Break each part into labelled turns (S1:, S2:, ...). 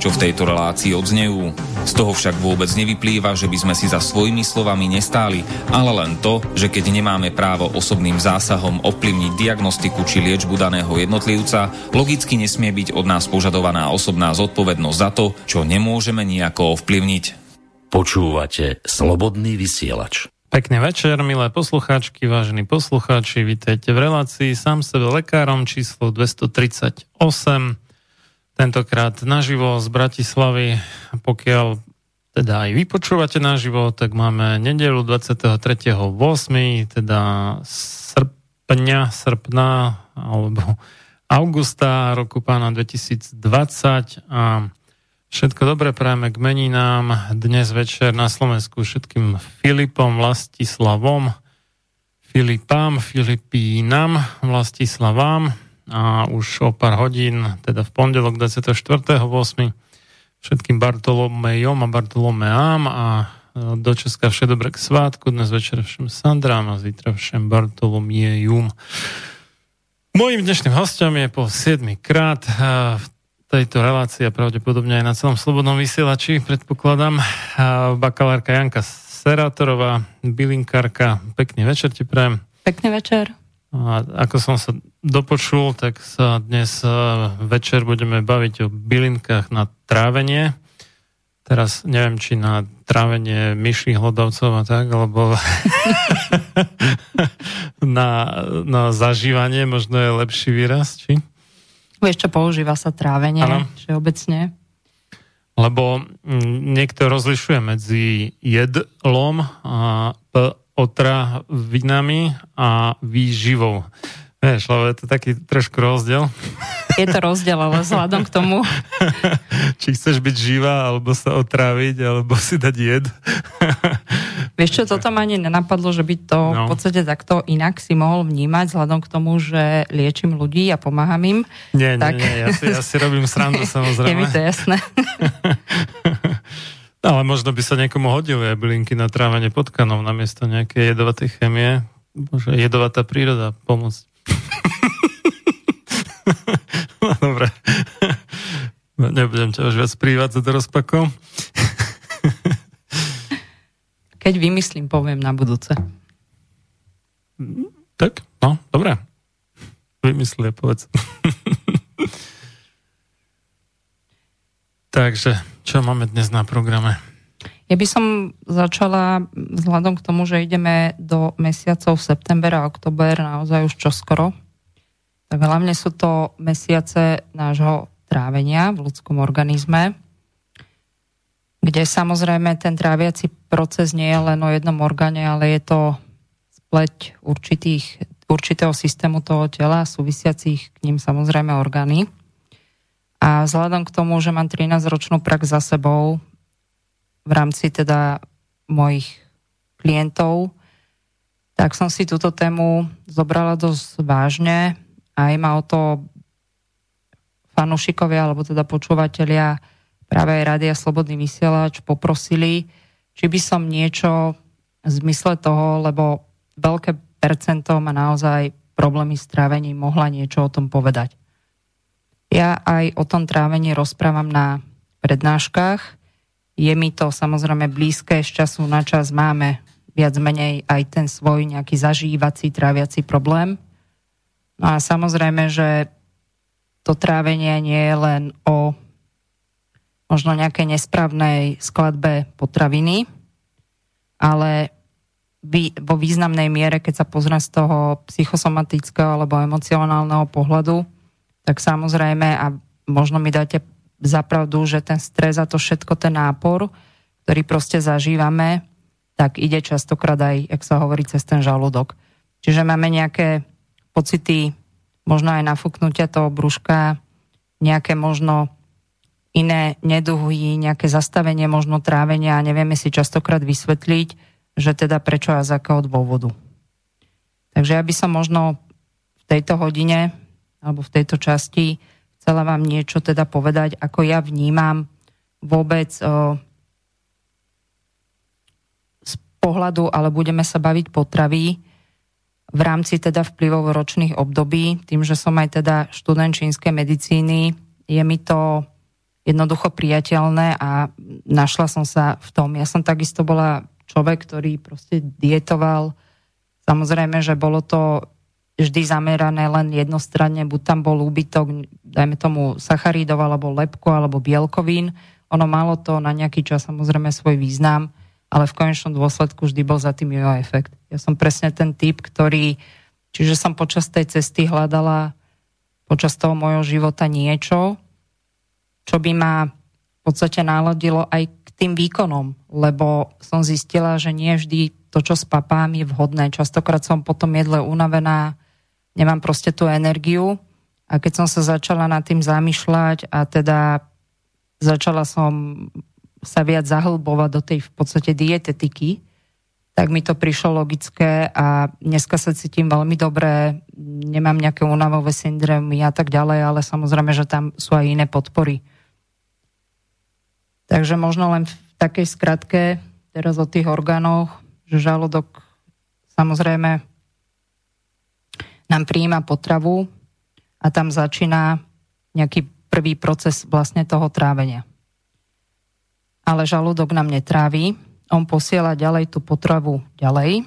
S1: čo v tejto relácii odznejú. Z toho však vôbec nevyplýva, že by sme si za svojimi slovami nestáli, ale len to, že keď nemáme právo osobným zásahom ovplyvniť diagnostiku či liečbu daného jednotlivca, logicky nesmie byť od nás požadovaná osobná zodpovednosť za to, čo nemôžeme nejako ovplyvniť.
S2: Počúvate Slobodný vysielač.
S3: Pekný večer, milé poslucháčky, vážení poslucháči, vítajte v relácii sám sebe lekárom číslo 238 tentokrát naživo z Bratislavy. Pokiaľ teda aj vy počúvate naživo, tak máme nedelu 23.8., teda srpňa, srpna alebo augusta roku pána 2020 a všetko dobre prajeme k meninám dnes večer na Slovensku všetkým Filipom, Vlastislavom, Filipám, Filipínam, Vlastislavám, a už o pár hodín, teda v pondelok 24.8. všetkým Bartolomejom a Bartolomeám a e, do Česka vše dobré k svátku, dnes večer všem Sandrám a zítra všem Bartolomiejum. Mojím dnešným hostom je po 7 krát e, v tejto relácii a pravdepodobne aj na celom slobodnom vysielači, predpokladám, e, bakalárka Janka Serátorová, bylinkárka. Pekný večer ti prajem.
S4: Pekný večer.
S3: A ako som sa dopočul, tak sa dnes e, večer budeme baviť o bylinkách na trávenie. Teraz neviem, či na trávenie myší hlodavcov a tak, alebo na, na zažívanie možno je lepší výraz, či?
S4: Vieš čo, používa sa trávenie, ano. všeobecne.
S3: Lebo niekto rozlišuje medzi jedlom a otravinami a výživou. Vieš, lebo je to taký trošku rozdiel.
S4: Je to rozdiel, ale vzhľadom k tomu...
S3: Či chceš byť živá, alebo sa otráviť, alebo si dať jed.
S4: Vieš čo, toto ma ani nenapadlo, že by to no. v podstate takto inak si mohol vnímať, vzhľadom k tomu, že liečím ľudí a pomáham im.
S3: Nie, tak... nie, nie, ja si, ja si robím srandu samozrejme.
S4: Je mi to jasné.
S3: Ale možno by sa niekomu hodili aj bylinky na trávanie potkanov namiesto nejakej jedovatej chemie. Môže jedovatá príroda pomôcť. No, dobre. Nebudem ťa už viac privádzať do rozpakov.
S4: Keď vymyslím, poviem na budúce.
S3: Tak, no, dobre. Vymyslie, povedz. Takže, čo máme dnes na programe?
S4: Ja by som začala vzhľadom k tomu, že ideme do mesiacov september a oktober naozaj už čoskoro. Tak hlavne sú to mesiace nášho trávenia v ľudskom organizme, kde samozrejme ten tráviaci proces nie je len o jednom orgáne, ale je to spleť určitých, určitého systému toho tela, súvisiacich k ním samozrejme orgány. A vzhľadom k tomu, že mám 13-ročnú prax za sebou, v rámci teda mojich klientov, tak som si túto tému zobrala dosť vážne aj ma o to fanúšikovia alebo teda počúvatelia práve aj Rádia Slobodný vysielač poprosili, či by som niečo v zmysle toho, lebo veľké percento má naozaj problémy s trávením, mohla niečo o tom povedať. Ja aj o tom trávení rozprávam na prednáškach je mi to samozrejme blízke, z času na čas máme viac menej aj ten svoj nejaký zažívací, tráviaci problém. No a samozrejme, že to trávenie nie je len o možno nejakej nesprávnej skladbe potraviny, ale vo významnej miere, keď sa pozrie z toho psychosomatického alebo emocionálneho pohľadu, tak samozrejme, a možno mi dáte zapravdu, že ten stres a to všetko, ten nápor, ktorý proste zažívame, tak ide častokrát aj, jak sa hovorí, cez ten žalúdok. Čiže máme nejaké pocity, možno aj nafúknutia toho brúška, nejaké možno iné neduhy, nejaké zastavenie možno trávenia a nevieme si častokrát vysvetliť, že teda prečo a z akého dôvodu. Takže ja by som možno v tejto hodine alebo v tejto časti chcela vám niečo teda povedať, ako ja vnímam vôbec o, z pohľadu, ale budeme sa baviť potravy v rámci teda vplyvov ročných období. Tým, že som aj teda študent čínskej medicíny, je mi to jednoducho priateľné a našla som sa v tom. Ja som takisto bola človek, ktorý proste dietoval. Samozrejme, že bolo to vždy zamerané len jednostranne, buď tam bol úbytok, dajme tomu sacharídov, alebo lepko, alebo bielkovín. Ono malo to na nejaký čas samozrejme svoj význam, ale v konečnom dôsledku vždy bol za tým jeho efekt. Ja som presne ten typ, ktorý, čiže som počas tej cesty hľadala počas toho môjho života niečo, čo by ma v podstate náladilo aj k tým výkonom, lebo som zistila, že nie vždy to, čo spapám, je vhodné. Častokrát som potom jedle unavená, nemám proste tú energiu. A keď som sa začala nad tým zamýšľať a teda začala som sa viac zahlbovať do tej v podstate dietetiky, tak mi to prišlo logické a dneska sa cítim veľmi dobre, nemám nejaké únavové syndromy a tak ďalej, ale samozrejme, že tam sú aj iné podpory. Takže možno len v takej skratke teraz o tých orgánoch, že žalúdok samozrejme nám prijíma potravu a tam začína nejaký prvý proces vlastne toho trávenia. Ale žalúdok nám netráví, on posiela ďalej tú potravu ďalej.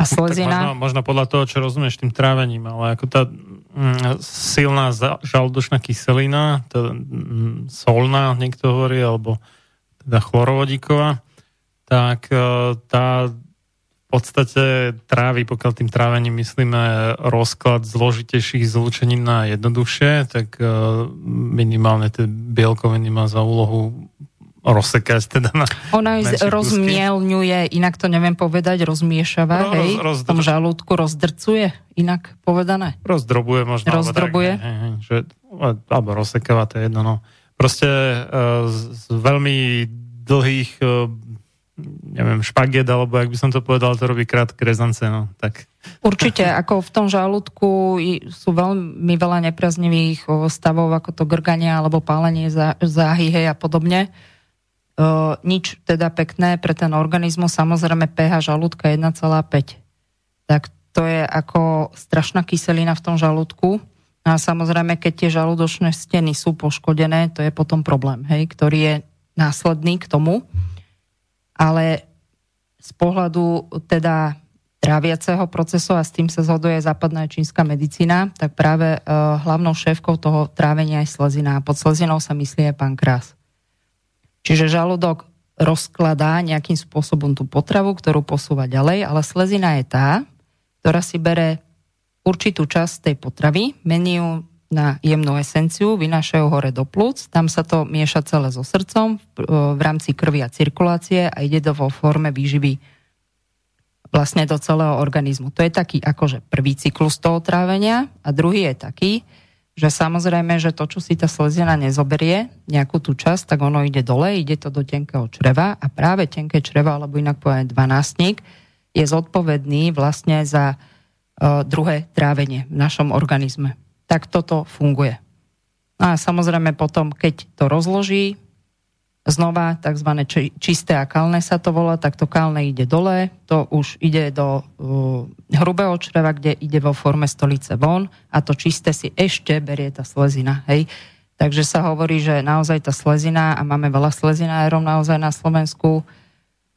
S4: A slezina...
S3: Možno, možno podľa toho, čo rozumieš tým trávením, ale ako tá mm, silná žalúdočná kyselina, tá mm, solná, niekto hovorí, alebo teda chlorovodíková, tak e, tá podstate trávy, pokiaľ tým trávením myslíme rozklad zložitejších zlúčenín na jednoduchšie, tak e, minimálne tie bielkoviny má za úlohu rozsekať teda na
S4: Ona rozmielňuje, inak to neviem povedať, rozmiešava, no, hej, roz, rozdr... v tom žalúdku rozdrcuje, inak povedané.
S3: Rozdrobuje možno.
S4: Rozdrobuje.
S3: Tak, hej, hej, že, alebo rozsekáva, to je jedno, no. Proste uh, z, z veľmi dlhých uh, neviem, špaget, alebo ak by som to povedal, to robí krátke rezance, no, tak.
S4: Určite, ako v tom žalúdku sú veľmi veľa nepraznivých stavov, ako to grganie alebo pálenie záhy, hej a podobne. Uh, nič teda pekné pre ten organizmus, samozrejme pH žalúdka 1,5. Tak to je ako strašná kyselina v tom žalúdku. A samozrejme, keď tie žalúdočné steny sú poškodené, to je potom problém, hej, ktorý je následný k tomu ale z pohľadu teda tráviaceho procesu a s tým sa zhoduje západná čínska medicína, tak práve uh, hlavnou šéfkou toho trávenia je slezina a pod slezinou sa myslí aj pankrás. Čiže žalúdok rozkladá nejakým spôsobom tú potravu, ktorú posúva ďalej, ale slezina je tá, ktorá si bere určitú časť tej potravy, mení ju na jemnú esenciu, vynášajú hore do plúc, tam sa to mieša celé so srdcom v rámci krvi a cirkulácie a ide to vo forme výživy vlastne do celého organizmu. To je taký akože prvý cyklus toho trávenia a druhý je taký, že samozrejme, že to, čo si tá slezina nezoberie, nejakú tú časť, tak ono ide dole, ide to do tenkého čreva a práve tenké čreva, alebo inak povedať dvanástnik, je zodpovedný vlastne za uh, druhé trávenie v našom organizme. Tak toto funguje. No a samozrejme potom, keď to rozloží, znova tzv. čisté a kalné sa to volá, tak to kalné ide dole, to už ide do uh, hrubého čreva, kde ide vo forme stolice von a to čisté si ešte berie tá slezina. Hej. Takže sa hovorí, že naozaj tá slezina, a máme veľa slezinárov naozaj na Slovensku,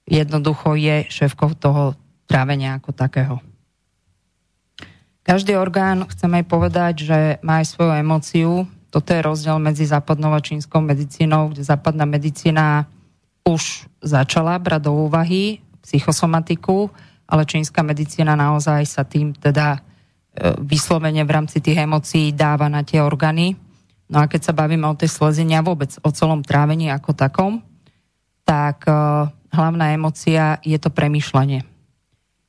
S4: jednoducho je šéfkou toho trávenia ako takého. Každý orgán, chcem aj povedať, že má aj svoju emóciu, toto je rozdiel medzi západnou a čínskou medicínou, kde západná medicína už začala brať do úvahy psychosomatiku, ale čínska medicína naozaj sa tým teda e, vyslovene v rámci tých emócií dáva na tie orgány. No a keď sa bavíme o tej slezine vôbec o celom trávení ako takom, tak e, hlavná emocia je to premýšľanie.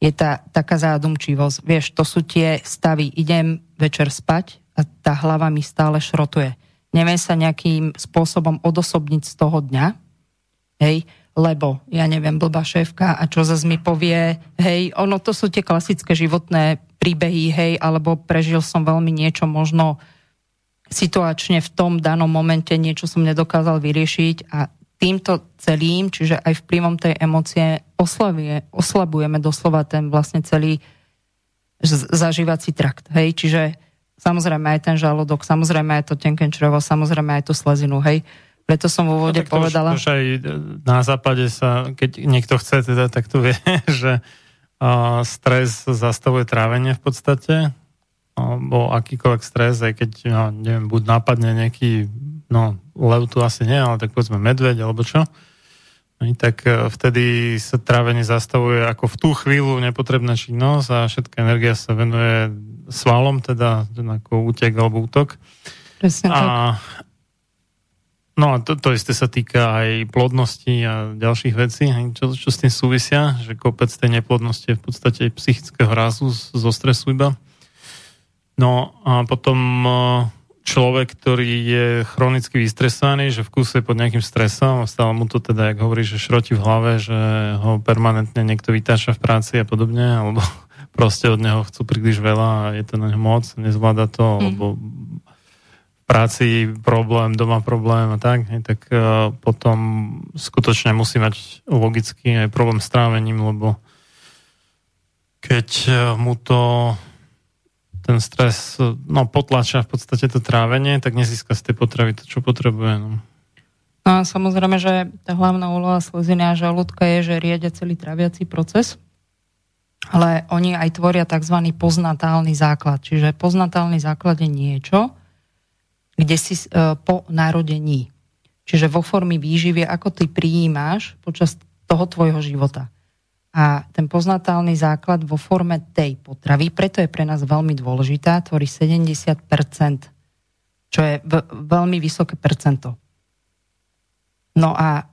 S4: Je tá taká zádumčivosť. Vieš, to sú tie stavy. Idem večer spať, a tá hlava mi stále šrotuje. Neviem sa nejakým spôsobom odosobniť z toho dňa, hej, lebo, ja neviem, blbá šéfka a čo zase mi povie, hej, ono to sú tie klasické životné príbehy, hej, alebo prežil som veľmi niečo možno situačne v tom danom momente, niečo som nedokázal vyriešiť a týmto celým, čiže aj vplyvom tej emócie oslavuje, oslabujeme doslova ten vlastne celý zažívací trakt. Hej? Čiže Samozrejme aj ten žalúdok, samozrejme aj to tenké črevo, samozrejme aj tú slezinu, hej. Preto som vo úvode no, povedala...
S3: Už, už aj na západe sa, keď niekto chce, teda, tak to vie, že uh, stres zastavuje trávenie v podstate, alebo akýkoľvek stres, aj keď, no, neviem, buď nápadne nejaký, no, lev tu asi nie, ale tak povedzme medveď, alebo čo, tak e, vtedy sa trávenie zastavuje ako v tú chvíľu nepotrebná činnosť a všetká energia sa venuje svalom, teda ako útek alebo útok.
S4: Presne a, tak.
S3: No a to, to isté sa týka aj plodnosti a ďalších vecí, čo, čo s tým súvisia, že kopec tej neplodnosti je v podstate psychického rázu zo stresu iba. No a potom e, človek, ktorý je chronicky vystresovaný, že v kuse pod nejakým stresom a stále mu to teda, jak hovorí, že šroti v hlave, že ho permanentne niekto vytáča v práci a podobne, alebo proste od neho chcú príliš veľa a je to na ňo moc, nezvláda to, mm. alebo v práci problém, doma problém a tak, hej, tak uh, potom skutočne musí mať logicky aj problém s trávením, lebo keď uh, mu to ten stres no, potlača v podstate to trávenie, tak nezíska z tej potravy to, čo potrebuje. No.
S4: No a samozrejme, že tá hlavná úloha sleziny a žalúdka je, že riedia celý tráviaci proces ale oni aj tvoria tzv. poznatálny základ. Čiže poznatálny základ je niečo, kde si e, po narodení. Čiže vo formy výživy, ako ty prijímaš počas toho tvojho života. A ten poznatálny základ vo forme tej potravy, preto je pre nás veľmi dôležitá, tvorí 70%, čo je v- veľmi vysoké percento. No a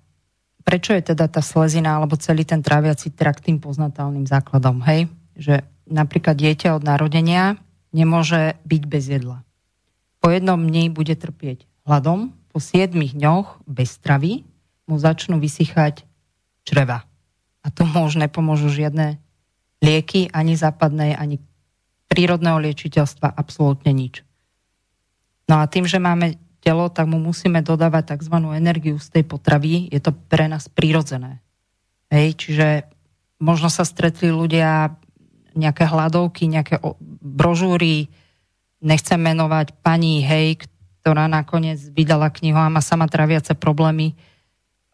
S4: prečo je teda tá slezina alebo celý ten tráviaci trakt tým poznatálnym základom, hej? Že napríklad dieťa od narodenia nemôže byť bez jedla. Po jednom dni bude trpieť hladom, po 7 dňoch bez stravy mu začnú vysychať čreva. A tomu už nepomôžu žiadne lieky, ani západnej, ani prírodného liečiteľstva, absolútne nič. No a tým, že máme telo, tak mu musíme dodávať tzv. energiu z tej potravy. Je to pre nás prirodzené. Hej, čiže možno sa stretli ľudia nejaké hladovky, nejaké brožúry, nechcem menovať pani Hej, ktorá nakoniec vydala knihu a má sama traviace problémy.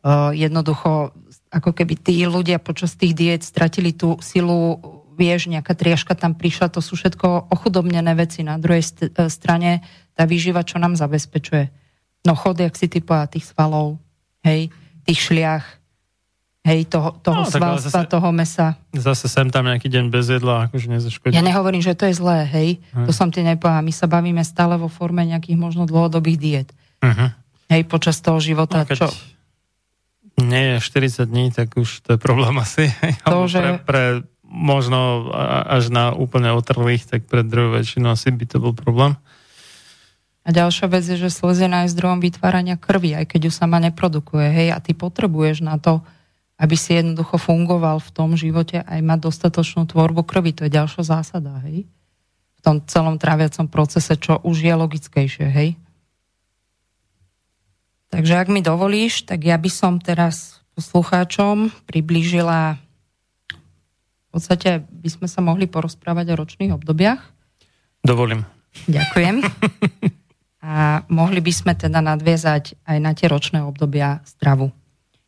S4: Uh, jednoducho, ako keby tí ľudia počas tých diet stratili tú silu, vieš, nejaká triažka tam prišla, to sú všetko ochudobnené veci. Na druhej st- strane tá výživa, čo nám zabezpečuje. No chod, jak si typová tých svalov, hej, tých šliach, hej, toho, toho no, svalstva, zase, toho mesa.
S3: Zase sem tam nejaký deň bez jedla, akože nezaškodí.
S4: Ja nehovorím, že to je zlé, hej, uh-huh. to som ti nepovedal. My sa bavíme stále vo forme nejakých možno dlhodobých diet. Uh-huh. Hej, počas toho života, no, čo?
S3: Nie je 40 dní, tak už to je problém asi. To, že... pre, pre možno až na úplne otrlých, tak pre druhú väčšinu asi by to bol problém.
S4: A ďalšia vec je, že slezina je zdrojom vytvárania krvi, aj keď ju sama neprodukuje. Hej, a ty potrebuješ na to, aby si jednoducho fungoval v tom živote aj mať dostatočnú tvorbu krvi. To je ďalšia zásada. Hej? V tom celom tráviacom procese, čo už je logickejšie. Hej? Takže ak mi dovolíš, tak ja by som teraz poslucháčom priblížila v podstate by sme sa mohli porozprávať o ročných obdobiach.
S3: Dovolím.
S4: Ďakujem. a mohli by sme teda nadviezať aj na tie ročné obdobia stravu.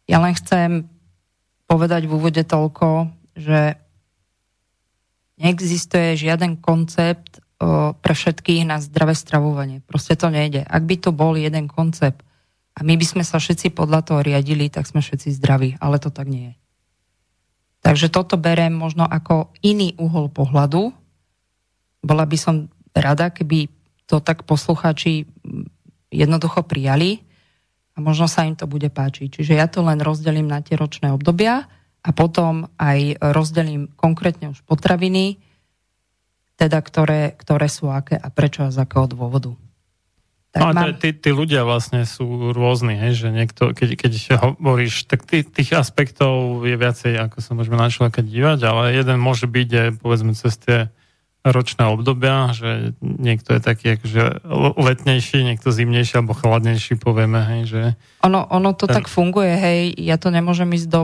S4: Ja len chcem povedať v úvode toľko, že neexistuje žiaden koncept pre všetkých na zdravé stravovanie. Proste to nejde. Ak by to bol jeden koncept a my by sme sa všetci podľa toho riadili, tak sme všetci zdraví, ale to tak nie je. Takže toto berem možno ako iný uhol pohľadu. Bola by som rada, keby to tak posluchači jednoducho prijali a možno sa im to bude páčiť. Čiže ja to len rozdelím na tie ročné obdobia a potom aj rozdelím konkrétne už potraviny, teda ktoré, ktoré sú aké a prečo a z akého dôvodu.
S3: Tak no a mám... tí, tí ľudia vlastne sú rôzni, hej, že niekto, keď, keď hovoríš, tak tých, tých aspektov je viacej, ako sa môžeme na človeka dívať, ale jeden môže byť aj, povedzme, cez tie ročné obdobia, že niekto je taký akože letnejší, niekto zimnejší alebo chladnejší, povieme, hej, že...
S4: Ono, ono to ten... tak funguje, hej, ja to nemôžem ísť do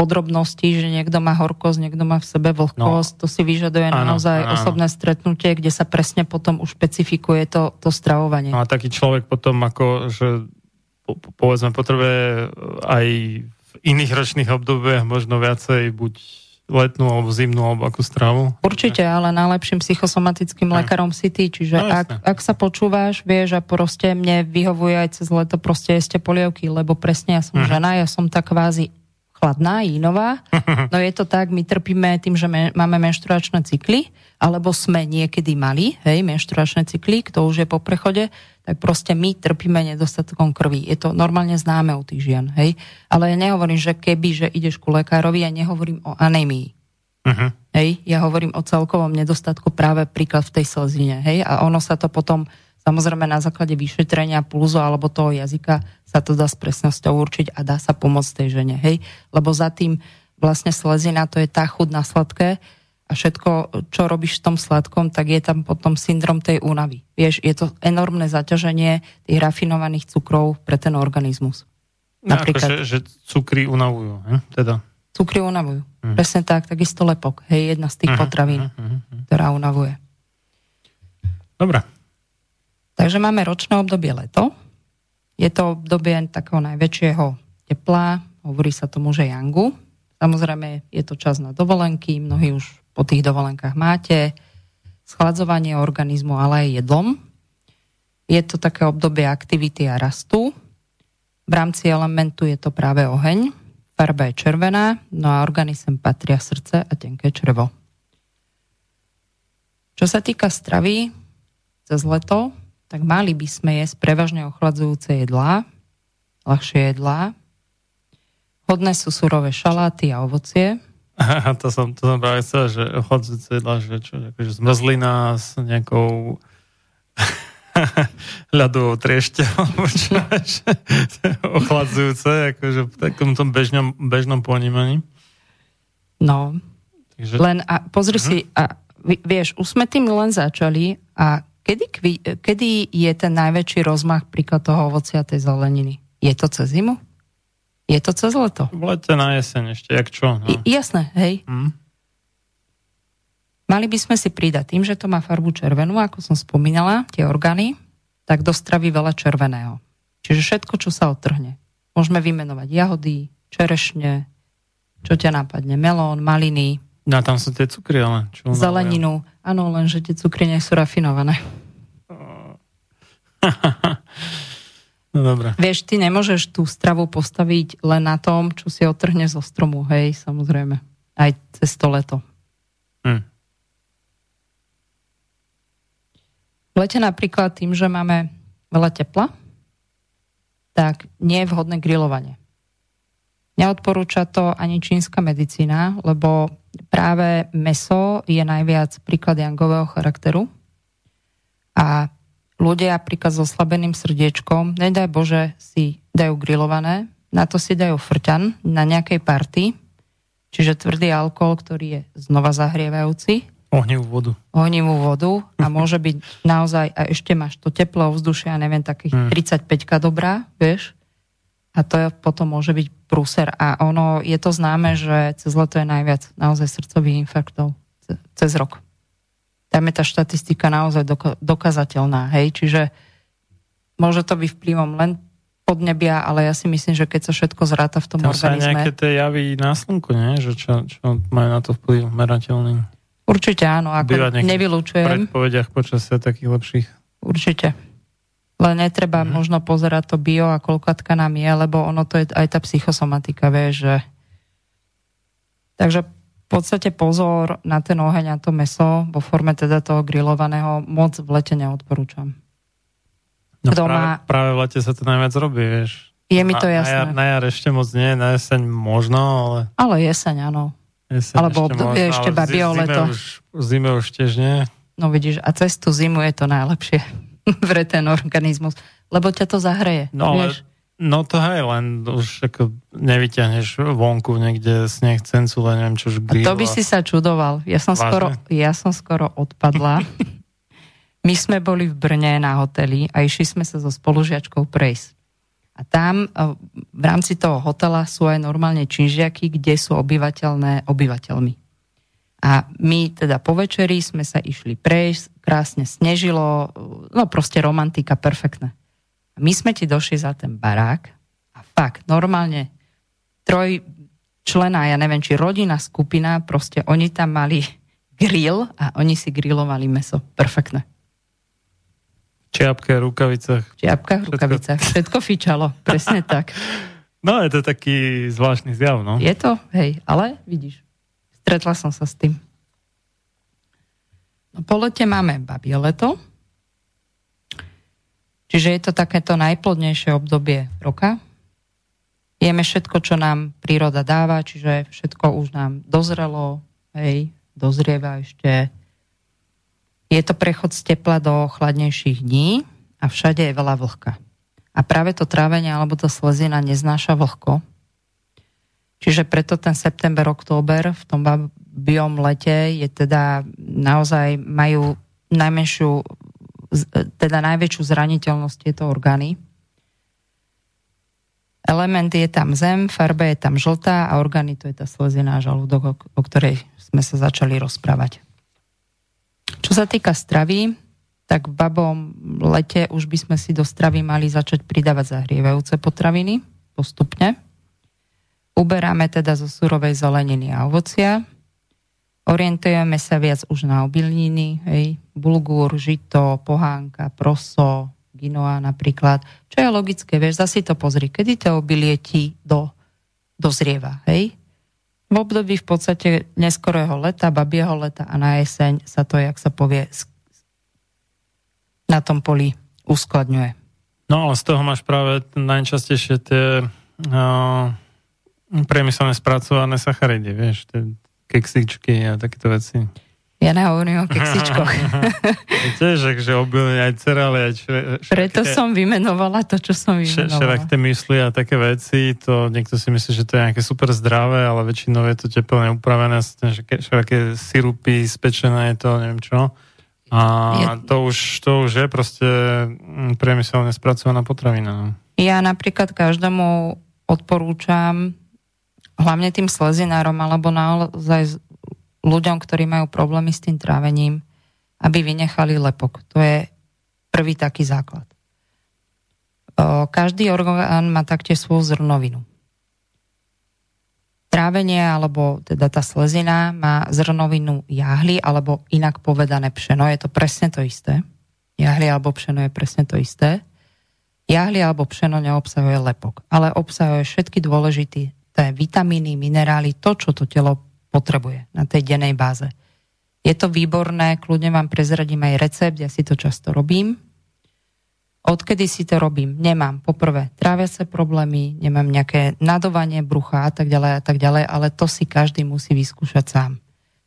S4: podrobností, že niekto má horkosť, niekto má v sebe vlhkosť, no. to si vyžaduje ano, naozaj ano. osobné stretnutie, kde sa presne potom už špecifikuje to, to stravovanie.
S3: No a taký človek potom ako, že po, povedzme potrebuje aj v iných ročných obdobiach možno viacej buď letnú alebo zimnú alebo akú stravu?
S4: Určite, ale najlepším psychosomatickým lekárom si ty, čiže no, ak, ak sa počúvaš, vieš a proste mne vyhovuje aj cez leto proste jeste polievky, lebo presne ja som uh-huh. žena, ja som tak kvázi chladná, jínová. No je to tak, my trpíme tým, že me, máme menštruačné cykly, alebo sme niekedy mali, hej, menštruačné cykly, kto už je po prechode, tak proste my trpíme nedostatkom krvi. Je to normálne známe u tých žien, hej. Ale ja nehovorím, že keby, že ideš ku lekárovi, ja nehovorím o anémii. Uh-huh. Hej, ja hovorím o celkovom nedostatku práve príklad v tej slzine, hej, a ono sa to potom Samozrejme na základe vyšetrenia pulzu alebo toho jazyka sa to dá s presnosťou určiť a dá sa pomôcť tej žene, hej? Lebo za tým vlastne slezina to je tá chud na sladké a všetko, čo robíš v tom sladkom, tak je tam potom syndrom tej únavy. Vieš, je to enormné zaťaženie tých rafinovaných cukrov pre ten organizmus.
S3: No, Napríklad, že, že cukry unavujú, he? teda.
S4: Cukry unavujú. Uh-huh. Presne tak, takisto lepok. Hej, jedna z tých uh-huh, potravín, uh-huh, uh-huh. ktorá unavuje.
S3: Dobre.
S4: Takže máme ročné obdobie leto. Je to obdobie takého najväčšieho tepla, hovorí sa tomu, že jangu. Samozrejme, je to čas na dovolenky, mnohí už po tých dovolenkách máte, schladzovanie organizmu, ale aj jedlom. Je to také obdobie aktivity a rastu. V rámci elementu je to práve oheň, farba je červená, no a organizm patria srdce a tenké črevo. Čo sa týka stravy, cez leto tak mali by sme jesť prevažne ochladzujúce jedlá, ľahšie jedlá. Hodné sú surové šaláty a ovocie.
S3: Aha, to som, to som práve chcel, že ochladzujúce jedlá, že čo, akože zmrzlina s nejakou ľadovou triešťou, ochladzujúce, akože v takom tom bežnom, bežnom ponímaní.
S4: No, Takže... len a pozri uh-huh. si, a vieš, už sme tým len začali a Kedy, kedy je ten najväčší rozmach príklad toho ovocia tej zeleniny? Je to cez zimu? Je to cez leto?
S3: V lete na jeseň ešte, jak čo? No.
S4: I, jasné, hej. Mm. Mali by sme si pridať tým, že to má farbu červenú, ako som spomínala, tie orgány, tak do stravy veľa červeného. Čiže všetko, čo sa otrhne. Môžeme vymenovať jahody, čerešne, čo ťa nápadne, melón, maliny,
S3: No tam sú tie cukry, ale
S4: čo Zeleninu. Áno, len že tie cukry nie sú rafinované.
S3: No dobre.
S4: Vieš, ty nemôžeš tú stravu postaviť len na tom, čo si otrhne zo stromu, hej, samozrejme. Aj cez to leto. Hm. V lete napríklad tým, že máme veľa tepla, tak nie je vhodné grilovanie. Neodporúča to ani čínska medicína, lebo práve meso je najviac príklad jangového charakteru a ľudia napríklad so oslabeným srdiečkom, nedaj Bože, si dajú grillované, na to si dajú frťan na nejakej party, čiže tvrdý alkohol, ktorý je znova zahrievajúci.
S3: Ohnivú vodu.
S4: Ohnivú vodu a môže byť naozaj, a ešte máš to teplo ovzdušie, ja neviem, takých hmm. 35 dobrá, vieš, a to potom môže byť prúser. A ono, je to známe, že cez leto je najviac naozaj srdcových infarktov cez rok tam je tá štatistika naozaj dokazateľná. Hej? Čiže môže to byť vplyvom len podnebia, ale ja si myslím, že keď sa všetko zráta v tom
S3: tam
S4: organizme...
S3: Tam nejaké tie javy na slnku, nie? Že čo, čo majú na to vplyv merateľný?
S4: Určite áno, ako nevylučujem.
S3: V predpovediach počasia takých lepších.
S4: Určite. Len netreba mm-hmm. možno pozerať to bio a koľkatka nám je, lebo ono to je aj tá psychosomatika, vieš, že... Takže podstate pozor na ten oheň a to meso vo forme teda toho grillovaného moc v lete neodporúčam.
S3: No Kto práve, má... práve v lete sa to najviac robí, vieš.
S4: Je mi to jasné.
S3: Na, jar, na jar ešte moc nie, na jeseň možno, ale...
S4: Ale jeseň, áno.
S3: Jeseň
S4: Alebo ešte možno, ešte babio leto.
S3: Už, zime už tiež nie.
S4: No vidíš, a cez tú zimu je to najlepšie pre ten organizmus, lebo ťa to zahreje.
S3: No vieš? ale No to hej, len už ako nevyťahneš vonku niekde sneh, cencule, neviem čo už
S4: grill. To by si sa čudoval. Ja som, skoro, ja som skoro odpadla. My sme boli v Brne na hoteli a išli sme sa so spolužiačkou prejsť. A tam e, v rámci toho hotela sú aj normálne činžiaky, kde sú obyvateľné obyvateľmi. A my teda po večeri sme sa išli prejsť, krásne snežilo, no proste romantika, perfektné my sme ti došli za ten barák a fakt, normálne troj člena, ja neviem, či rodina, skupina, proste oni tam mali grill a oni si grillovali meso. Perfektné.
S3: Čiapke, rukavicách.
S4: Čiapka, rukavicách. Všetko fičalo, presne tak.
S3: No, je to taký zvláštny zjav, no.
S4: Je to, hej, ale vidíš, stretla som sa s tým. No, po lete máme babie leto, Čiže je to takéto najplodnejšie obdobie roka. Jeme všetko, čo nám príroda dáva, čiže všetko už nám dozrelo, hej, dozrieva ešte. Je to prechod z tepla do chladnejších dní a všade je veľa vlhka. A práve to trávenie alebo to slezina neznáša vlhko. Čiže preto ten september, október v tom biom lete je teda naozaj majú najmenšiu teda najväčšiu zraniteľnosť tieto orgány. Element je tam zem, farba je tam žltá a orgány to je tá slezina žalúdok, o, o ktorej sme sa začali rozprávať. Čo sa týka stravy, tak v babom lete už by sme si do stravy mali začať pridávať zahrievajúce potraviny postupne. Uberáme teda zo surovej zeleniny a ovocia, Orientujeme sa viac už na obilniny, hej, bulgur, žito, pohánka, proso, ginoa napríklad, čo je logické, vieš, zasi to pozri, kedy to obilie ti do, dozrieva, hej. V období v podstate neskorého leta, babieho leta a na jeseň sa to, jak sa povie, na tom poli uskladňuje.
S3: No ale z toho máš práve najčastejšie tie uh, priemyselné spracované sacharidy, vieš, tie keksičky a takéto veci.
S4: Ja nehovorím o keksičkoch.
S3: Tiež, že obilne aj
S4: všelijaké, Preto som vymenovala to, čo som vymenovala.
S3: tie mysli a také veci, to niekto si myslí, že to je nejaké super zdravé, ale väčšinou je to teplne upravené, všelijaké sirupy, spečené to, neviem čo. A je... to, už, to už je proste mm, priemyselne spracovaná potravina. No.
S4: Ja napríklad každému odporúčam hlavne tým slezinárom alebo naozaj ľuďom, ktorí majú problémy s tým trávením, aby vynechali lepok. To je prvý taký základ. Každý orgán má taktiež svoju zrnovinu. Trávenie, alebo teda tá slezina má zrnovinu jahly, alebo inak povedané pšeno. Je to presne to isté. Jahly alebo pšeno je presne to isté. Jahli alebo pšeno neobsahuje lepok, ale obsahuje všetky dôležité vitamíny, minerály, to, čo to telo potrebuje na tej dennej báze. Je to výborné, kľudne vám prezradím aj recept, ja si to často robím. Odkedy si to robím? Nemám poprvé tráviace problémy, nemám nejaké nadovanie brucha a tak ďalej a tak ďalej, ale to si každý musí vyskúšať sám.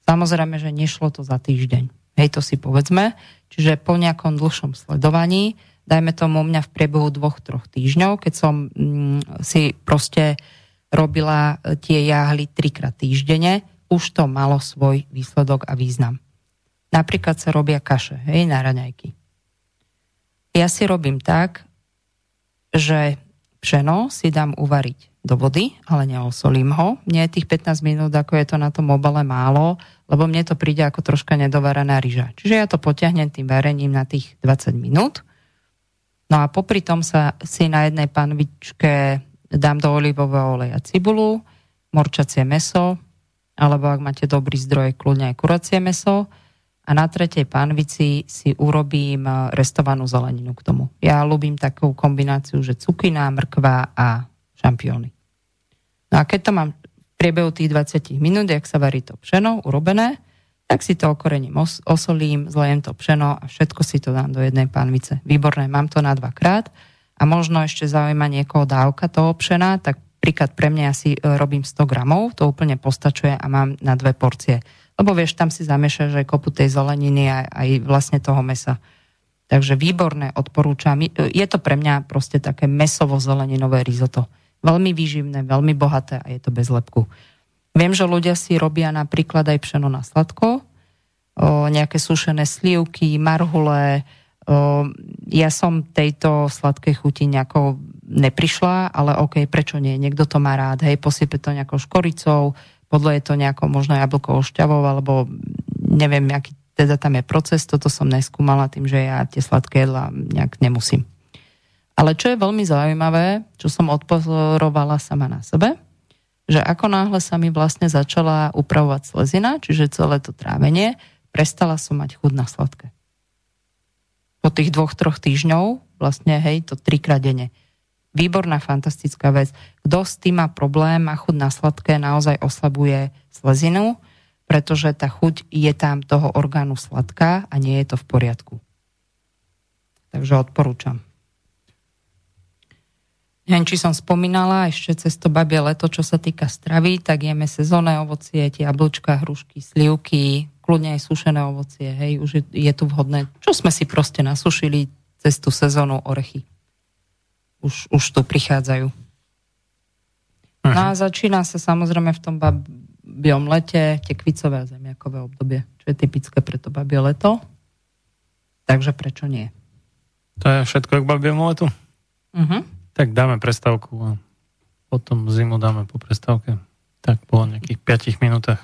S4: Samozrejme, že nešlo to za týždeň. Hej, to si povedzme. Čiže po nejakom dlhšom sledovaní dajme tomu mňa v priebehu dvoch, troch týždňov, keď som mm, si proste robila e, tie jahly trikrát týždenne, už to malo svoj výsledok a význam. Napríklad sa robia kaše, hej, na raňajky. Ja si robím tak, že pšeno si dám uvariť do vody, ale neosolím ho. Nie je tých 15 minút, ako je to na tom obale málo, lebo mne to príde ako troška nedovarená ryža. Čiže ja to potiahnem tým varením na tých 20 minút No a popri tom sa si na jednej panvičke dám do olivového oleja cibulu, morčacie meso, alebo ak máte dobrý zdroj, kľudne aj kuracie meso. A na tretej panvici si urobím restovanú zeleninu k tomu. Ja ľúbim takú kombináciu, že cukina, mrkva a šampióny. No a keď to mám v priebehu tých 20 minút, jak sa varí to pšeno urobené, tak si to okorením os- osolím, zlejem to pšeno a všetko si to dám do jednej pánvice. Výborné, mám to na dvakrát a možno ešte zaujíma niekoho dávka toho pšena, tak príklad pre mňa si e, robím 100 gramov, to úplne postačuje a mám na dve porcie. Lebo vieš, tam si zamiešaš aj kopu tej zeleniny a aj vlastne toho mesa. Takže výborné, odporúčam. E, je to pre mňa proste také mesovo-zeleninové risotto. Veľmi výživné, veľmi bohaté a je to bez lepku. Viem, že ľudia si robia napríklad aj pšeno na sladko, o, nejaké sušené slivky, marhule. O, ja som tejto sladkej chuti nejako neprišla, ale OK, prečo nie? Niekto to má rád, hej, posype to nejakou škoricou, podľa je to nejakou možno jablkovou šťavou, alebo neviem, aký teda tam je proces, toto som neskúmala tým, že ja tie sladké jedla nejak nemusím. Ale čo je veľmi zaujímavé, čo som odpozorovala sama na sebe, že ako náhle sa mi vlastne začala upravovať slezina, čiže celé to trávenie, prestala som mať chud na sladké. Po tých dvoch, troch týždňov, vlastne hej, to trikrát denne. Výborná, fantastická vec. Kto s tým má problém a chud na sladké, naozaj oslabuje slezinu, pretože tá chuť je tam toho orgánu sladká a nie je to v poriadku. Takže odporúčam. Neviem, či som spomínala ešte cez to babie leto, čo sa týka stravy, tak jeme sezónne ovocie, tie jablčka, hrušky, slivky, kľudne aj sušené ovocie, hej, už je, je tu vhodné. Čo sme si proste nasušili cez tú sezónu orechy. Už, už tu prichádzajú. Aha. No a začína sa samozrejme v tom babiom lete tekvicové a zemiakové obdobie, čo je typické pre to babie leto. Takže prečo nie?
S3: To je všetko k babiemu letu? Uh-huh. Tak dáme prestávku a potom zimu dáme po prestávke. Tak po nejakých 5 minútach.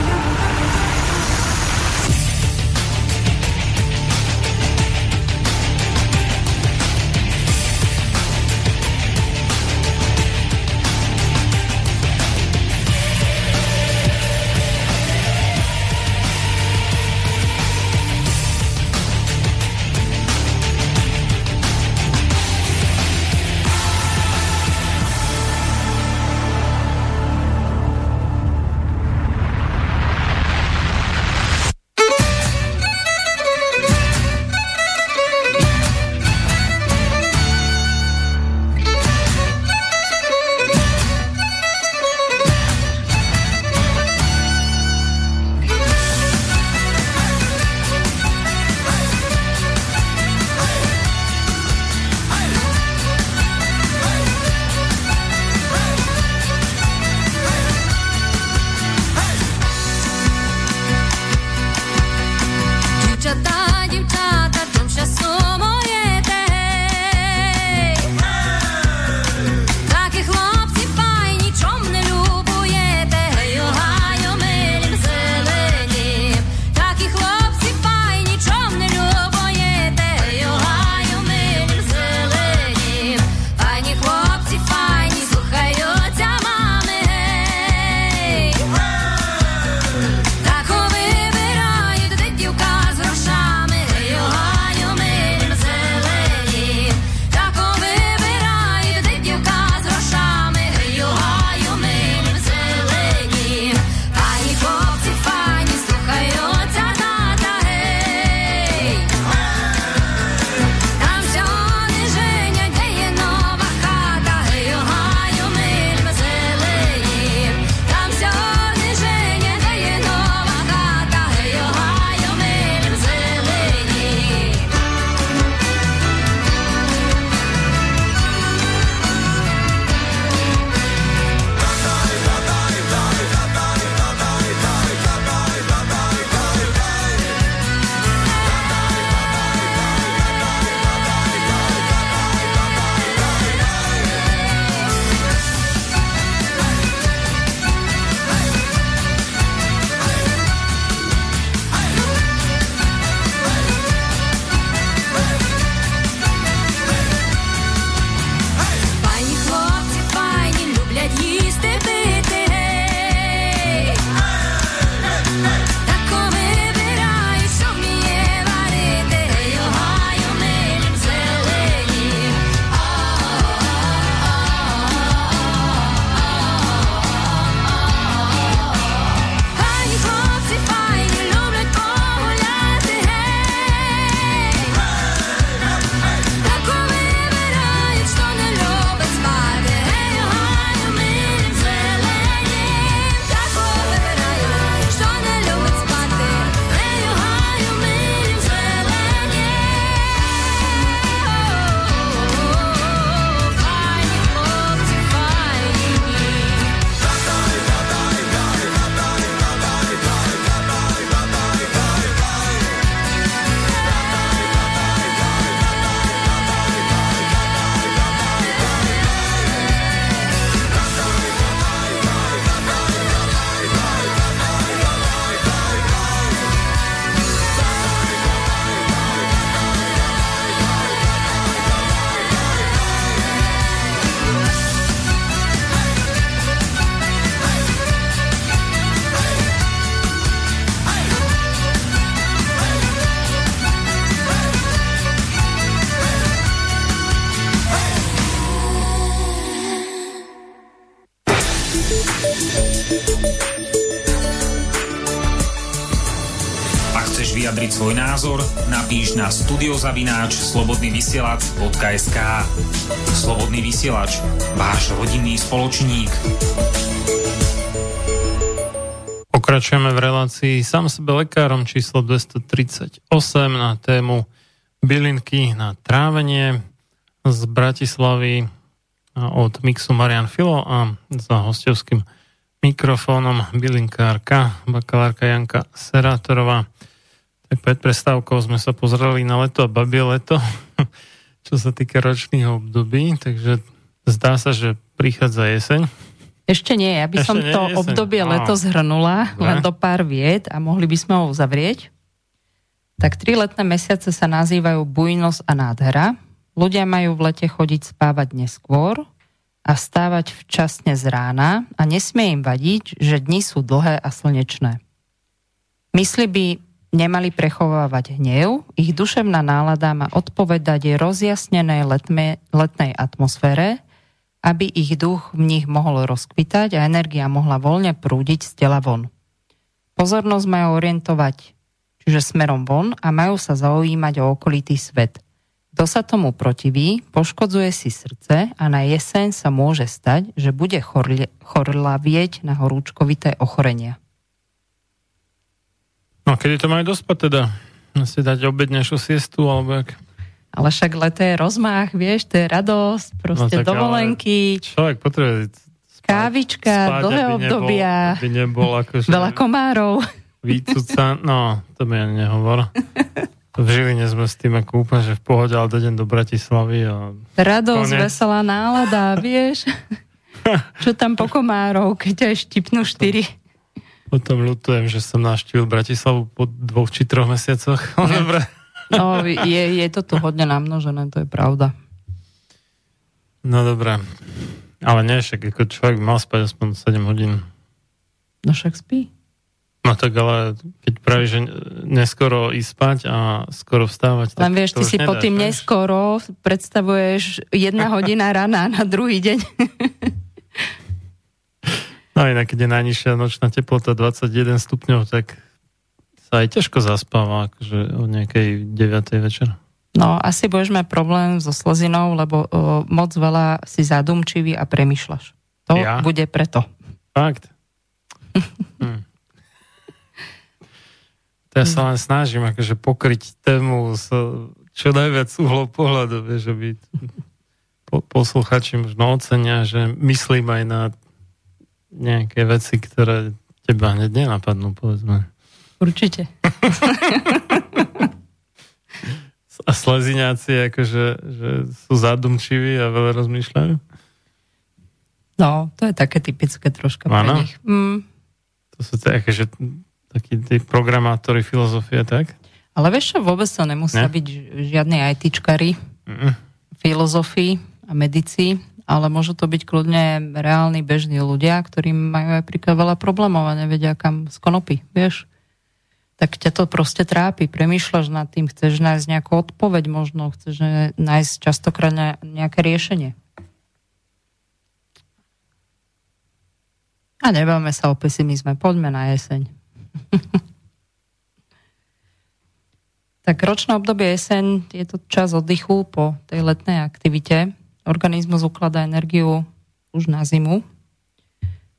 S1: Názor, napíš na studiozavináč slobodnyvysielac.sk Slobodný vysielač, váš rodinný spoločník.
S3: Pokračujeme v relácii sám sebe lekárom číslo 238 na tému bylinky na trávenie z Bratislavy od Mixu Marian Filo a za hostovským mikrofónom bylinkárka, bakalárka Janka Serátorová. Tak pred prestávkou sme sa pozreli na leto a babie leto, čo sa týka ročných období, takže zdá sa, že prichádza jeseň.
S4: Ešte nie, ja by Ešte som nie, to jeseň. obdobie leto zhrnula len do pár vied a mohli by sme ho uzavrieť. Tak tri letné mesiace sa nazývajú bujnosť a nádhera. Ľudia majú v lete chodiť spávať neskôr a vstávať včasne z rána a nesmie im vadiť, že dni sú dlhé a slnečné. Mysli by nemali prechovávať hnev, ich duševná nálada má odpovedať rozjasnenej letme, letnej atmosfére, aby ich duch v nich mohol rozkvitať a energia mohla voľne prúdiť z tela von. Pozornosť majú orientovať, čiže smerom von a majú sa zaujímať o okolitý svet. Kto sa tomu protiví, poškodzuje si srdce a na jeseň sa môže stať, že bude chorlavieť na horúčkovité ochorenia.
S3: No kedy to majú dospať teda? Si dať obednejšiu siestu alebo jak?
S4: Ale však leto je rozmach, vieš, to je radosť, proste no, dovolenky.
S3: Človek potrebuje
S4: spať, kávička, spať, dlhé
S3: aby
S4: obdobia.
S3: Nebol, aby nebol akože...
S4: Veľa komárov.
S3: Výcuca, no, to mi ani nehovor. V Žiline sme s tým ako úplne, že v pohode, ale dojdem do Bratislavy a...
S4: Radosť, konec. veselá nálada, vieš? Čo tam po komárov, keď aj štipnú štyri.
S3: Potom ľutujem, že som navštívil Bratislavu po dvoch či troch mesiacoch. Dobre.
S4: No, je, je to tu hodne namnožené, to je pravda.
S3: No dobré. Ale nie, však ako človek mal spať aspoň 7 hodín.
S4: No však spí.
S3: No tak ale keď pravíš, že neskoro ísť spať a skoro vstávať,
S4: Len vieš, ty si po tým neskoro predstavuješ jedna hodina rana na druhý deň.
S3: No inak, keď je najnižšia nočná teplota 21 stupňov, tak sa aj ťažko zaspáva, akože o nejakej 9. večer.
S4: No, asi budeš mať problém so slezinou, lebo o, moc veľa si zadumčivý a premyšľaš. To ja? bude preto.
S3: Fakt? hm. To ja sa len snažím akože pokryť tému s čo najviac uhlov pohľadu, vieš, aby po, posluchači možno ocenia, že myslím aj na nejaké veci, ktoré teba hneď nenapadnú, povedzme.
S4: Určite.
S3: a sleziňáci akože že sú zadumčiví a veľa rozmýšľajú?
S4: No, to je také typické troška
S3: ano? pre nich. Mm. To sú také, že takí tí programátori filozofie, tak?
S4: Ale vieš čo, vôbec to nemusia ne? byť žiadni ITčkari, mm. filozofii a medici, ale môžu to byť kľudne reálni bežní ľudia, ktorí majú aj príklad veľa problémov a nevedia kam z konopy, vieš. Tak ťa to proste trápi, premýšľaš nad tým, chceš nájsť nejakú odpoveď možno, chceš nájsť častokrát nejaké riešenie. A nebavme sa o pesimizme, poďme na jeseň. tak ročné obdobie jeseň je to čas oddychu po tej letnej aktivite organizmus ukladá energiu už na zimu.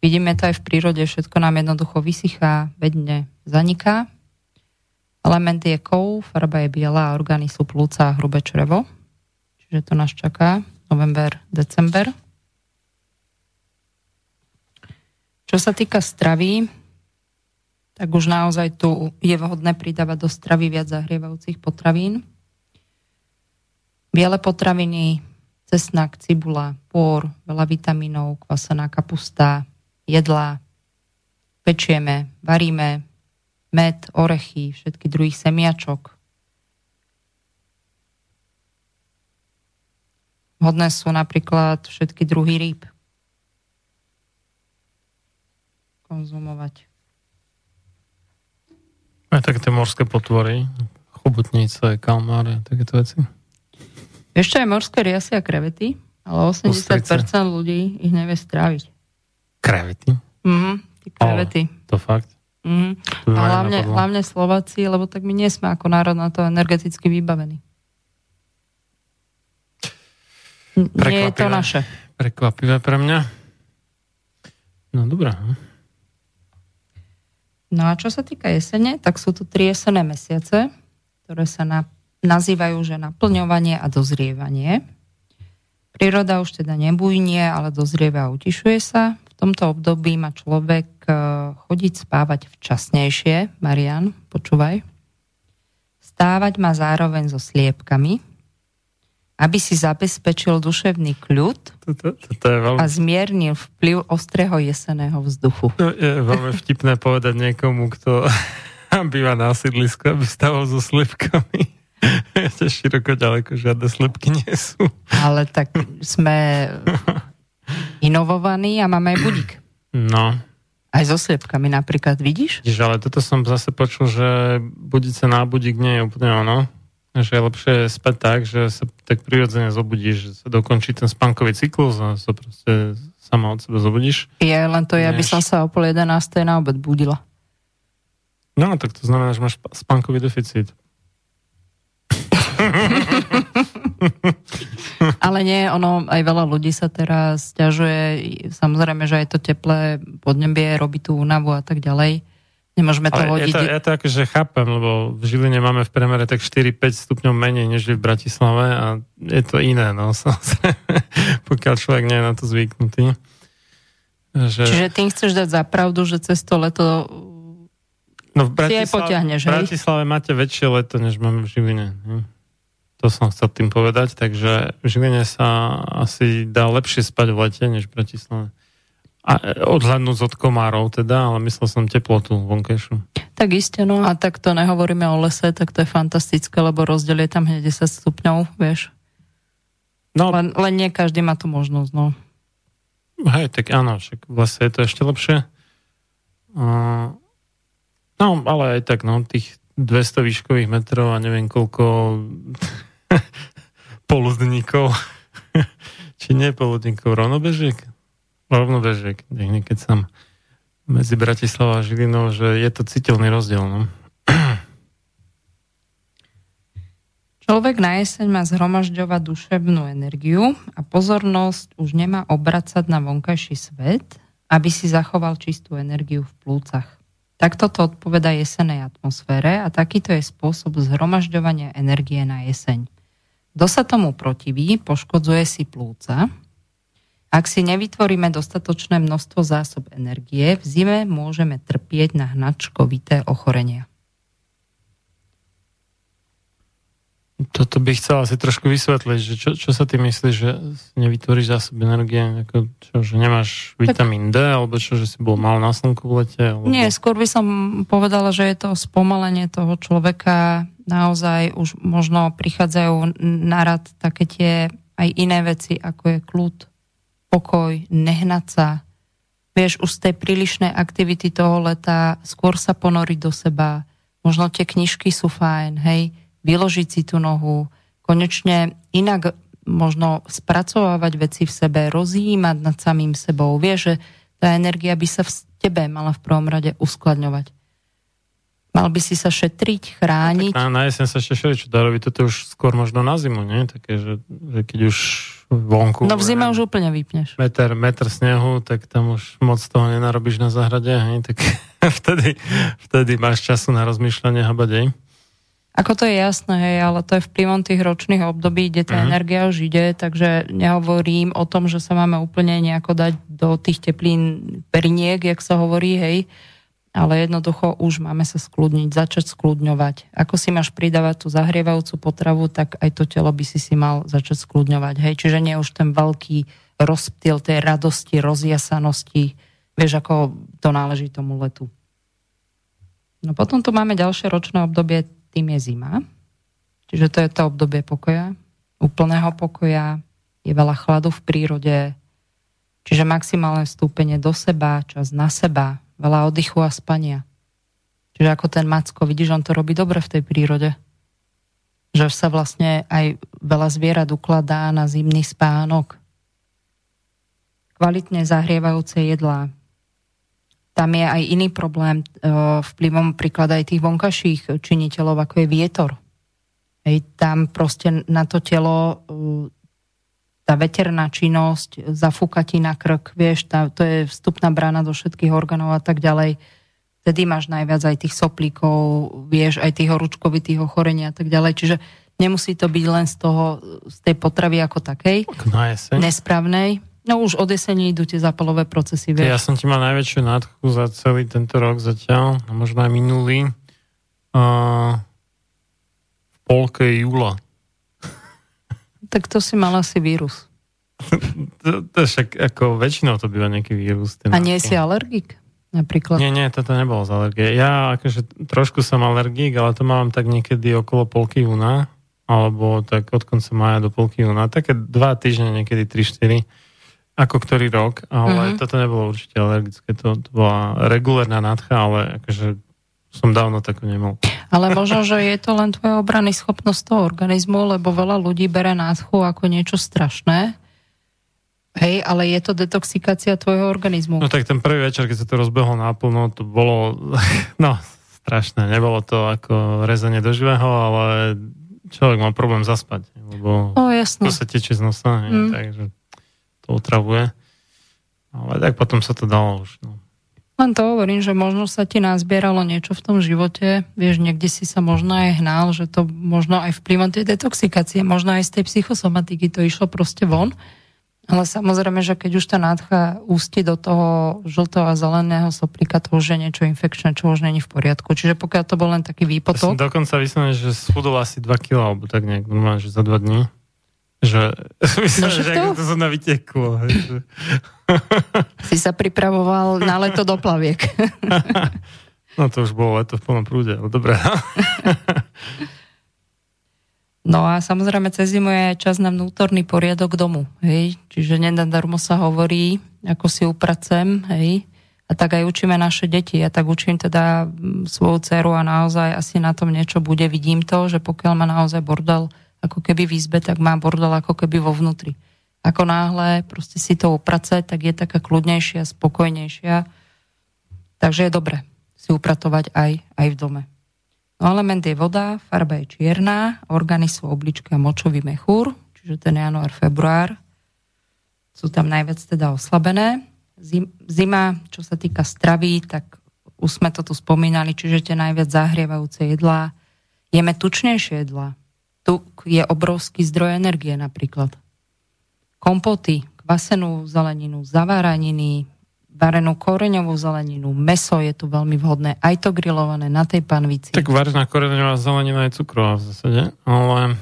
S4: Vidíme to aj v prírode, všetko nám jednoducho vysychá, vedne zaniká. Element je kov, farba je biela, orgány sú plúca a hrubé črevo. Čiže to nás čaká november, december. Čo sa týka stravy, tak už naozaj tu je vhodné pridávať do stravy viac zahrievajúcich potravín. Biele potraviny, cesnak, cibula, pór, veľa vitamínov, kvasená kapusta, jedlá, pečieme, varíme, med, orechy, všetky druhy semiačok. Hodné sú napríklad všetky druhy rýb. Konzumovať.
S3: Aj také tie morské potvory, chobotnice, kalmáre, takéto veci.
S4: Ešte aj morské riasy a krevety, ale 80% ľudí ich nevie stráviť.
S3: Krevety?
S4: Mhm, krevety.
S3: Oh, to fakt?
S4: Mhm. A hlavne, hlavne Slováci, lebo tak my nie sme ako národ na to energeticky vybavení. Nie je to naše.
S3: Prekvapivé pre mňa. No dobré. Hm.
S4: No a čo sa týka jesene, tak sú tu tri jesené mesiace, ktoré sa na, nazývajú, že naplňovanie a dozrievanie. Príroda už teda nebujnie, ale dozrieva a utišuje sa. V tomto období má človek e, chodiť spávať včasnejšie. Marian, počúvaj. Stávať má zároveň so sliepkami, aby si zabezpečil duševný kľud
S3: toto, toto je veľmi...
S4: a zmiernil vplyv ostrého jeseného vzduchu.
S3: To je veľmi vtipné povedať niekomu, kto býva na sídlisku, aby stával so sliepkami. Ešte široko ďaleko žiadne slepky nie sú.
S4: Ale tak sme inovovaní a máme aj budík.
S3: No.
S4: Aj so sliepkami napríklad, vidíš?
S3: Vidíš, ale toto som zase počul, že budiť sa na budík nie je úplne ono že je lepšie spať tak, že sa tak prirodzene zobudíš, že sa dokončí ten spánkový cyklus a sa proste sama od seba zobudíš.
S4: Je, len to ja by som sa o pol 11. na obed budila.
S3: No, tak to znamená, že máš spánkový deficit.
S4: Ale nie, ono, aj veľa ľudí sa teraz ťažuje, samozrejme, že aj to teplé podnebie robí tú únavu a tak ďalej Nemôžeme to Ale hodiť.
S3: Ja to, ja to akože chápem, lebo v Žiline máme v premere tak 4-5 stupňov menej, než v Bratislave a je to iné, no pokiaľ človek nie je na to zvyknutý.
S4: Že... Čiže tým chceš dať za pravdu, že cez to leto
S3: no v Bratislave, potiahneš, V Bratislave máte väčšie leto, než máme v Žiline. To som chcel tým povedať, takže v Žiline sa asi dá lepšie spať v lete, než v Bratislave. A odhľadnúť od komárov teda, ale myslel som teplotu vonkajšiu.
S4: Tak iste, no a tak to nehovoríme o lese, tak to je fantastické, lebo rozdiel je tam hneď 10 stupňov, vieš. No, len, len nie každý má tu možnosť, no.
S3: Hej, tak áno, však v lese je to ešte lepšie. Uh, no, ale aj tak, no, tých 200 výškových metrov a neviem koľko poludníkov, či nie poludníkov, rovnobežiek? rovnobežek, keď som medzi Bratislava a Žilinou, že je to citeľný rozdiel. No.
S4: Človek na jeseň má zhromažďovať duševnú energiu a pozornosť už nemá obracať na vonkajší svet, aby si zachoval čistú energiu v plúcach. Takto to odpoveda jesenej atmosfére a takýto je spôsob zhromažďovania energie na jeseň. Kto sa tomu protiví, poškodzuje si plúca, ak si nevytvoríme dostatočné množstvo zásob energie, v zime môžeme trpieť na hnačkovité ochorenia.
S3: Toto by chcela si trošku vysvetliť, že čo, čo sa ty myslíš, že nevytvoríš zásob energie, ako čo, že nemáš vitamín D, alebo čo, že si bol mal na slnku v lete? Alebo...
S4: Nie, skôr by som povedala, že je to spomalenie toho človeka, naozaj už možno prichádzajú na rad také tie aj iné veci, ako je kľud, pokoj, nehnať sa, vieš, už z tej prílišnej aktivity toho leta skôr sa ponoriť do seba, možno tie knižky sú fajn, hej, vyložiť si tú nohu, konečne inak možno spracovávať veci v sebe, rozjímať nad samým sebou. Vieš, že tá energia by sa v tebe mala v prvom rade uskladňovať. Mal by si sa šetriť, chrániť.
S3: No, na, na jeseň sa ešte šetriť, čo dá robiť, toto už skôr možno na zimu, nie? Také, že, že keď už vonku...
S4: No v zime už úplne vypneš.
S3: Meter, meter snehu, tak tam už moc toho nenarobíš na zahrade, hej? tak vtedy, vtedy máš času na rozmýšľanie habadej.
S4: Ako to je jasné, hej, ale to je vplyvom tých ročných období, kde tá uh-huh. energia už ide, takže nehovorím o tom, že sa máme úplne nejako dať do tých teplín periniek, jak sa hovorí, hej, ale jednoducho už máme sa skľudniť, začať skľudňovať. Ako si máš pridávať tú zahrievajúcu potravu, tak aj to telo by si si mal začať skľudňovať. Hej? Čiže nie už ten veľký rozptyl tej radosti, rozjasanosti, vieš, ako to náleží tomu letu. No potom tu máme ďalšie ročné obdobie, tým je zima. Čiže to je to obdobie pokoja, úplného pokoja, je veľa chladu v prírode, čiže maximálne vstúpenie do seba, čas na seba, veľa oddychu a spania. Čiže ako ten Macko, vidíš, on to robí dobre v tej prírode. Že sa vlastne aj veľa zvierat ukladá na zimný spánok. kvalitne zahrievajúce jedlá. Tam je aj iný problém vplyvom príklad aj tých vonkajších činiteľov, ako je vietor. Hej, tam proste na to telo tá veterná činnosť, zafúka ti na krk, vieš, tá, to je vstupná brána do všetkých orgánov a tak ďalej. Vtedy máš najviac aj tých soplíkov, vieš, aj tých horúčkovitých ochorení a tak ďalej. Čiže nemusí to byť len z toho, z tej potravy ako takej, nesprávnej. No už od jesení idú tie zápalové procesy. Vieš.
S3: Ja som ti mal najväčšiu nádchu za celý tento rok zatiaľ, a možno aj minulý. Uh, v polke júla
S4: tak to si mal asi vírus.
S3: to, to však ako väčšinou to býva nejaký vírus.
S4: A nie si alergik? Napríklad.
S3: Nie, nie, toto nebolo z alergie. Ja akože trošku som alergik, ale to mám tak niekedy okolo polky júna, alebo tak od konca maja do polky júna. Také dva týždne, niekedy 3-4, ako ktorý rok, ale mm-hmm. toto nebolo určite alergické. To, to bola regulárna nádcha, ale akože som dávno takú nemal.
S4: Ale možno, že je to len tvoja obrany schopnosť toho organizmu, lebo veľa ľudí bere nádchu ako niečo strašné. Hej, ale je to detoxikácia tvojho organizmu.
S3: No tak ten prvý večer, keď sa to rozbehlo náplno, to bolo, no, strašné. Nebolo to ako rezanie do živého, ale človek mal problém zaspať, lebo
S4: o, jasno.
S3: to sa tečie z nosa, mm. takže to otravuje. Ale tak potom sa to dalo už. No.
S4: Len to hovorím, že možno sa ti nazbieralo niečo v tom živote, vieš, niekde si sa možno aj hnal, že to možno aj vplyvom tej detoxikácie, možno aj z tej psychosomatiky to išlo proste von. Ale samozrejme, že keď už tá nádcha ústi do toho žltého a zeleného soplíka, to už je niečo infekčné, čo už není v poriadku. Čiže pokiaľ to bol len taký výpotok...
S3: Ja som dokonca vyslovene, že schudol asi 2 kg, alebo tak nejak normálne, že za 2 dní. Že, myslím, no, že, to? som na vyteklo. Hej,
S4: si sa pripravoval na leto do plaviek.
S3: no to už bolo leto v plnom prúde, ale dobré.
S4: No a samozrejme cez zimu je čas na vnútorný poriadok domu, hej. Čiže nenadarmo sa hovorí, ako si upracem, hej. A tak aj učíme naše deti. Ja tak učím teda svoju dceru a naozaj asi na tom niečo bude. Vidím to, že pokiaľ má naozaj bordel ako keby v izbe, tak má bordel ako keby vo vnútri. Ako náhle proste si to upracať, tak je taká kľudnejšia, spokojnejšia. Takže je dobre si upratovať aj, aj v dome. No element je voda, farba je čierna, orgány sú oblička a močový mechúr, čiže ten január, február sú tam najviac teda oslabené. Zima, čo sa týka stravy, tak už sme to tu spomínali, čiže tie najviac zahrievajúce jedlá. Jeme tučnejšie jedlá. Tuk je obrovský zdroj energie napríklad kompoty, kvasenú zeleninu, zaváraniny, varenú koreňovú zeleninu, meso je tu veľmi vhodné, aj to grillované na tej panvici.
S3: Tak varená koreňová zelenina je cukrová v zásade, ale...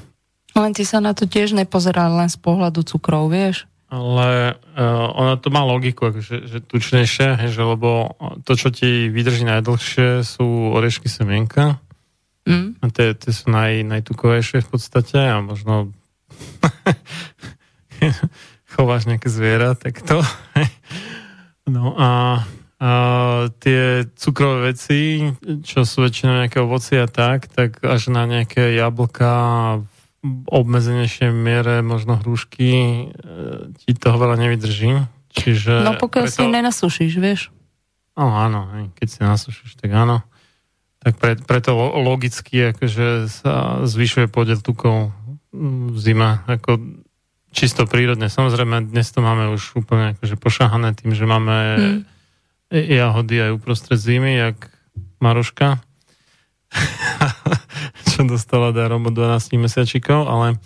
S4: Len ty sa na to tiež nepozerá len z pohľadu cukrov, vieš?
S3: Ale uh, ono to má logiku, že, že tučnejšie, že, lebo to, čo ti vydrží najdlhšie, sú orešky semienka. Mm. A tie, tie sú naj, najtukovejšie v podstate a možno chováš nejaké zviera, tak to. no a, a tie cukrové veci, čo sú väčšinou nejaké ovoci a tak, tak až na nejaké jablka v obmedzenejšej miere, možno hrušky, e, ti toho veľa nevydrží. Čiže
S4: no pokiaľ preto... si nenasúšiš, vieš.
S3: No áno, keď si nasúšiš, tak áno. Tak pre, preto logicky akože sa zvyšuje podiel tukov v zima. Ako čisto prírodne. Samozrejme, dnes to máme už úplne akože pošahané tým, že máme hmm. jahody aj uprostred zimy, jak Maruška, čo dostala darom od 12 mesiačikov, ale...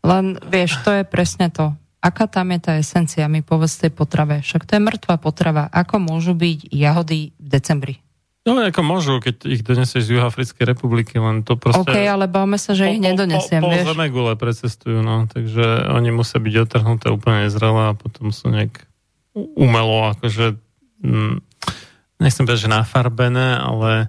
S4: Len, vieš, to je presne to. Aká tam je tá esencia, mi povedz tej potrave. Však to je mŕtva potrava. Ako môžu byť jahody v decembri?
S3: No, ako môžu, keď ich donesieš z Juhafrickej republiky, len to proste...
S4: OK, ale bavme sa, že po, ich nedonesiem, po, po,
S3: vieš. Po zemegule precestujú, no, takže oni musia byť otrhnuté úplne nezrelé a potom sú nejak umelo, akože... Hm, nechcem povedať, že nafarbené, ale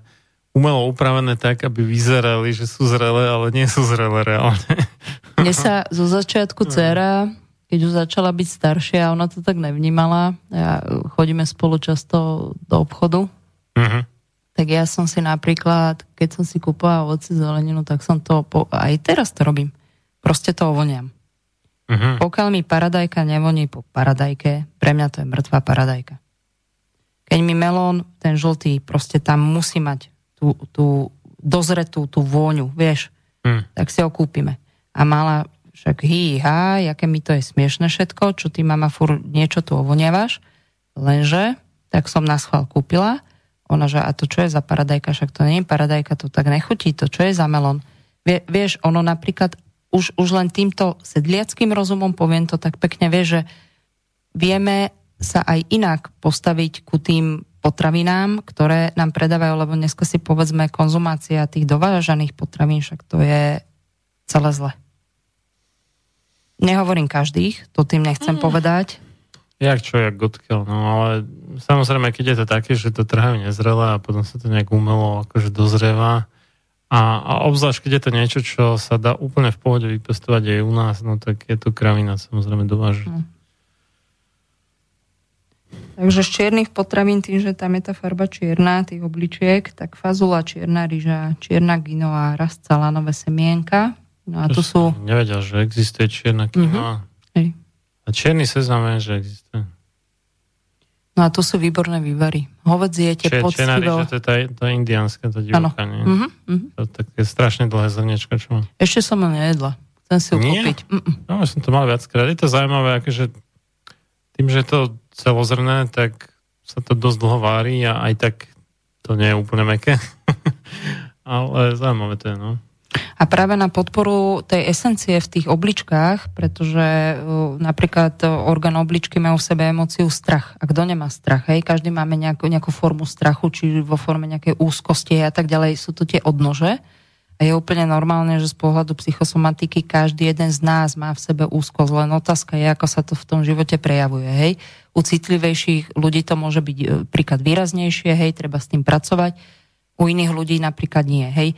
S3: umelo upravené tak, aby vyzerali, že sú zrelé, ale nie sú zrelé reálne.
S4: Mne sa zo začiatku no. dcera, keď už začala byť staršia, ona to tak nevnímala. Ja, chodíme spolu často do obchodu. Uh-huh tak ja som si napríklad, keď som si kúpovala ovoci zeleninu, tak som to, po, aj teraz to robím. Proste to ovoniam.
S3: Uh-huh.
S4: Pokiaľ mi paradajka nevoní po paradajke, pre mňa to je mŕtvá paradajka. Keď mi melón, ten žltý, proste tam musí mať tú, tú dozretú, tú vôňu, vieš,
S3: Hmm.
S4: tak si ho kúpime. A mala však hý, há, aké mi to je smiešne všetko, čo ty mama fur niečo tu ovoniavaš, lenže, tak som na schvál kúpila, ona, že a to čo je za paradajka, však to nie je paradajka, to tak nechutí, to čo je za melón. Vie, vieš, ono napríklad, už, už len týmto sedliackým rozumom, poviem to tak pekne, vieš, že vieme sa aj inak postaviť ku tým potravinám, ktoré nám predávajú, lebo dneska si povedzme konzumácia tých dovážaných potravín, však to je celé zle. Nehovorím každých, to tým nechcem mm. povedať.
S3: Jak čo, jak gotkel, no ale samozrejme, keď je to také, že to trhajú nezrelé a potom sa to nejak umelo akože dozrieva a, a obzvlášť, keď je to niečo, čo sa dá úplne v pohode vypestovať aj u nás, no tak je to kravina samozrejme dovážiť.
S4: Mm. Takže z čiernych potravín, tým, že tam je tá farba čierna, tých obličiek, tak fazula, čierna ryža, čierna ginová, rast salanové semienka. No a
S3: To
S4: sú...
S3: Nevedel, že existuje čierna kinoa.
S4: Hej.
S3: A čierny sezam viem, že existuje.
S4: No a tu sú výborné vývary. Hovedzie, tie
S3: Čier, čierna
S4: poctivo...
S3: ryža, to je tá, tá indiánska,
S4: Áno.
S3: divoká, nie?
S4: Mhm, mhm.
S3: To je také strašne dlhé zrniečko, čo mám.
S4: Ešte som ho nejedla. Chcem si ju
S3: Nie?
S4: kúpiť. Mm-mm.
S3: No, som to mal viackrát. Je to zaujímavé, akože tým, že je to celozrné, tak sa to dosť dlho vári a aj tak to nie je úplne meké. Ale zaujímavé to je, no.
S4: A práve na podporu tej esencie v tých obličkách, pretože uh, napríklad uh, orgán obličky majú v sebe emóciu strach. A kto nemá strach? Hej? Každý máme nejakú, nejakú formu strachu, či vo forme nejakej úzkosti a tak ďalej. Sú to tie odnože. A je úplne normálne, že z pohľadu psychosomatiky každý jeden z nás má v sebe úzkosť. Len otázka je, ako sa to v tom živote prejavuje. Hej? U citlivejších ľudí to môže byť e, príklad výraznejšie, hej, treba s tým pracovať. U iných ľudí napríklad nie, hej.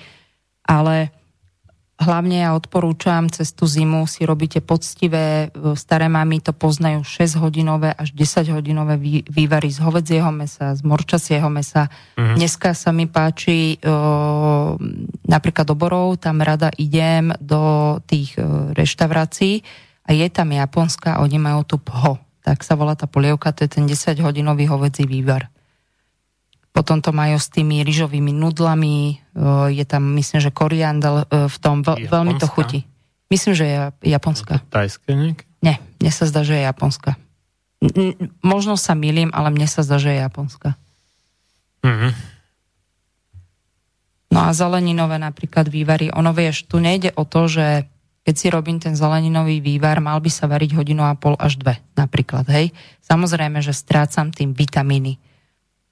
S4: Ale hlavne ja odporúčam cez tú zimu si robíte poctivé, staré mamy to poznajú 6-hodinové až 10-hodinové vý- vývary z hovedzieho mesa, z morčasieho mesa.
S3: Mhm.
S4: Dneska sa mi páči o, napríklad do Borov, tam rada idem do tých e, reštaurácií a je tam japonská, oni majú tu pho. Tak sa volá tá polievka, to je ten 10-hodinový hovedzí vývar. Potom to majú s tými ryžovými nudlami, o, je tam, myslím, že koriandel e, v tom, veľ, veľmi to chutí. Myslím, že je japonská.
S3: Tajské nejaké?
S4: Nie, mne sa zdá, že je japonská. Možno sa milím, ale mne sa zdá, že je japonská.
S3: Mhm.
S4: No a zeleninové napríklad vývary. Ono vieš, tu nejde o to, že keď si robím ten zeleninový vývar, mal by sa variť hodinu a pol až dve napríklad, hej. Samozrejme, že strácam tým vitamíny.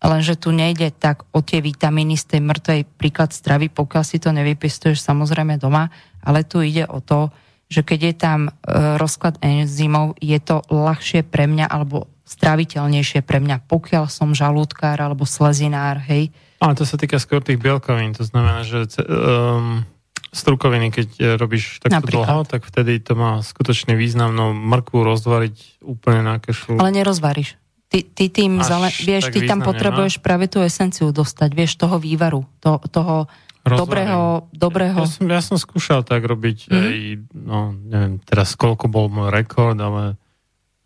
S4: Lenže tu nejde tak o tie vitamíny z tej mŕtvej príklad stravy, pokiaľ si to nevypestuješ samozrejme doma, ale tu ide o to, že keď je tam e, rozklad enzymov, je to ľahšie pre mňa alebo straviteľnejšie pre mňa, pokiaľ som žalúdkár alebo slezinár, hej.
S3: Ale to sa týka skôr tých bielkovín, to znamená, že um, strukoviny, keď e, robíš takto
S4: Napríklad.
S3: dlho, tak vtedy to má skutočný význam, no mrkvu rozvariť úplne na kašu.
S4: Ale nerozvaríš. Ty, ty tým,
S3: Až
S4: zale, vieš, ty tam
S3: významne,
S4: potrebuješ práve tú esenciu dostať, vieš, toho vývaru, to, toho
S3: Rozvarím.
S4: dobrého, dobrého.
S3: Ja som, ja som skúšal tak robiť, mm. aj, no neviem teraz koľko bol môj rekord, ale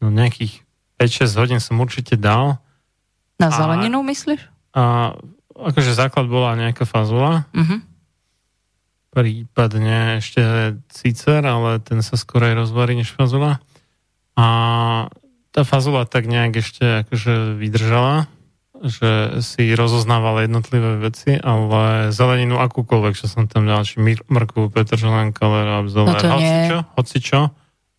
S3: no nejakých 5-6 hodín som určite dal.
S4: Na
S3: a-
S4: zeleninu myslíš?
S3: A akože základ bola nejaká fazula,
S4: Mhm.
S3: prípadne ešte cicer, ale ten sa skôr aj rozvarí než fazula. A tá fazula tak nejak ešte akože vydržala, že si rozoznávala jednotlivé veci, ale zeleninu akúkoľvek, čo som tam dal, či mrkvu, petržlen, kalera, bzover,
S4: No to
S3: hoci čo, hoci čo,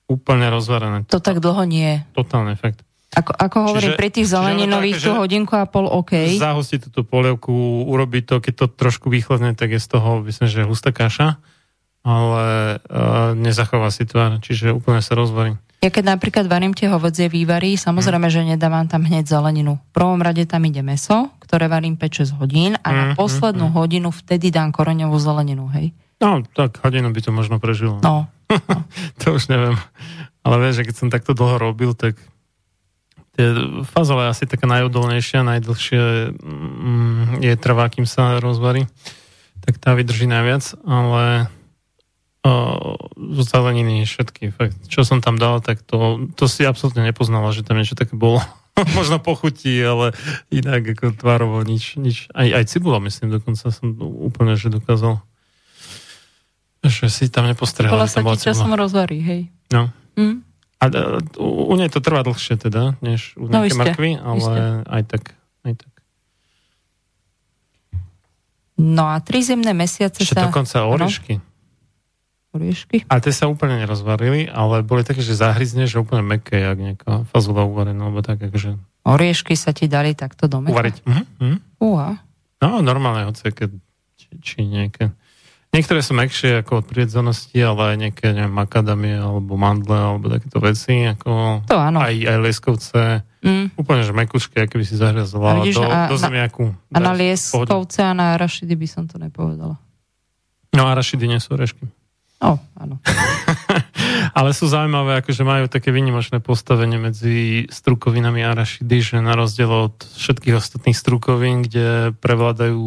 S3: úplne rozvarené.
S4: To tak dlho nie.
S3: Totálny efekt.
S4: Ako, ako hovorím,
S3: Čiže-
S4: pri tých zeleninových
S3: také,
S4: tú hodinku a pol OK.
S3: Zahustiť túto polievku, urobiť to, keď to trošku vychladne, tak je z toho, myslím, že hustá kaša, ale uh, nezachová si tvár, čiže úplne sa rozvarí.
S4: Ja keď napríklad varím tie hovedzie vývary, samozrejme, že nedávam tam hneď zeleninu. V prvom rade tam ide meso, ktoré varím 5-6 hodín a na
S3: Mm,
S4: poslednú hodinu vtedy dám koreňovú zeleninu, hej.
S3: No, tak hodinu by to možno prežilo.
S4: No,
S3: To už neviem. Ale vieš, že keď som takto dlho robil, tak tie fazole je asi taká najodolnejšia, najdlhšie mm, je trvá, kým sa rozvarí. Tak tá vydrží najviac, ale zeleniny všetky. Fakt, čo som tam dal, tak to, to si absolútne nepoznala, že tam niečo také bolo. Možno pochutí, ale inak ako tvárovo nič. nič. Aj, aj cibula, myslím, dokonca som úplne, že dokázal. Že si tam nepostrehal.
S4: Bola sa ti časom rozvarí, hej.
S3: No. Mm. A, a u, u nej to trvá dlhšie teda, než u nejaké no, mrkvy, ale iste. aj tak, aj tak.
S4: No a tri zemné mesiace
S3: Ešte
S4: sa...
S3: dokonca oriešky. Ano?
S4: Oriešky.
S3: A tie sa úplne nerozvarili, ale boli také, že zahryzne, že úplne meké, jak nejaká fazula uvarená, alebo tak, akože...
S4: Oriešky sa ti dali takto do meka?
S3: Uvariť.
S4: Uha.
S3: No, normálne, hoci keď, či, či nejaké... Niektoré sú mekšie ako od prirodzenosti, ale aj nejaké, neviem, makadamie, alebo mandle, alebo takéto veci, ako...
S4: To áno.
S3: Aj, aj lieskovce. Mm. Úplne, že mekušky, aké by si zahriazovala do, a, do zemiaku.
S4: A na lieskovce a na arašidy by som to nepovedala.
S3: No, arašidy nie sú orešky.
S4: No, áno.
S3: Ale sú zaujímavé, akože majú také vynimočné postavenie medzi strukovinami arašidy, že na rozdiel od všetkých ostatných strukovín, kde prevládajú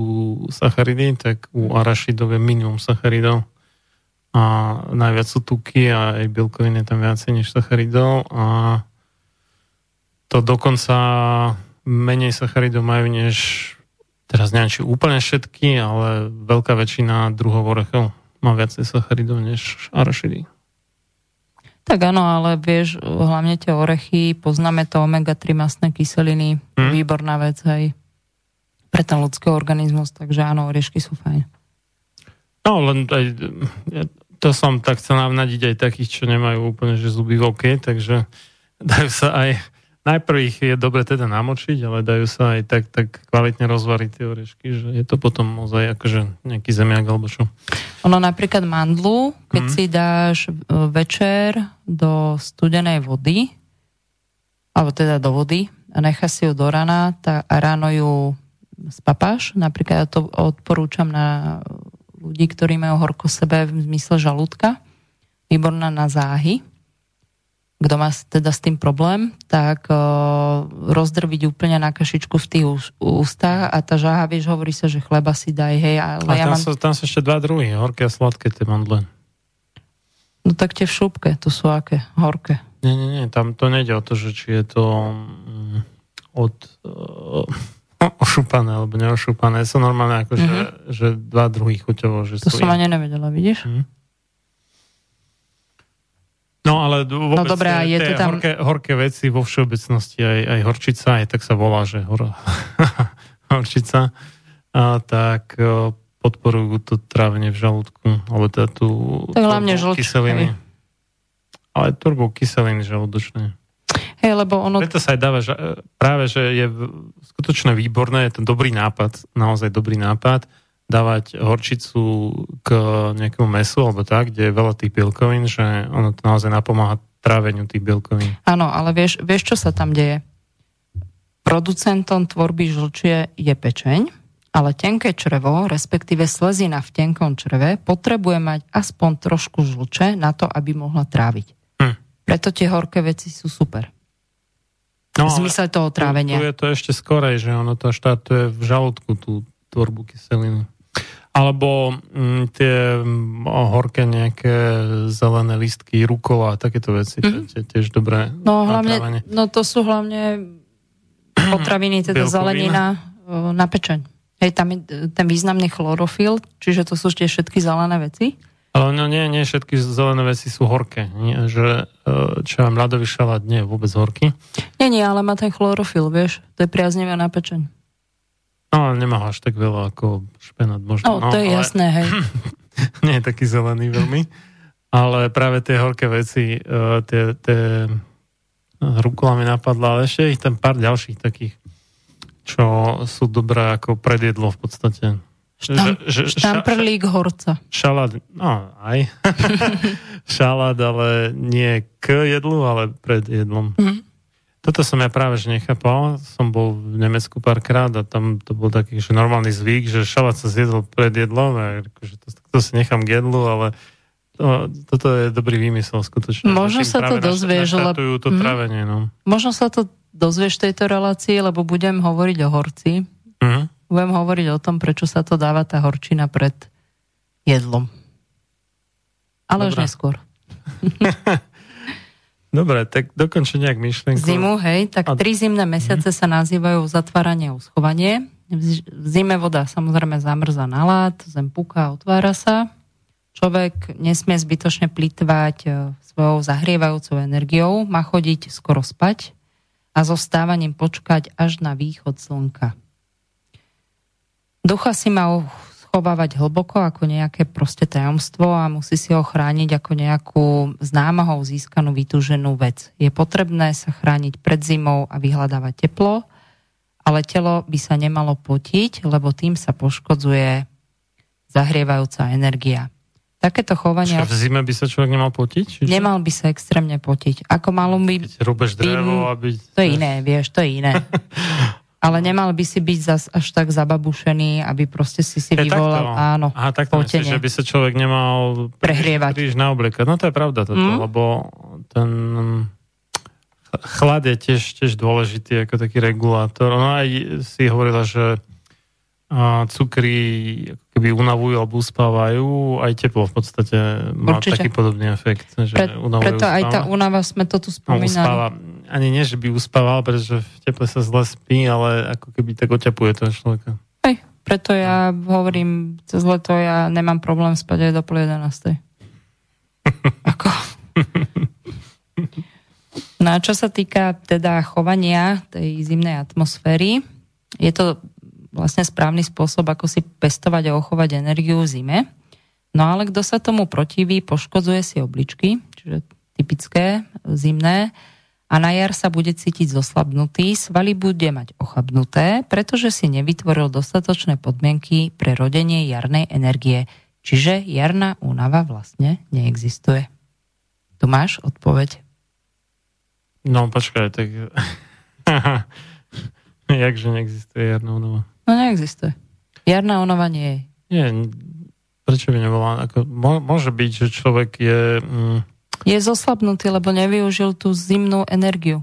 S3: sacharidy, tak u arašidov je minimum sacharidov. A najviac sú tuky a aj bielkoviny je tam viacej než sacharidov. A to dokonca menej sacharidov majú než teraz neviem, či úplne všetky, ale veľká väčšina druhov orechov má viacej sacharidov než arašidy.
S4: Tak áno, ale vieš, hlavne tie orechy, poznáme to omega-3 masné kyseliny, hmm. výborná vec aj pre ten ľudský organizmus, takže áno, orešky sú fajn.
S3: No, len aj, to som tak chcel navnadiť aj takých, čo nemajú úplne že zuby v oke, takže dajú sa aj najprv ich je dobre teda namočiť, ale dajú sa aj tak, tak kvalitne rozvariť tie orešky, že je to potom ozaj akože nejaký zemiak alebo čo.
S4: Ono napríklad mandlu, keď mm. si dáš e, večer do studenej vody, alebo teda do vody a nechá si ju do rana tá, a ráno ju spapáš, napríklad ja to odporúčam na ľudí, ktorí majú horko sebe v zmysle žalúdka, výborná na záhy, kto má teda s tým problém, tak uh, rozdrviť úplne na kašičku v tých ústach a tá žáha, vieš, hovorí sa, že chleba si daj, hej. Ale
S3: a ja tam, mám... sú, tam sú ešte dva druhy, horké a sladké tie mandle.
S4: No tak tie v šupke, to sú aké? Horké.
S3: Nie, nie, nie, tam to nejde o to, že či je to um, od uh, ošúpané alebo neošúpané. Sú normálne ako, mm-hmm. že, mhm. že dva druhy chuťovo. Že
S4: to som ani nevedela, vidíš? Mm.
S3: No ale vôbec
S4: no dobré, je to tam...
S3: horké, horké veci vo všeobecnosti, aj, aj horčica, aj tak sa volá, že hor... horčica, a tak podporujú to trávenie v žalúdku, alebo teda tú
S4: tak hlavne kyseliny.
S3: Ale turbo kyseliny žalúdočné.
S4: Hej, lebo ono...
S3: Preto sa aj dáva, že práve, že je skutočne výborné, je to dobrý nápad, naozaj dobrý nápad, dávať horčicu k nejakému mesu alebo tak, kde je veľa tých bielkovín, že ono to naozaj napomáha tráveniu tých bielkovín.
S4: Áno, ale vieš, vieš, čo sa tam deje? Producentom tvorby žlčie je pečeň, ale tenké črevo, respektíve slezina v tenkom čreve, potrebuje mať aspoň trošku žlče na to, aby mohla tráviť. Hm. Preto tie horké veci sú super. No, v zmysle toho trávenia.
S3: Tu, tu je to ešte skorej, že ono to štartuje v žalúdku, tú tvorbu kyseliny. Alebo mm, tie mm, horké nejaké zelené listky, rukola a takéto veci, mm. to je tiež dobré.
S4: No, hlavne, no to sú hlavne potraviny, teda zelenina na pečeň. Hej, tam je ten významný chlorofil, čiže to sú tie všetky zelené veci.
S3: Ale no nie, nie všetky zelené veci sú horké. Nie, že, e, čo je mladový šalát nie je vôbec horký.
S4: Nie, nie, ale má ten chlorofil, vieš. To je priaznivé na pečeň.
S3: No, nemá až tak veľa ako špenát možno.
S4: No, to je ale... jasné, hej.
S3: nie je taký zelený veľmi. Ale práve tie horké veci, uh, tie, tie rukola mi napadla, ale ešte ich tam pár ďalších takých, čo sú dobré ako predjedlo v podstate.
S4: Štam, že, že, štamprlík ša, horca.
S3: Šalát, no aj. šalát, ale nie k jedlu, ale pred jedlom. Mm. Toto som ja práve že nechápal. Som bol v Nemecku párkrát a tam to bol taký že normálny zvyk, že šalát sa zjedol pred jedlom a akože to, to si nechám k jedlu, ale to, toto je dobrý výmysel skutočne.
S4: Možno sa to dozvieš,
S3: lebo... to mm, trávenie, no.
S4: Možno sa to dozvieš v tejto relácii, lebo budem hovoriť o horci. Mm. Budem hovoriť o tom, prečo sa to dáva tá horčina pred jedlom. Ale Dobre. už neskôr.
S3: Dobre, tak dokončím nejak myšlienku.
S4: Zimu, hej, tak a... tri zimné mesiace mm-hmm. sa nazývajú zatváranie a uschovanie. V zime voda samozrejme zamrza na lát, zem puká, otvára sa. Človek nesmie zbytočne plýtvať e, svojou zahrievajúcou energiou, má chodiť skoro spať a so stávaním počkať až na východ slnka. Ducha si má schovávať hlboko ako nejaké proste tajomstvo a musí si ho chrániť ako nejakú známahou získanú vytúženú vec. Je potrebné sa chrániť pred zimou a vyhľadávať teplo, ale telo by sa nemalo potiť, lebo tým sa poškodzuje zahrievajúca energia. Takéto chovanie...
S3: v zime by sa človek nemal potiť? Čiže?
S4: Nemal by sa extrémne potiť. Ako malo by...
S3: Keď rúbeš drevo, aby...
S4: To je iné, vieš, to je iné. Ale nemal by si byť zas až tak zababušený, aby proste si si vyvolal, takto. áno,
S3: Aha, tak myslíš, že by sa človek nemal
S4: prehrievať.
S3: Príliš naobliekať. No to je pravda toto, mm. lebo ten chlad je tiež, tiež dôležitý ako taký regulátor. No aj si hovorila, že cukry keby unavujú alebo uspávajú, aj teplo v podstate má Určite. taký podobný efekt. Že
S4: Pre, preto uspáva. aj tá únava sme to tu spomínali.
S3: Uspáva. Ani nie, že by uspával, pretože v teple sa zle spí, ale ako keby tak oťapuje toho človeka.
S4: Hej, preto ja hovorím, cez leto ja nemám problém spať aj do pol 11. ako? No a čo sa týka teda chovania tej zimnej atmosféry, je to vlastne správny spôsob, ako si pestovať a ochovať energiu v zime. No ale kto sa tomu protiví, poškodzuje si obličky, čiže typické zimné, a na jar sa bude cítiť zoslabnutý, svaly bude mať ochabnuté, pretože si nevytvoril dostatočné podmienky pre rodenie jarnej energie. Čiže jarná únava vlastne neexistuje. Tu máš odpoveď?
S3: No počkaj, tak... Jakže neexistuje jarná únava?
S4: No neexistuje. Jarná únava nie je.
S3: Nie, prečo by nebola? Ako, môže byť, že človek je... Mm,
S4: je zoslabnutý, lebo nevyužil tú zimnú energiu.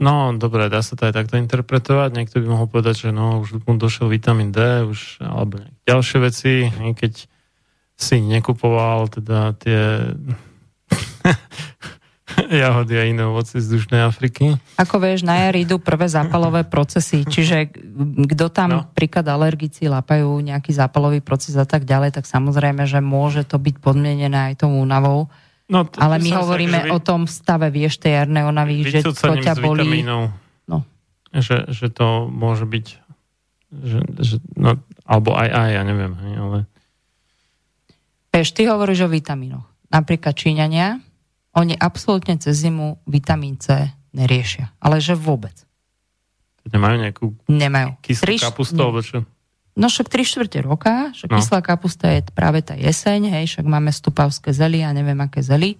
S3: No, dobre, dá sa to aj takto interpretovať. Niekto by mohol povedať, že no, už mu došiel vitamín D, už, alebo ďalšie veci, keď si nekupoval teda tie jahody a iné ovoci z Dušnej Afriky.
S4: Ako vieš, na jar idú prvé zápalové procesy, čiže kto tam no. príklad alergici lapajú nejaký zápalový proces a tak ďalej, tak samozrejme, že môže to byť podmienené aj tou únavou. No, to, Ale my hovoríme vy... o tom stave, vieš, tej jarnej onavy, že to ťa bolí.
S3: No. Že, že to môže byť že, že, no, alebo aj aj, ja neviem, hej, ale...
S4: Vieš, ty hovoríš o vitamínoch. Napríklad Číňania, oni absolútne cez zimu vitamín C neriešia. Ale že vôbec.
S3: Nemajú nejakú
S4: Nemajú.
S3: kyslú Triš... kapustu, alebo čo?
S4: No však 3 štvrte roka, však no. kyslá kapusta je práve tá jeseň, hej, však máme stupavské zely a neviem aké zely,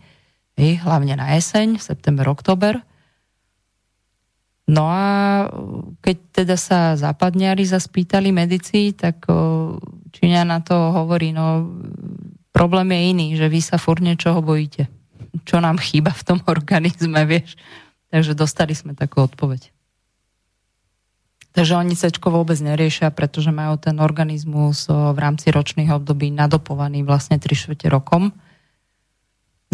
S4: hej, hlavne na jeseň, september, oktober. No a keď teda sa západniari zaspýtali medici, tak Číňa na to hovorí, no problém je iný, že vy sa furt niečoho bojíte čo nám chýba v tom organizme, vieš. Takže dostali sme takú odpoveď. Takže oni C vôbec neriešia, pretože majú ten organizmus v rámci ročných období nadopovaný vlastne 3 švete rokom.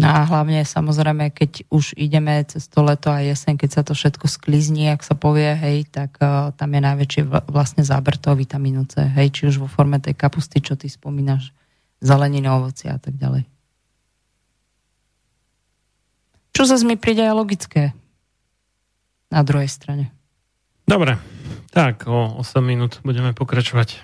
S4: No a hlavne samozrejme, keď už ideme cez to leto a jeseň, keď sa to všetko sklizní, ak sa povie, hej, tak uh, tam je najväčší vlastne záber toho vitamínu C, hej, či už vo forme tej kapusty, čo ty spomínaš, zeleniny, ovoci a tak ďalej. Čo zase mi príde aj logické na druhej strane.
S3: Dobre, tak o 8 minút budeme pokračovať.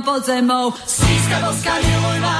S5: tam pod zemou. Síska boska, miluj ma,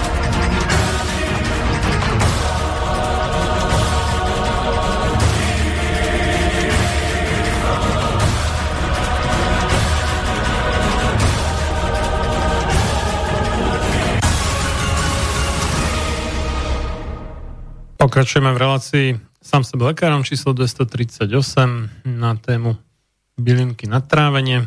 S3: Pokračujeme v relácii sám sebe lekárom číslo 238 na tému bylinky na trávenie.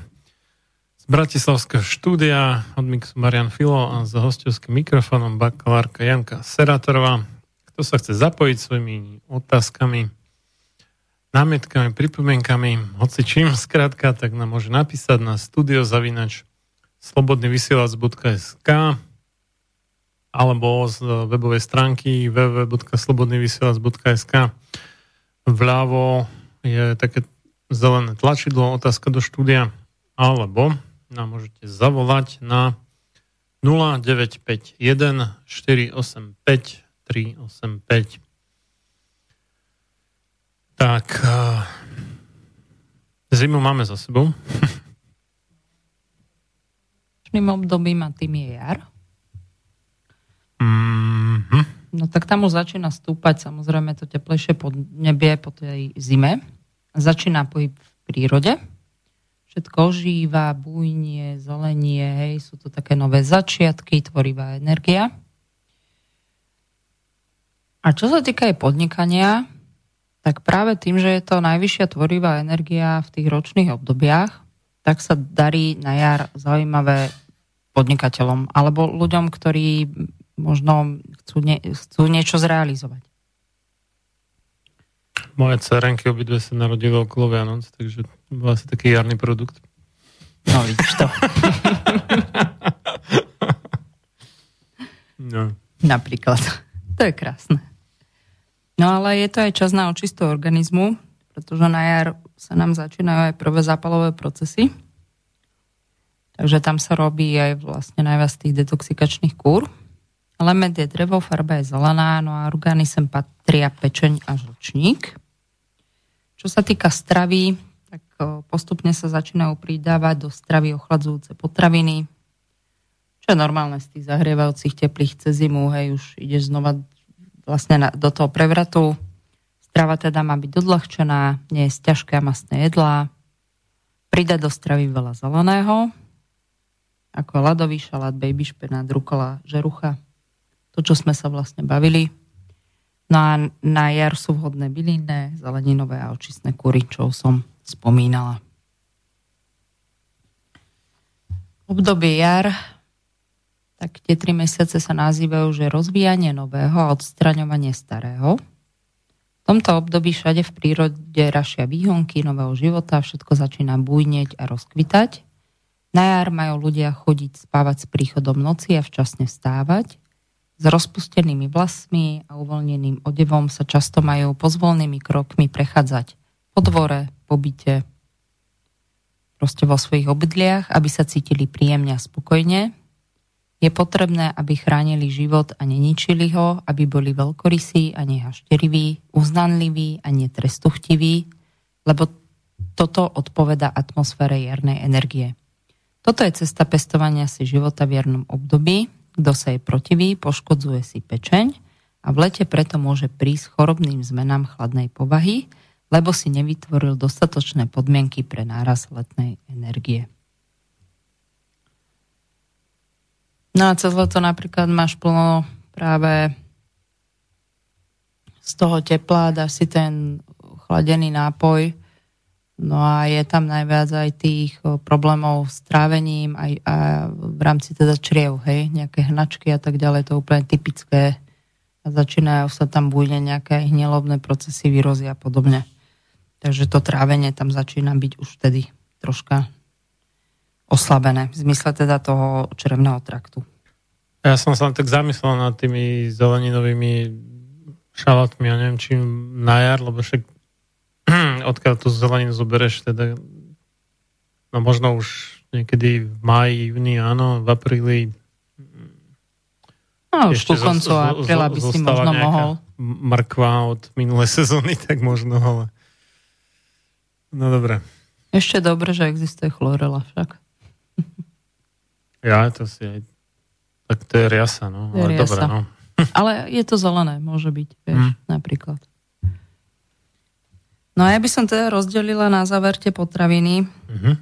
S3: Z Bratislavského štúdia od mixu Marian Filo a za hostovským mikrofónom bakalárka Janka Serátorová. Kto sa chce zapojiť svojimi otázkami, námietkami, pripomienkami, hoci čím skrátka, tak nám môže napísať na studiozavinač slobodnyvysielac.sk alebo z webovej stránky www.slobodnyvysielac.sk Vľavo je také zelené tlačidlo, otázka do štúdia, alebo nám môžete zavolať na 0951 485 385. Tak, eh, zimu máme za sebou.
S4: Dnešným obdobím a tým je jar.
S3: Mm-hmm.
S4: No tak tam už začína stúpať samozrejme to teplejšie podnebie po tej zime. Začína pohyb v prírode všetko ožíva, bujnie, zelenie, hej, sú to také nové začiatky, tvorivá energia. A čo sa týka aj podnikania, tak práve tým, že je to najvyššia tvorivá energia v tých ročných obdobiach, tak sa darí na jar zaujímavé podnikateľom alebo ľuďom, ktorí možno chcú, nie, chcú niečo zrealizovať.
S3: Moje cerenky obidve sa narodili okolo Vianoc, takže bol asi taký jarný produkt.
S4: No vidíš to.
S3: no.
S4: Napríklad. To je krásne. No ale je to aj čas na očistu organizmu, pretože na jar sa nám začínajú aj prvé zápalové procesy. Takže tam sa robí aj vlastne najviac tých detoxikačných kúr. Element je drevo, farba je zelená, no a orgány sem patria pečeň a žlčník. Čo sa týka stravy, tak postupne sa začínajú pridávať do stravy ochladzujúce potraviny, čo je normálne z tých zahrievajúcich teplých cez zimu, hej, už ideš znova vlastne na, do toho prevratu. Strava teda má byť odľahčená, nie je ťažké a masné jedlá. Pridať do stravy veľa zeleného, ako ľadový šalát, baby špenát, rukola, žerucha, to, čo sme sa vlastne bavili. No na jar sú vhodné bylinné, zeleninové a očistné kury, čo som spomínala. Obdobie jar, tak tie tri mesiace sa nazývajú, že rozvíjanie nového a odstraňovanie starého. V tomto období všade v prírode rašia výhonky nového života, všetko začína bujnieť a rozkvitať. Na jar majú ľudia chodiť spávať s príchodom noci a včasne vstávať. S rozpustenými vlasmi a uvoľneným odevom sa často majú pozvolnými krokmi prechádzať po dvore, po byte, proste vo svojich obydliach, aby sa cítili príjemne a spokojne. Je potrebné, aby chránili život a neničili ho, aby boli veľkorysí a nehašteriví, uznanliví a netrestuchtiví, lebo toto odpoveda atmosfére jarnej energie. Toto je cesta pestovania si života v jarnom období, kto sa jej protiví, poškodzuje si pečeň a v lete preto môže prísť chorobným zmenám chladnej povahy, lebo si nevytvoril dostatočné podmienky pre náraz letnej energie. No a cez leto napríklad máš plno práve z toho tepla, dáš si ten chladený nápoj, No a je tam najviac aj tých problémov s trávením aj, a v rámci teda čriev, hej, nejaké hnačky a tak ďalej, to je úplne typické. A začínajú sa tam bujne nejaké hnilobné procesy, výrozy a podobne. Takže to trávenie tam začína byť už vtedy troška oslabené, v zmysle teda toho črevného traktu.
S3: Ja som sa tak zamyslel nad tými zeleninovými šalátmi, ja neviem, či na jar, lebo však odkiaľ tú zeleninu zobereš, teda no možno už niekedy v máji, júni, áno, v apríli
S4: No už ku koncu apríla by si možno mohol.
S3: Mrkva od minulé sezóny, tak možno, ale... No dobre.
S4: Ešte dobre, že existuje chlorela však.
S3: Ja, to si aj... Tak to je riasa, no.
S4: Je
S3: ale
S4: riasa.
S3: dobre, no.
S4: Ale je to zelené, môže byť, vieš,
S3: Mm.
S4: napríklad. No a ja by som teda rozdelila na záver tie potraviny.
S3: Mhm.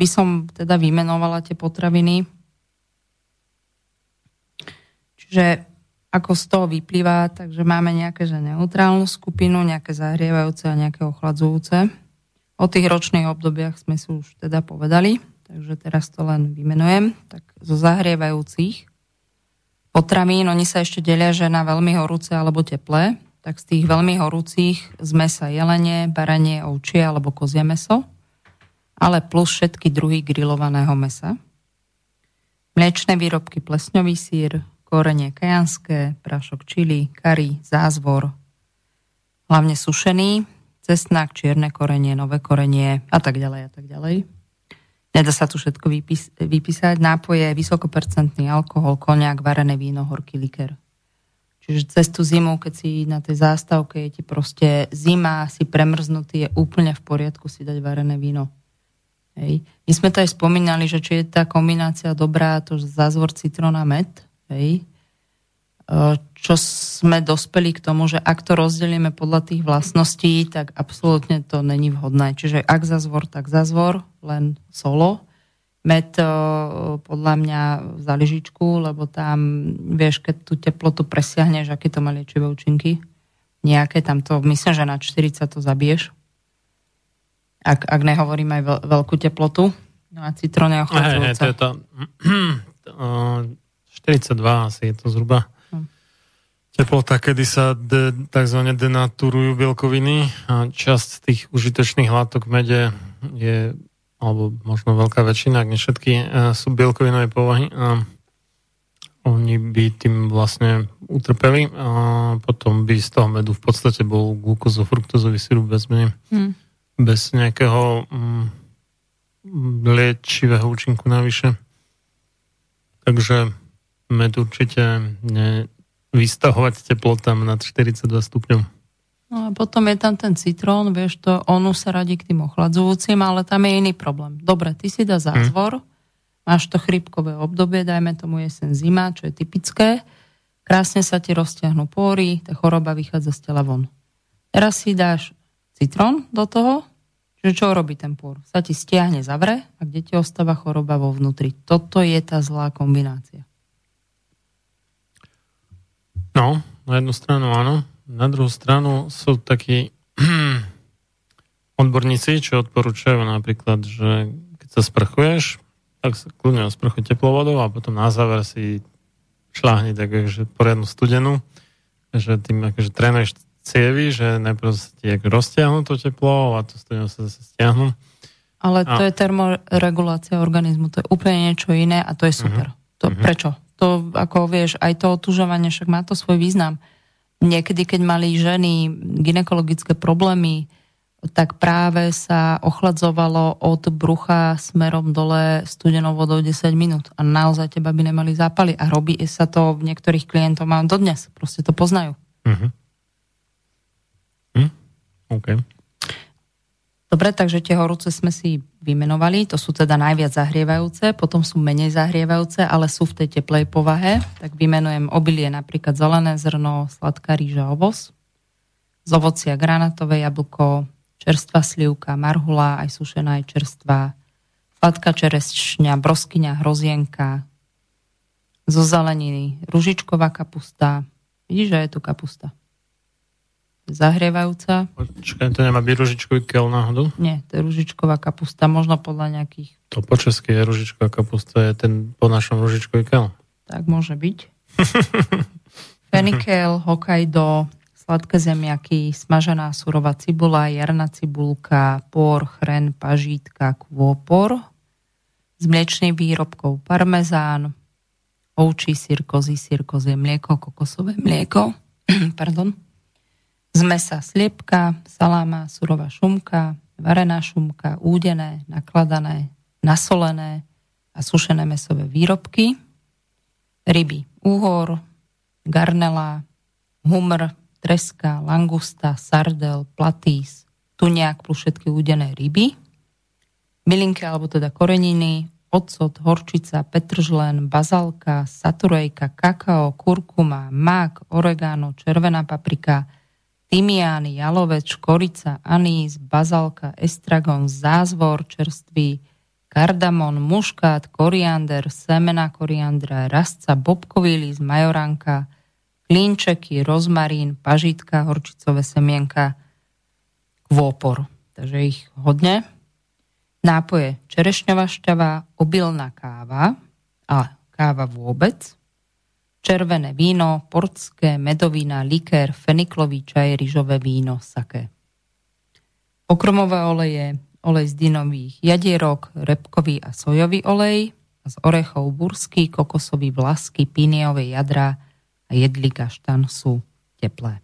S4: By som teda vymenovala tie potraviny. Čiže ako z toho vyplýva, takže máme nejaké že neutrálnu skupinu, nejaké zahrievajúce a nejaké ochladzujúce. O tých ročných obdobiach sme si už teda povedali, takže teraz to len vymenujem. Tak zo zahrievajúcich potravín, oni sa ešte delia, že na veľmi horúce alebo teplé, tak z tých veľmi horúcich z mesa jelenie, baranie, ovčie alebo kozie meso, ale plus všetky druhy grillovaného mesa. Mliečne výrobky, plesňový sír, korenie kajanské, prášok čili, kari, zázvor, hlavne sušený, cesnak, čierne korenie, nové korenie a tak ďalej a tak ďalej. Nedá sa tu všetko vypísať. Nápoje, vysokopercentný alkohol, koniak, varené víno, horký liker. Čiže cez tú zimu, keď si na tej zástavke je ti proste zima, si premrznutý, je úplne v poriadku si dať varené víno. Hej. My sme to aj spomínali, že či je tá kombinácia dobrá, to zázvor, citrón a med, hej. E, Čo sme dospeli k tomu, že ak to rozdelíme podľa tých vlastností, tak absolútne to není vhodné. Čiže ak zázvor, tak zázvor, len solo. Med podľa mňa za lyžičku, lebo tam, vieš, keď tú teplotu presiahneš, aké to má liečivé účinky, nejaké tam to, myslím, že na 40 to zabiješ. Ak, ak nehovorím aj veľ, veľkú teplotu. No a citrón je
S3: Hej, hej, to je to... uh, 42 asi je to zhruba.
S4: Hm.
S3: Teplota, kedy sa de, takzvané denaturujú bielkoviny a časť tých užitočných látok v mede je, alebo možno veľká väčšina, ak nie všetky, uh, sú bielkovinové povahy a oni by tým vlastne utrpeli a potom by z toho medu v podstate bol glukózo-fruktozový sirup bez menej
S4: Hm.
S3: bez nejakého mm, liečivého účinku navyše. Takže med určite nevystahovať teplotám nad 42 stupňov.
S4: No a potom je tam ten citrón, vieš to, on už sa radí k tým ochladzujúcim, ale tam je iný problém. Dobre, ty si dá zázvor, máš to chrypkové obdobie, dajme tomu jesen zima, čo je typické, krásne sa ti roztiahnu pory, tá choroba vychádza z tela von. Teraz si dáš citrón do toho, že čo robí ten por? Sa ti stiahne, zavre a kde ti ostáva choroba vo vnútri. Toto je tá zlá kombinácia.
S3: No, na jednu stranu áno, na druhú stranu sú takí odborníci, čo odporúčajú napríklad, že keď sa sprchuješ, tak sa kľudne osprchuj teplou vodou a potom na záver si šláhni tak akože poriadnu studenú, že tým akože trénuješ cievy, že najprv sa ti roztiahnu to teplo a to studenú sa zase stiahnu.
S4: Ale to
S3: A-
S4: je termoregulácia organizmu, to je úplne niečo iné a to je super. To, Prečo? To, ako vieš, aj to otužovanie, však má to svoj význam. Niekedy, keď mali ženy ginekologické problémy, tak práve sa ochladzovalo od brucha smerom dole studenou vodou 10 minút a naozaj teba by nemali zápaly a robí sa to v niektorých klientov mám dodnes, proste to poznajú.
S3: Mhm. Hm? OK.
S4: Dobre, takže tie horúce sme si vymenovali, to sú teda najviac zahrievajúce, potom sú menej zahrievajúce, ale sú v tej teplej povahe, tak vymenujem obilie, napríklad zelené zrno, sladká rýža, ovoz, z ovocia granatové jablko, čerstvá slivka, marhula, aj sušená, aj čerstvá, sladká čerešňa, broskyňa, hrozienka, zo zeleniny, ružičková kapusta, vidíš, že je tu kapusta. Zahrievajúca,
S3: Počkaj, to nemá byť ružičkový kel náhodou?
S4: nie, to je ružičková kapusta, možno podľa nejakých,
S3: To po česky je ružičková kapusta, je ten po našom ružičkový kel.
S4: tak môže byť. Fenikel, Hokkaido, sladké zemiaky, smažená surová cibula, jarná cibulka, por, chren, pažítka, kvôpor, z mliečných výrobkov parmezán, ovčí sír, kozí sír, kozie mlieko, kokosové mlieko, pardon, z mesa sliepka, saláma, surová šumka, varená šumka, údené, nakladané, nasolené a sušené mesové výrobky, ryby, úhor, garnela, humr, treska, langusta, sardel, platís, tuniak plus všetky údené ryby, bylinky alebo teda koreniny, ocot, horčica, petržlen, bazalka, saturejka, kakao, kurkuma, mak, oregano, červená paprika, tymián, jalovec, škorica, anís, bazalka, estragon, zázvor, čerstvý, kardamon, muškát, koriander, semena koriandra, rastca, bobkový list, majoranka, klínčeky, rozmarín, pažitka, horčicové semienka, kvópor. Takže ich hodne. Nápoje čerešňová šťava, obilná káva, a káva vôbec, červené víno, portské, medovina, likér, feniklový čaj, ryžové víno, saké. Pokrmové oleje, olej z dynových jadierok, repkový a sojový olej, z orechov burský, kokosový vlasky, píniové jadra, a jedlí kaštan sú teplé.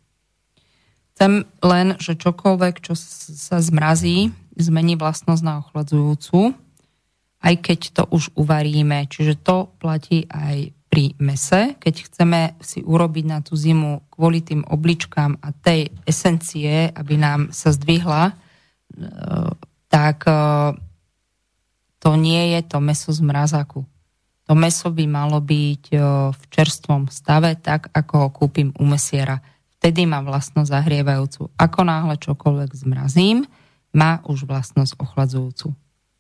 S4: Chcem len, že čokoľvek, čo sa zmrazí, zmení vlastnosť na ochladzujúcu, aj keď to už uvaríme. Čiže to platí aj pri mese, keď chceme si urobiť na tú zimu kvôli tým obličkám a tej esencie, aby nám sa zdvihla, e, tak e, to nie je to meso z mrazáku. To meso by malo byť v čerstvom stave, tak ako ho kúpim u mesiera. Vtedy má vlastnosť zahrievajúcu. Ako náhle čokoľvek zmrazím, má už vlastnosť ochladzujúcu.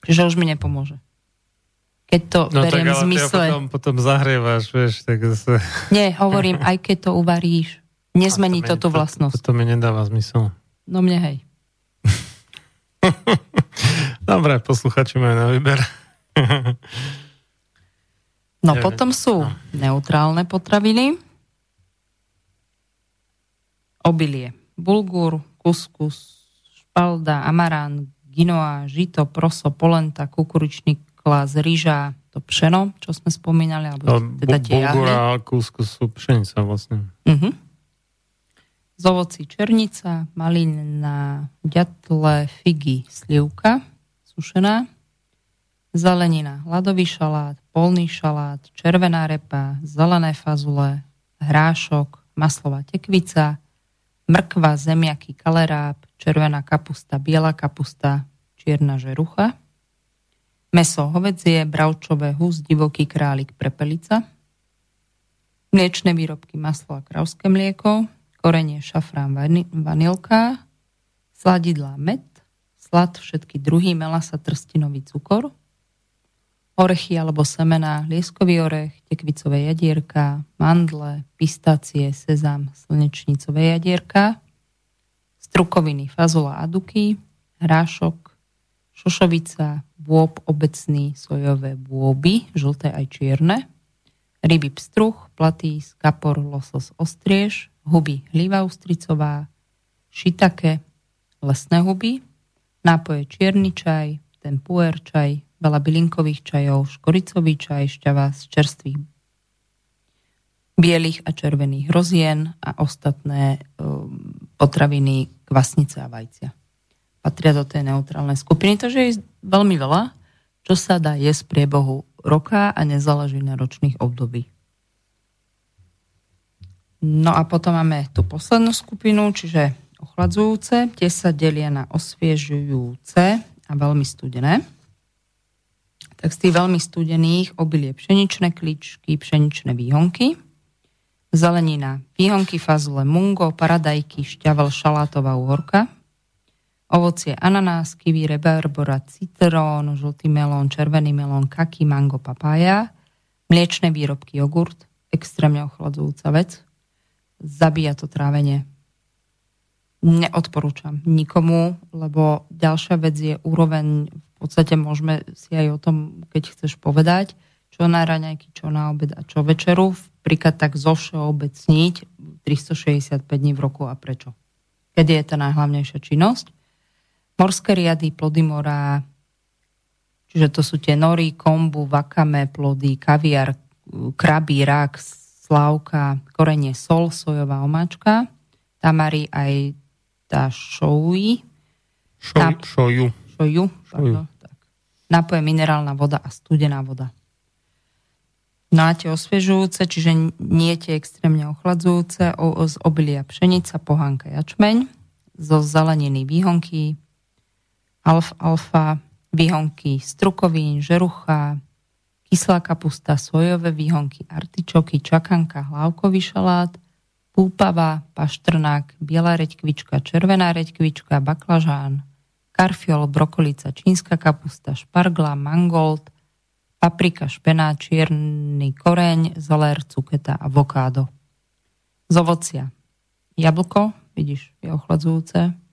S4: Čiže už mi nepomôže. Keď to
S3: no,
S4: beriem
S3: tak,
S4: v zmysle...
S3: Potom, potom zahrievaš, vieš, tak zase...
S4: Nie, hovorím, aj keď to uvaríš, nezmení to tú vlastnosť.
S3: To, to mi nedáva zmysel.
S4: No mne hej.
S3: Dobre, posluchači majú na výber.
S4: No Neviem. potom sú no. neutrálne potraviny. Obilie. Bulgur, kuskus, špalda, amarán, ginoa, žito, proso, polenta, kukuričný klas, rýža, to pšeno, čo sme spomínali, alebo no, teda tie
S3: Bulgur a sú pšenica vlastne.
S4: Uh-huh. Z ovocí černica, malina, ďatle, figy, slivka, sušená, zelenina, hladový šalát, polný šalát, červená repa, zelené fazule, hrášok, maslová tekvica, mrkva, zemiaky, kaleráb, červená kapusta, biela kapusta, čierna žerucha, meso hovedzie, bravčové, hus, divoký králik, prepelica, mliečne výrobky, maslo a krauské mlieko, korenie, šafrán, vanilka, sladidlá med, slad, všetky druhy, melasa, trstinový cukor, orechy alebo semená, lieskový orech, tekvicové jadierka, mandle, pistácie, sezam, slnečnicové jadierka, strukoviny, fazula a hrášok, šošovica, bôb obecný, sojové bôby, žlté aj čierne, ryby pstruh, platís, kapor, losos, ostriež, huby hliva ústricová, šitake, lesné huby, nápoje čierny čaj, ten puer čaj, veľa bylinkových čajov, škoricový čaj, šťava z čerstvých bielých a červených rozien a ostatné um, potraviny, kvasnice a vajcia. Patria do tej neutrálnej skupiny, takže je veľmi veľa, čo sa dá jesť v priebehu roka a nezáleží na ročných období. No a potom máme tú poslednú skupinu, čiže ochladzujúce. Tie sa delia na osviežujúce a veľmi studené tak z tých veľmi studených obilie pšeničné kličky, pšeničné výhonky, zelenina, výhonky, fazule, mungo, paradajky, šťavel, šalátová uhorka, ovocie, ananás, kiwi, rebarbora, citrón, žltý melón, červený melón, kaki, mango, papája, mliečne výrobky, jogurt, extrémne ochladzujúca vec, zabíja to trávenie. Neodporúčam nikomu, lebo ďalšia vec je úroveň v podstate môžeme si aj o tom, keď chceš povedať, čo na raňajky, čo na obed a čo večeru, príklad tak zo všeobecniť 365 dní v roku a prečo. Kedy je tá najhlavnejšia činnosť? Morské riady, plody mora, čiže to sú tie nory, kombu, vakame, plody, kaviar, krabí, rak, slávka, korenie, sol, sojová omáčka, tamari aj tá šouji,
S3: Šo,
S4: Tap-
S3: šoju.
S4: šoju, pardon, tak. napoje minerálna voda a studená voda. No a tie osviežujúce, čiže nie tie extrémne ochladzujúce, o, z obilia pšenica, pohánka, jačmeň, zo zeleniny výhonky, alf, alfa, výhonky strukovín, žerucha, kyslá kapusta, sojové výhonky, artičoky, čakanka, hlavkový šalát, púpava, paštrnák, biela reďkvička, červená reďkvička, baklažán, karfiol, brokolica, čínska kapusta, špargla, mangold, paprika, špenát, čierny koreň, zelér, cuketa, avokádo. Z ovocia. Jablko, vidíš, je ochladzujúce.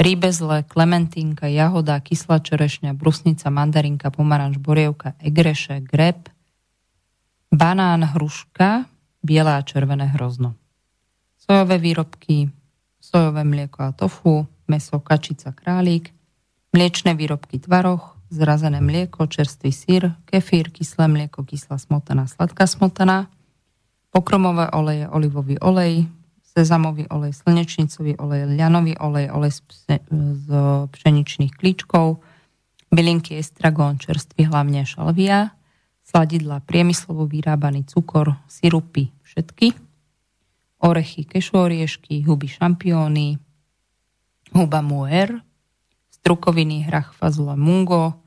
S4: Rýbezle, klementínka, jahoda, kyslá čerešňa, brusnica, mandarinka, pomaranč, borievka, egreše, greb, banán, hruška, biela a červené hrozno. Sojové výrobky, sojové mlieko a tofu, meso, kačica, králík, mliečne výrobky tvaroch, zrazené mlieko, čerstvý sír, kefír, kyslé mlieko, kyslá smotana, sladká smotana, pokromové oleje, olivový olej, sezamový olej, slnečnicový olej, ľanový olej, olej z, pšeničných klíčkov, bylinky estragón, čerstvý hlavne šalvia, sladidla, priemyslovo vyrábaný cukor, sirupy, všetky, orechy, kešu oriešky, huby šampióny, huba muer, strukoviny, hrach, fazula, mungo,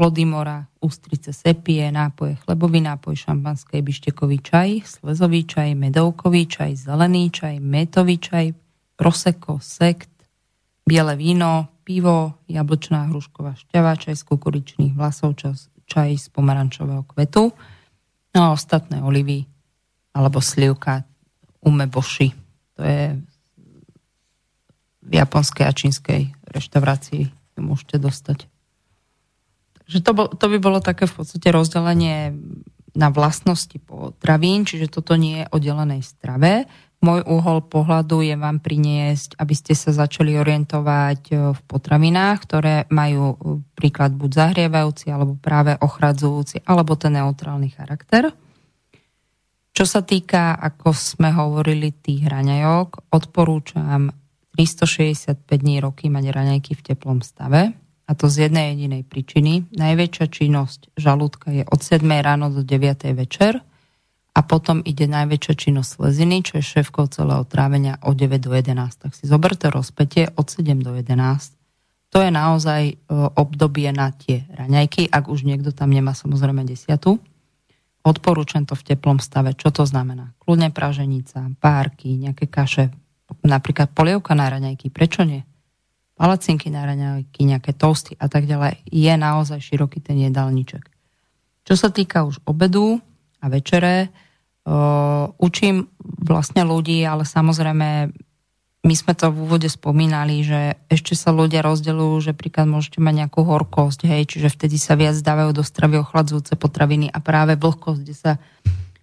S4: plody mora, ústrice sepie, nápoje, chlebový nápoj, šampanské, bištekový čaj, slezový čaj, medovkový čaj, zelený čaj, métový čaj, proseko, sekt, biele víno, pivo, jablčná hrušková šťava, čaj z kukuričných vlasov, čaj z pomarančového kvetu, no a ostatné olivy alebo slivka umeboshi. To je v japonskej a čínskej reštaurácii môžete dostať. Takže to, bol, to by bolo také v podstate rozdelenie na vlastnosti potravín, čiže toto nie je o delenej strave. Môj úhol pohľadu je vám priniesť, aby ste sa začali orientovať e, v potravinách, ktoré majú e, príklad buď zahrievajúci, alebo práve ochradzujúci, alebo ten neutrálny charakter. Čo sa týka, ako sme hovorili, tých raňajok, odporúčam 365 dní roky mať raňajky v teplom stave. A to z jednej jedinej príčiny. Najväčšia činnosť žalúdka je od 7 ráno do 9 večer a potom ide najväčšia činnosť sleziny, čo je šéfkou celého trávenia od 9 do 11. Tak si zoberte rozpetie od 7 do 11. To je naozaj e, obdobie na tie raňajky, ak už niekto tam nemá samozrejme desiatu. Odporúčam to v teplom stave. Čo to znamená? Kľudne praženica, párky, nejaké kaše, napríklad polievka na raňajky. Prečo nie? Palacinky na raňajky, nejaké toasty a tak ďalej. Je naozaj široký ten jedálniček. Čo sa týka už obedu a večere, uh, učím vlastne ľudí, ale samozrejme my sme to v úvode spomínali, že ešte sa ľudia rozdeľujú, že príklad môžete mať nejakú horkosť, hej, čiže vtedy sa viac dávajú do stravy ochladzujúce potraviny a práve vlhkosť, kde sa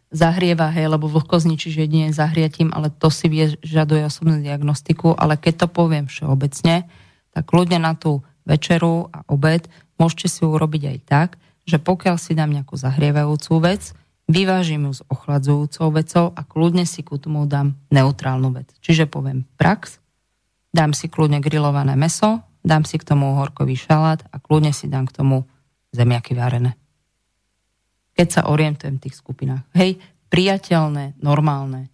S4: zahrieva, hej, lebo vlhkosť ničí jedine zahriatím, ale to si vyžaduje osobnú diagnostiku, ale keď to poviem všeobecne, tak kľudne na tú večeru a obed môžete si urobiť aj tak, že pokiaľ si dám nejakú zahrievajúcu vec, vyvážim ju s ochladzujúcou vecou a kľudne si ku tomu dám neutrálnu vec. Čiže poviem prax, dám si kľudne grillované meso, dám si k tomu horkový šalát a kľudne si dám k tomu zemiaky varené. Keď sa orientujem v tých skupinách. Hej, priateľné, normálne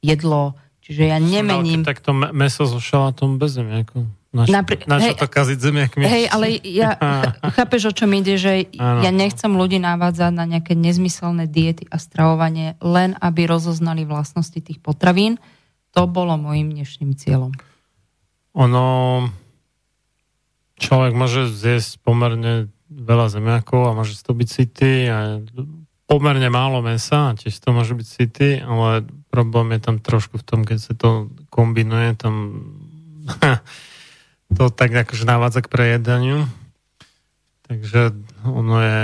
S4: jedlo, čiže ja nemením...
S3: Takto meso so šalátom bez zemiakov. Naš, Napri- hej, to kaziť zemiakmi?
S4: Hej, ale ja, chápeš, o čom ide, že ano. ja nechcem ľudí navádzať na nejaké nezmyselné diety a stravovanie, len aby rozoznali vlastnosti tých potravín. To bolo môjim dnešným cieľom.
S3: Ono... Človek môže zjesť pomerne veľa zemiakov a môže to byť city a pomerne málo mesa, tiež to môže byť city, ale problém je tam trošku v tom, keď sa to kombinuje, tam to tak akože návádza k prejedaniu. Takže ono je...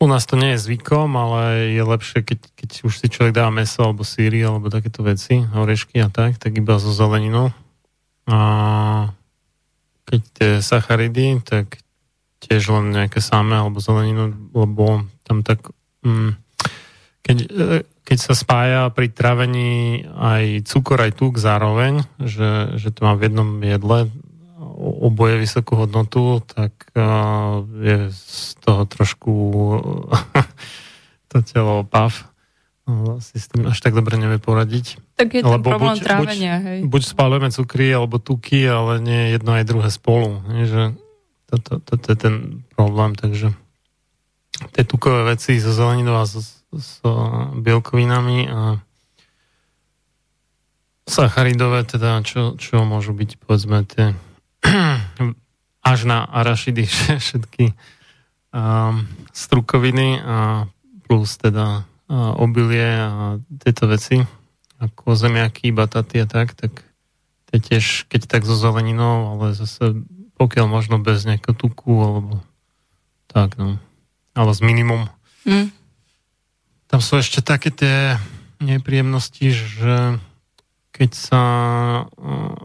S3: U nás to nie je zvykom, ale je lepšie, keď, keď už si človek dá meso alebo síry alebo takéto veci, orešky a tak, tak iba so zeleninou. A keď tie sacharidy, tak tiež len nejaké samé alebo zeleninu, lebo tam tak mm, keď, e, keď sa spája pri travení aj cukor, aj tuk zároveň, že, že to má v jednom jedle oboje vysokú hodnotu, tak uh, je z toho trošku to telo pav. No, si s tým až tak dobre nevie poradiť.
S4: Tak je to problém buď, trávenia,
S3: buď,
S4: hej.
S3: Buď spálujeme cukry alebo tuky, ale nie jedno aj druhé spolu. Že toto, to, to je ten problém, takže tie tukové veci so zeleninou a so, so bielkovinami a sacharidové, teda čo, čo môžu byť povedzme tie až na arašidy všetky um, strukoviny a plus teda uh, obilie a tieto veci ako zemiaky, bataty a tak, tak to tiež, keď tak so zeleninou, ale zase pokiaľ možno bez nejakého tuku alebo tak, no. Ale s minimum. Mm. Tam sú ešte také tie nepríjemnosti, že keď sa uh,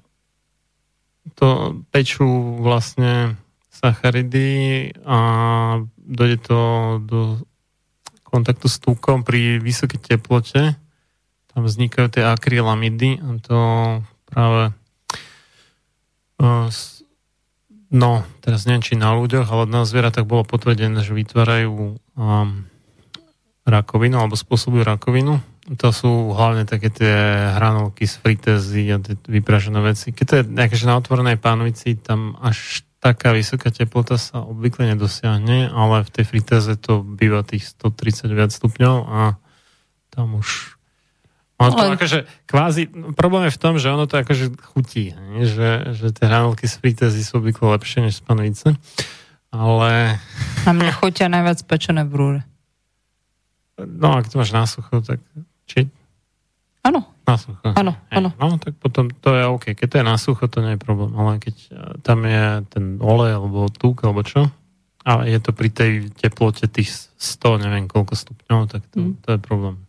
S3: to pečú vlastne sacharidy a dojde to do kontaktu s tukom pri vysokej teplote, tam vznikajú tie akrylamidy a to práve uh, No, teraz neviem, či na ľuďoch, ale na zvieratách bolo potvrdené, že vytvárajú um, rakovinu alebo spôsobujú rakovinu. To sú hlavne také tie hranolky z fritézy a tie vypražené veci. Keď to je nejaké, na otvorenej pánvici, tam až taká vysoká teplota sa obvykle nedosiahne, ale v tej fritéze to býva tých 130 viac stupňov a tam už ono to Ale... akože kvázi, problém je v tom, že ono to akože chutí, že, že tie hranolky z fritézy sú obvykle lepšie než z panovice, ale...
S4: A mne chutia najviac pečené brúre.
S3: No, ak to máš na sucho, tak či?
S4: Áno.
S3: Na sucho.
S4: Áno, áno.
S3: No, tak potom to je OK. Keď to je na sucho, to nie je problém, ale keď e, tam je ten olej, alebo tuk, alebo čo, a je to pri tej teplote tých 100, neviem koľko stupňov, tak to, mm. to je problém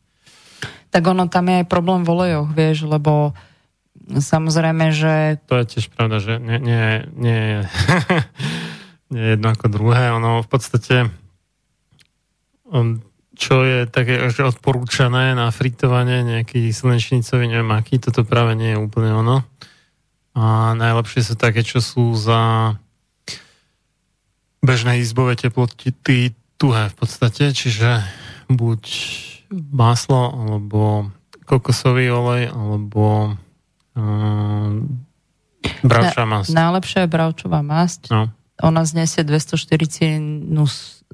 S4: tak ono tam je aj problém v olejoch, vieš, lebo samozrejme, že...
S3: To je tiež pravda, že nie, nie, nie, nie jedno ako druhé. Ono v podstate on, čo je také že odporúčané na fritovanie, nejaký slnečnicový, neviem aký, toto práve nie je úplne ono. A najlepšie sú také, čo sú za bežné izbové teploty tuhé v podstate, čiže buď maslo, alebo kokosový olej, alebo um, bravčová masť.
S4: Na, najlepšia je bravčová masť. No. Ona znesie 240,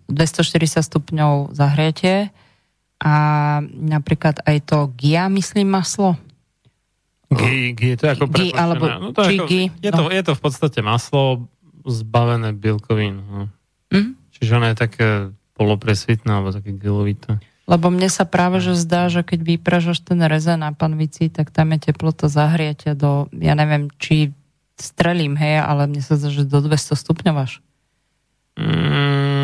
S4: 240 stupňov zahretie a napríklad aj to GIA, myslím, maslo.
S3: GI, GI, to je ako GI, alebo no, to je, ako, je, to, no. je to v podstate maslo zbavené bielkovín. No. Mm? Čiže ono je také polopresvitné alebo také gelovité.
S4: Lebo mne sa práve že zdá, že keď vypražaš ten reze na panvici, tak tam je teplota zahriatia do, ja neviem, či strelím, hej, ale mne sa zdá, že do 200 stupňov až. Mm.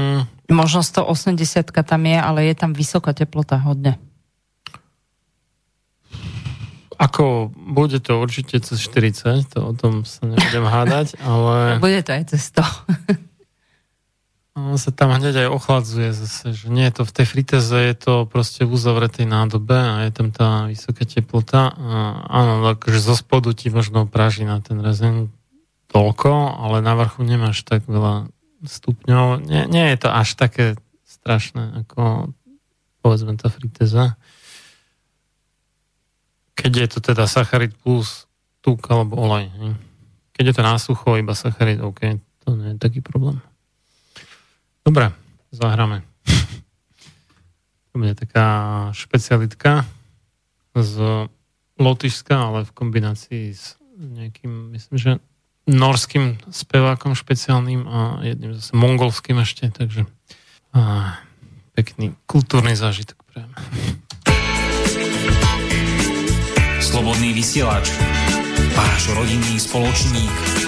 S4: Možno 180 tam je, ale je tam vysoká teplota hodne.
S3: Ako, bude to určite cez 40, to o tom sa nebudem hádať, ale...
S4: Bude to aj cez 100.
S3: On sa tam hneď aj ochladzuje zase, že nie je to v tej friteze, je to proste v uzavretej nádobe a je tam tá vysoká teplota. A áno, akože zo spodu ti možno praží na ten rezeň toľko, ale na vrchu nemáš tak veľa stupňov. Nie, nie je to až také strašné, ako povedzme tá friteza. Keď je to teda sacharid plus tuk alebo olej. Keď je to na sucho, iba sacharid, OK, to nie je taký problém. Dobre, zahráme. To bude taká špecialitka z Lotyšska, ale v kombinácii s nejakým, myslím, že norským spevákom špeciálnym a jedným zase mongolským ešte, takže a, pekný kultúrny zážitok prajem.
S1: Slobodný vysielač, váš rodinný spoločník,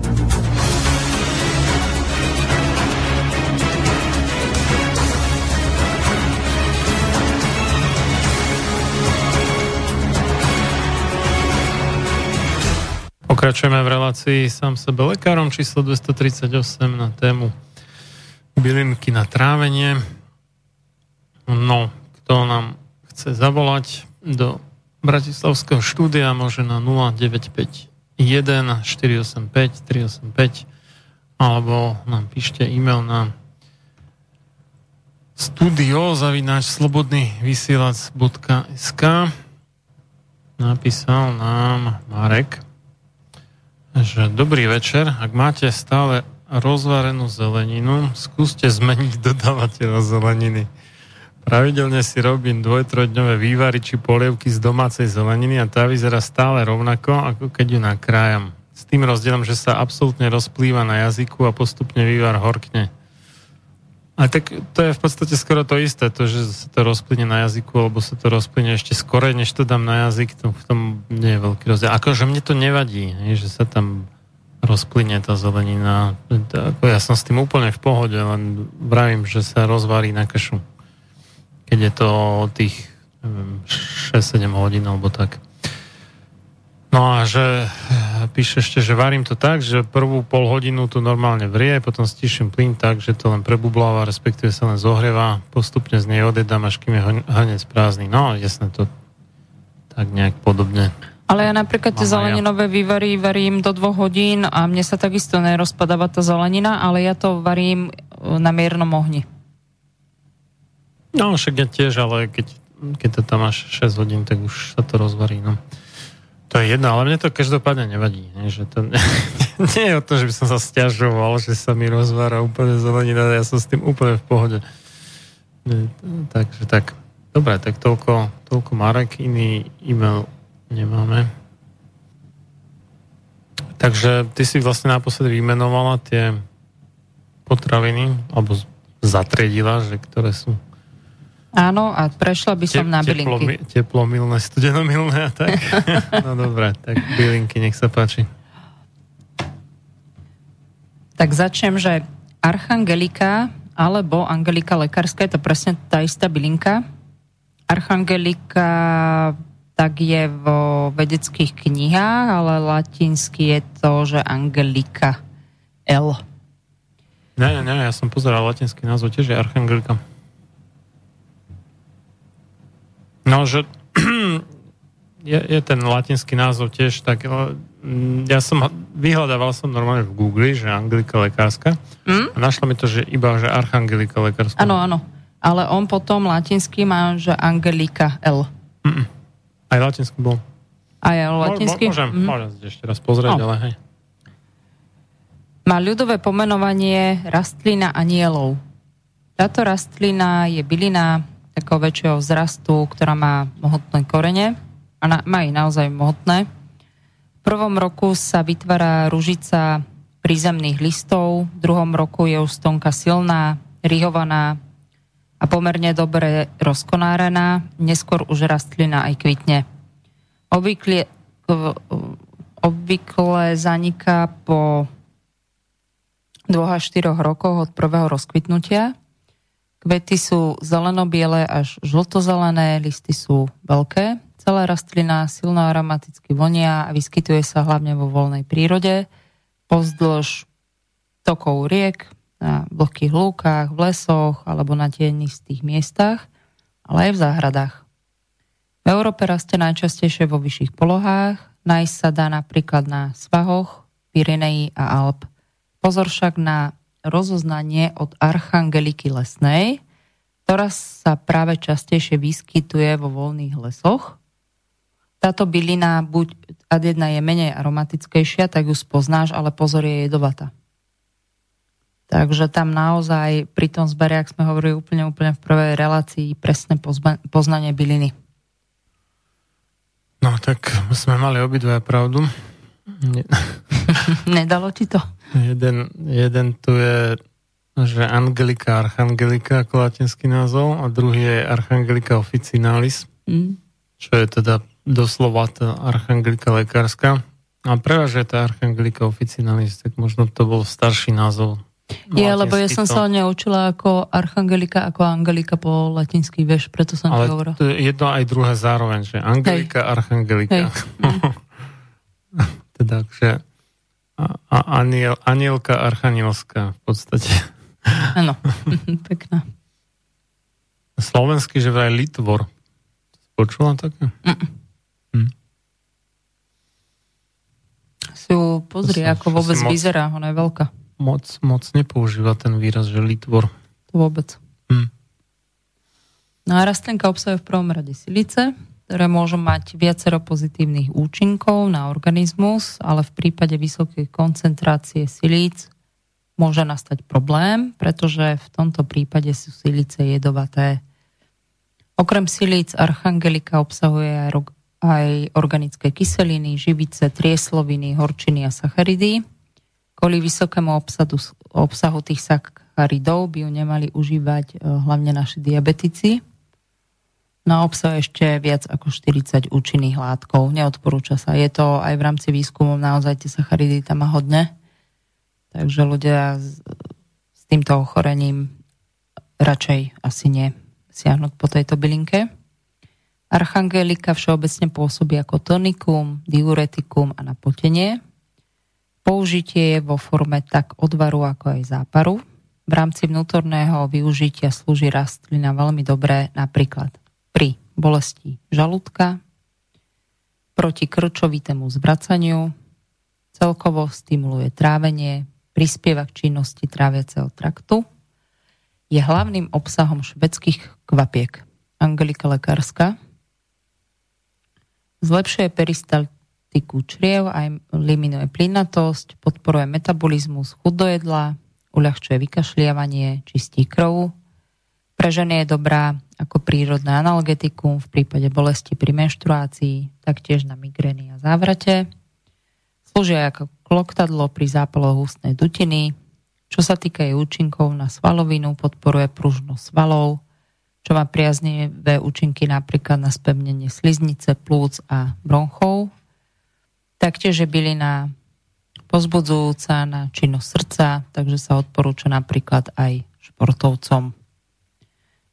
S3: Pokračujeme v relácii sám sebe lekárom číslo 238 na tému bylinky na trávenie. No, kto nám chce zavolať do Bratislavského štúdia môže na 0951 485 385 alebo nám píšte e-mail na studio zavináč slobodný vysielač.sk napísal nám Marek že dobrý večer, ak máte stále rozvarenú zeleninu, skúste zmeniť dodávateľa zeleniny. Pravidelne si robím dvojtrojdňové vývary či polievky z domácej zeleniny a tá vyzerá stále rovnako, ako keď ju nakrájam. S tým rozdielom, že sa absolútne rozplýva na jazyku a postupne vývar horkne. A tak to je v podstate skoro to isté, to, že sa to rozplyne na jazyku, alebo sa to rozplyne ešte skorej, než to dám na jazyk, to v tom nie je veľký rozdiel. Akože mne to nevadí, že sa tam rozplyne tá zelenina. Ja som s tým úplne v pohode, len vravím, že sa rozvarí na kašu. Keď je to tých 6-7 hodín alebo tak. No a že eh, píše ešte, že varím to tak, že prvú pol hodinu to normálne vrie, potom stíšim plyn tak, že to len prebubláva, respektíve sa len zohrieva, postupne z nej odedám, až kým je hrnec prázdny. No, jasne to tak nejak podobne.
S4: Ale ja napríklad tie zeleninové vývary varím do dvoch hodín a mne sa takisto nerozpadáva tá zelenina, ale ja to varím eh, na miernom ohni.
S3: No, však ja tiež, ale keď, keď to tam máš 6 hodín, tak už sa to rozvarí, no. To je jedno, ale mne to každopádne nevadí. Nie, že to, nie je o to, že by som sa stiažoval, že sa mi rozvára úplne zelenina, ja som s tým úplne v pohode. Takže tak. Dobre, tak toľko, toľko Marek, iný e-mail nemáme. Takže ty si vlastne naposledy vymenovala tie potraviny, alebo zatriedila, že ktoré sú
S4: Áno, a prešla by som Te, na bylinky.
S3: Teplo, teplomilné, studenomilné a tak. no dobré, tak bylinky, nech sa páči.
S4: Tak začnem, že Archangelika alebo Angelika lekárska, je to presne tá istá bylinka. Archangelika tak je vo vedeckých knihách, ale latinsky je to, že Angelika L.
S3: Ne, ne, ne, ja som pozeral latinský názov, tiež je Archangelika. No, že je, je ten latinský názov tiež tak... Ja som, vyhľadával som normálne v Google, že Anglika lekárska mm? a našla mi to, že iba, že Archangelika lekárska.
S4: Áno, áno. Ale on potom latinský má, že Angelika L. Mm-mm.
S3: Aj latinský bol.
S4: Aj latinský?
S3: Môžem, mm. môžem ešte raz pozrieť, no. ale hej.
S4: Má ľudové pomenovanie rastlina anielov. Táto rastlina je bylina takého väčšieho vzrastu, ktorá má mohutné korene a na, má ich naozaj mohutné. V prvom roku sa vytvára ružica prízemných listov, v druhom roku je už stonka silná, rihovaná a pomerne dobre rozkonárená, neskôr už rastlina aj kvitne. Obvykle, obvykle zaniká po dvoch až štyroch rokoch od prvého rozkvitnutia Kvety sú zeleno-biele až žltozelené, listy sú veľké. Celá rastlina silno aromaticky vonia a vyskytuje sa hlavne vo voľnej prírode, pozdĺž tokov riek, na vlhkých lúkach, v lesoch alebo na tienistých miestach, ale aj v záhradách. V Európe rastie najčastejšie vo vyšších polohách, nájsť sa dá napríklad na svahoch, Pyreneji a Alp. Pozor však na rozoznanie od Archangeliky lesnej, ktorá sa práve častejšie vyskytuje vo voľných lesoch. Táto bylina, buď ad jedna je menej aromatickejšia, tak ju spoznáš, ale pozor je jedovatá. Takže tam naozaj pri tom zbere, ak sme hovorili úplne, úplne v prvej relácii, presné poznanie byliny.
S3: No tak sme mali obidva pravdu. Nie.
S4: Nedalo ti to?
S3: Jeden, jeden tu je, že Angelika Archangelika ako latinský názov a druhý je Archangelika Officinalis,
S4: Mm.
S3: čo je teda doslova tá Archangelika lekárska. A prevažuje tá Archangelika Officinalis, tak možno to bol starší názov.
S4: Je, lebo ja
S3: Latinský
S4: som
S3: to.
S4: sa o nej učila ako Archangelika, ako Angelika po latinsky, vieš, preto som
S3: Ale
S4: hovorila.
S3: to je jedno aj druhé zároveň, že Angelika, Archangelika.
S4: Hej. Mm.
S3: teda, že a, a aniel, anielka archanielská v podstate.
S4: Áno, pekná.
S3: Slovenský, že vraj Litvor. Počula také?
S4: Si ju pozri,
S3: som-
S4: ako vôbec
S3: moc-
S4: vyzerá, ona je veľká.
S3: Moc, moc nepoužíva ten výraz, že Litvor.
S4: To vôbec.
S3: Hm.
S4: No a rastlinka obsahuje v prvom rade silice, ktoré môžu mať viacero pozitívnych účinkov na organizmus, ale v prípade vysokej koncentrácie silíc môže nastať problém, pretože v tomto prípade sú silice jedovaté. Okrem silíc Archangelika obsahuje aj, aj organické kyseliny, živice, triesloviny, horčiny a sacharidy. Kvôli vysokému obsadu, obsahu tých sacharidov by ju nemali užívať e, hlavne naši diabetici. No obsahuje ešte viac ako 40 účinných látkov. Neodporúča sa. Je to aj v rámci výskumov naozaj tie sacharidy tam má hodne. Takže ľudia s, s týmto ochorením radšej asi nie siahnuť po tejto bylinke. Archangelika všeobecne pôsobí ako tonikum, diuretikum a na. Použitie je vo forme tak odvaru, ako aj záparu. V rámci vnútorného využitia slúži rastlina veľmi dobré napríklad pri bolesti žalúdka, proti krčovitému zvracaniu, celkovo stimuluje trávenie, prispieva k činnosti tráviaceho traktu, je hlavným obsahom švedských kvapiek. Angelika lekárska zlepšuje peristaltiku čriev, aj eliminuje plynatosť, podporuje metabolizmus, chud do jedla, uľahčuje vykašliavanie, čistí krv. Pre ženy je dobrá ako prírodné analgetikum v prípade bolesti pri menštruácii, taktiež na migrény a závrate. Slúžia ako kloktadlo pri zápaloch ústnej dutiny. Čo sa týka jej účinkov na svalovinu, podporuje pružnosť svalov, čo má priaznivé účinky napríklad na spevnenie sliznice, plúc a bronchov. Taktiež je bylina pozbudzujúca na činnosť srdca, takže sa odporúča napríklad aj športovcom.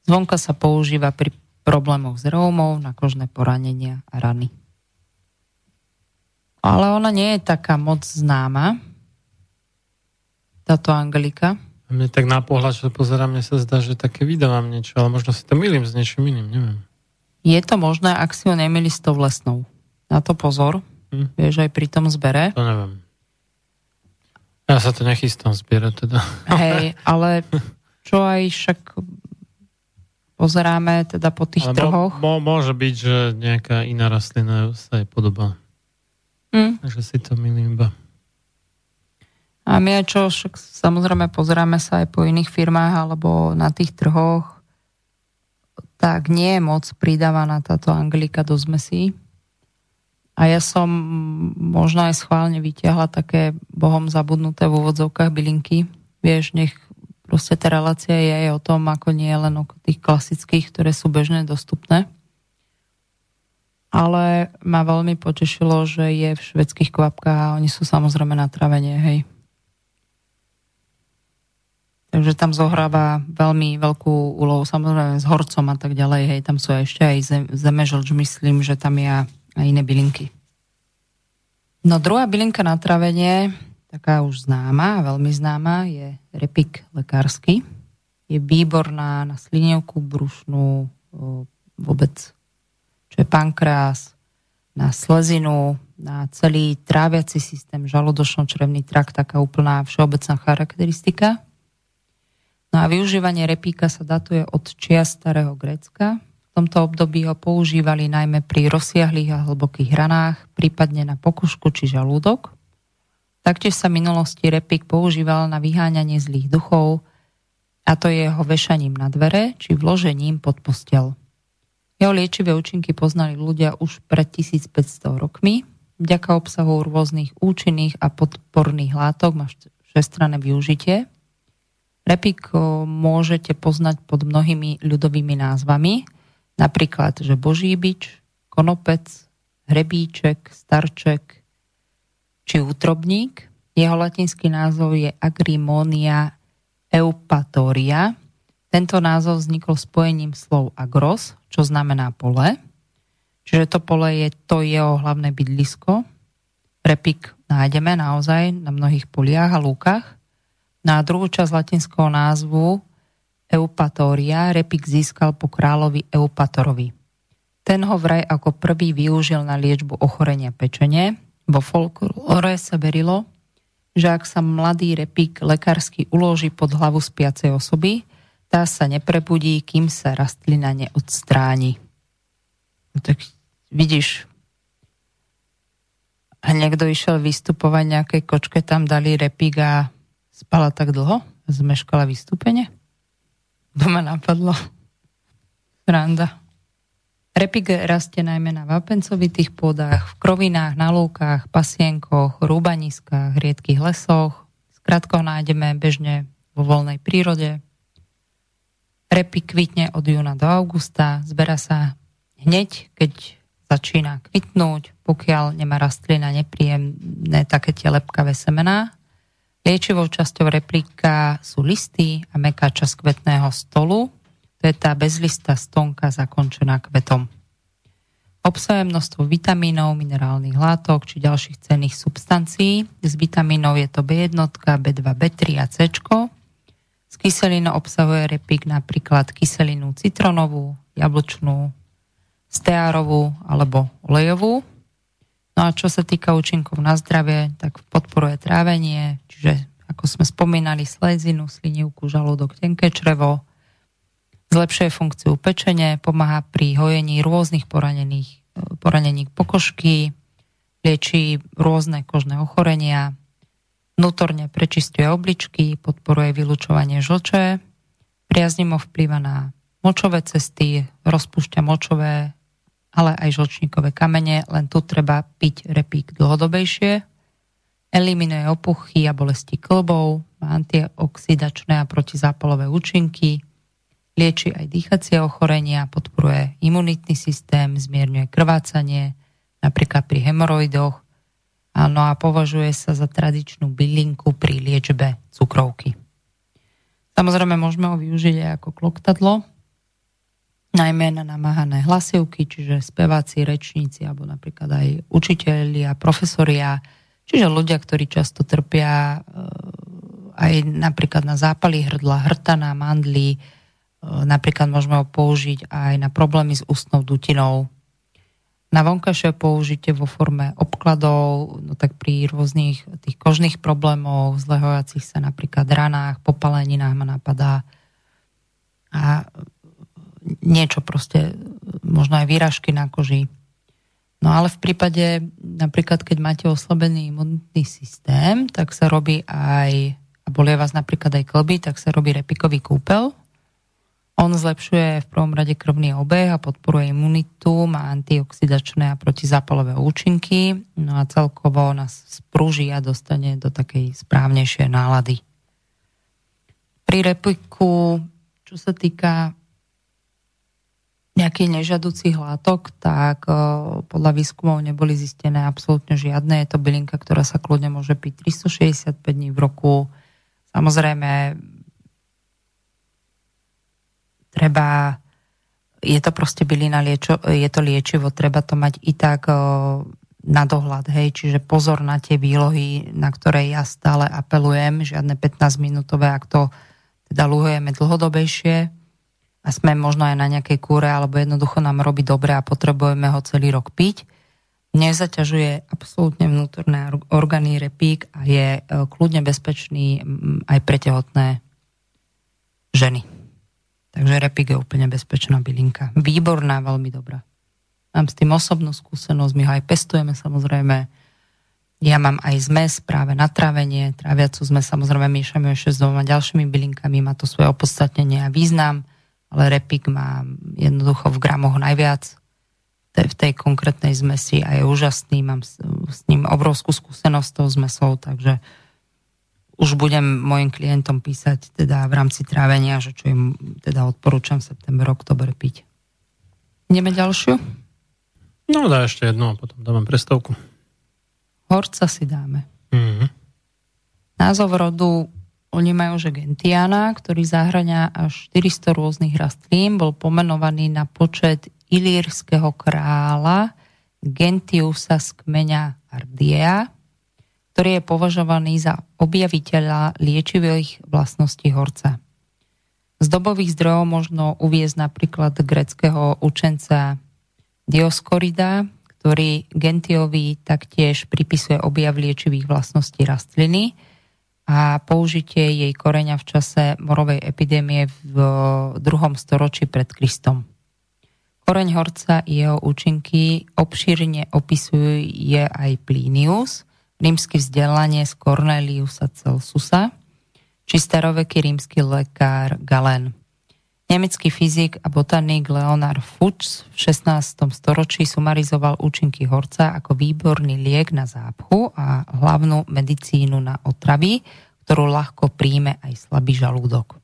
S4: Zvonka sa používa pri problémoch s reumou, na kožné poranenia a rany. Ale ona nie je taká moc známa, táto Angelika.
S3: A mne tak na pohľad, čo pozerám, mne sa zdá, že také vydávam niečo, ale možno si to milím s niečím iným, neviem.
S4: Je to možné, ak si ho nemili s tou lesnou. Na to pozor.
S3: Hm.
S4: Vieš, aj pri tom zbere.
S3: To neviem. Ja sa to nechystám zbierať teda.
S4: Hej, ale čo aj však pozeráme teda po tých
S3: Ale
S4: trhoch.
S3: Mo, môže byť, že nejaká iná rastlina sa jej podobá.
S4: Hm.
S3: Takže si to milím iba.
S4: A my aj čo, však samozrejme pozeráme sa aj po iných firmách alebo na tých trhoch, tak nie je moc pridávaná táto Anglika do zmesí. A ja som možno aj schválne vytiahla také bohom zabudnuté v úvodzovkách bylinky. Vieš, nech proste tá relácia je o tom, ako nie len o tých klasických, ktoré sú bežne dostupné. Ale ma veľmi potešilo, že je v švedských kvapkách a oni sú samozrejme na travenie, hej. Takže tam zohráva veľmi veľkú úlohu, samozrejme s horcom a tak ďalej, hej, tam sú ešte aj zem, zemežlč, myslím, že tam je aj iné bylinky. No druhá bylinka na travenie, taká už známa, veľmi známa, je repik lekársky. Je výborná na slinivku, brušnú, vôbec, čo je pankreas, na slezinu, na celý tráviaci systém, žalúdočno-črevný trakt, taká úplná všeobecná charakteristika. No a využívanie repíka sa datuje od čia starého Grécka. V tomto období ho používali najmä pri rozsiahlých a hlbokých ranách, prípadne na pokušku či žalúdok. Taktiež sa v minulosti repík používal na vyháňanie zlých duchov, a to je jeho vešaním na dvere či vložením pod postel. Jeho liečivé účinky poznali ľudia už pred 1500 rokmi. Vďaka obsahu rôznych účinných a podporných látok má všestranné využitie. Repík môžete poznať pod mnohými ľudovými názvami, napríklad, že boží bič, konopec, hrebíček, starček či útrobník. Jeho latinský názov je Agrimonia eupatoria, tento názov vznikol spojením slov agros, čo znamená pole. Čiže to pole je to jeho hlavné bydlisko. Repik nájdeme naozaj na mnohých poliach a lúkach. Na druhú časť latinského názvu Eupatoria repik získal po kráľovi Eupatorovi. Ten ho vraj ako prvý využil na liečbu ochorenia pečenie. Vo folklore sa verilo, že ak sa mladý repík lekársky uloží pod hlavu spiacej osoby, tá sa neprebudí, kým sa rastlina neodstráni. No tak vidíš, a niekto išiel vystupovať nejakej kočke, tam dali repík a spala tak dlho? Zmeškala vystúpenie? To ma napadlo. Randa. Repík rastie najmä na vápencovitých pôdach, v krovinách, na lúkach, pasienkoch, rúbaniskách, riedkých lesoch. Skratko nájdeme bežne vo voľnej prírode, Repy kvitne od júna do augusta, zbera sa hneď, keď začína kvitnúť, pokiaľ nemá rastlina nepríjemné také tie lepkavé semená. Liečivou časťou replika sú listy a meká časť kvetného stolu, to je tá bezlistá stonka zakončená kvetom. Obsahuje množstvo vitamínov, minerálnych látok či ďalších cenných substancií. Z vitamínov je to B1, B2, B3 a C. Z kyselinu obsahuje repík napríklad kyselinu citronovú, jablčnú, steárovú alebo olejovú. No a čo sa týka účinkov na zdravie, tak podporuje trávenie, čiže ako sme spomínali, slezinu, slinivku, žalúdok, tenké črevo, zlepšuje funkciu pečenie, pomáha pri hojení rôznych poranených, poranení pokožky, lieči rôzne kožné ochorenia, Vnútorne prečistuje obličky, podporuje vylúčovanie žlče, priaznivo vplýva na močové cesty, rozpúšťa močové, ale aj žlčníkové kamene, len tu treba piť repík dlhodobejšie. Eliminuje opuchy a bolesti klbov, má antioxidačné a protizápalové účinky, lieči aj dýchacie ochorenia, podporuje imunitný systém, zmierňuje krvácanie, napríklad pri hemoroidoch, No a považuje sa za tradičnú bylinku pri liečbe cukrovky. Samozrejme môžeme ho využiť aj ako kloktadlo, najmä na namáhané hlasivky, čiže speváci, rečníci alebo napríklad aj učiteľi a profesoria, čiže ľudia, ktorí často trpia eh, aj napríklad na zápaly hrdla, hrtana, mandly, eh, napríklad môžeme ho použiť aj na problémy s ústnou dutinou, na vonkajšie použitie vo forme obkladov, no tak pri rôznych tých kožných problémoch, zlehojacích sa napríklad ranách, popaleninách ma napadá. A niečo proste, možno aj výražky na koži. No ale v prípade, napríklad keď máte oslabený imunitný systém, tak sa robí aj, a bolia vás napríklad aj klby, tak sa robí repikový kúpel, on zlepšuje v prvom rade krvný obeh a podporuje imunitu, má antioxidačné a protizápalové účinky, no a celkovo nás sprúži a dostane do takej správnejšej nálady. Pri repliku, čo sa týka nejakých nežadúcich látok, tak podľa výskumov neboli zistené absolútne žiadne. Je to bylinka, ktorá sa kľudne môže piť 365 dní v roku. Samozrejme, treba, je to proste bylina, liečo, je to liečivo, treba to mať i tak na dohľad, hej, čiže pozor na tie výlohy, na ktoré ja stále apelujem, žiadne 15 minútové, ak to teda luhujeme dlhodobejšie a sme možno aj na nejakej kúre, alebo jednoducho nám robí dobre a potrebujeme ho celý rok piť, nezaťažuje absolútne vnútorné orgány repík a je e, kľudne bezpečný aj pre tehotné ženy. Takže repik je úplne bezpečná bylinka. Výborná, veľmi dobrá. Mám s tým osobnú skúsenosť, my ho aj pestujeme samozrejme. Ja mám aj zmes práve na trávenie. Tráviacu zmes samozrejme miešame ešte s dvoma ďalšími bylinkami, má to svoje opodstatnenie a význam. ale repik má jednoducho v gramoch najviac v tej konkrétnej zmesi a je úžasný, mám s, s ním obrovskú skúsenosť s tou zmesou, takže už budem mojim klientom písať teda v rámci trávenia, že čo im teda odporúčam september, oktober piť. Ideme ďalšiu?
S3: No dá ešte jednu a potom dáme prestovku.
S4: Horca si dáme.
S3: Mm-hmm.
S4: Názov rodu oni majú, že Gentiana, ktorý zahrania až 400 rôznych rastlín, bol pomenovaný na počet ilírskeho kráľa Gentiusa z kmeňa Ardiea, ktorý je považovaný za objaviteľa liečivých vlastností horca. Z dobových zdrojov možno uviezť napríklad greckého učenca Dioskorida, ktorý Gentiovi taktiež pripisuje objav liečivých vlastností rastliny – a použitie jej koreňa v čase morovej epidémie v druhom storočí pred Kristom. Koreň horca i jeho účinky obšírne opisuje aj Plinius, rímsky vzdelanie z Corneliusa Celsusa, či staroveký rímsky lekár Galen. Nemecký fyzik a botanik Leonard Fuchs v 16. storočí sumarizoval účinky horca ako výborný liek na zápchu a hlavnú medicínu na otravy, ktorú ľahko príjme aj slabý žalúdok.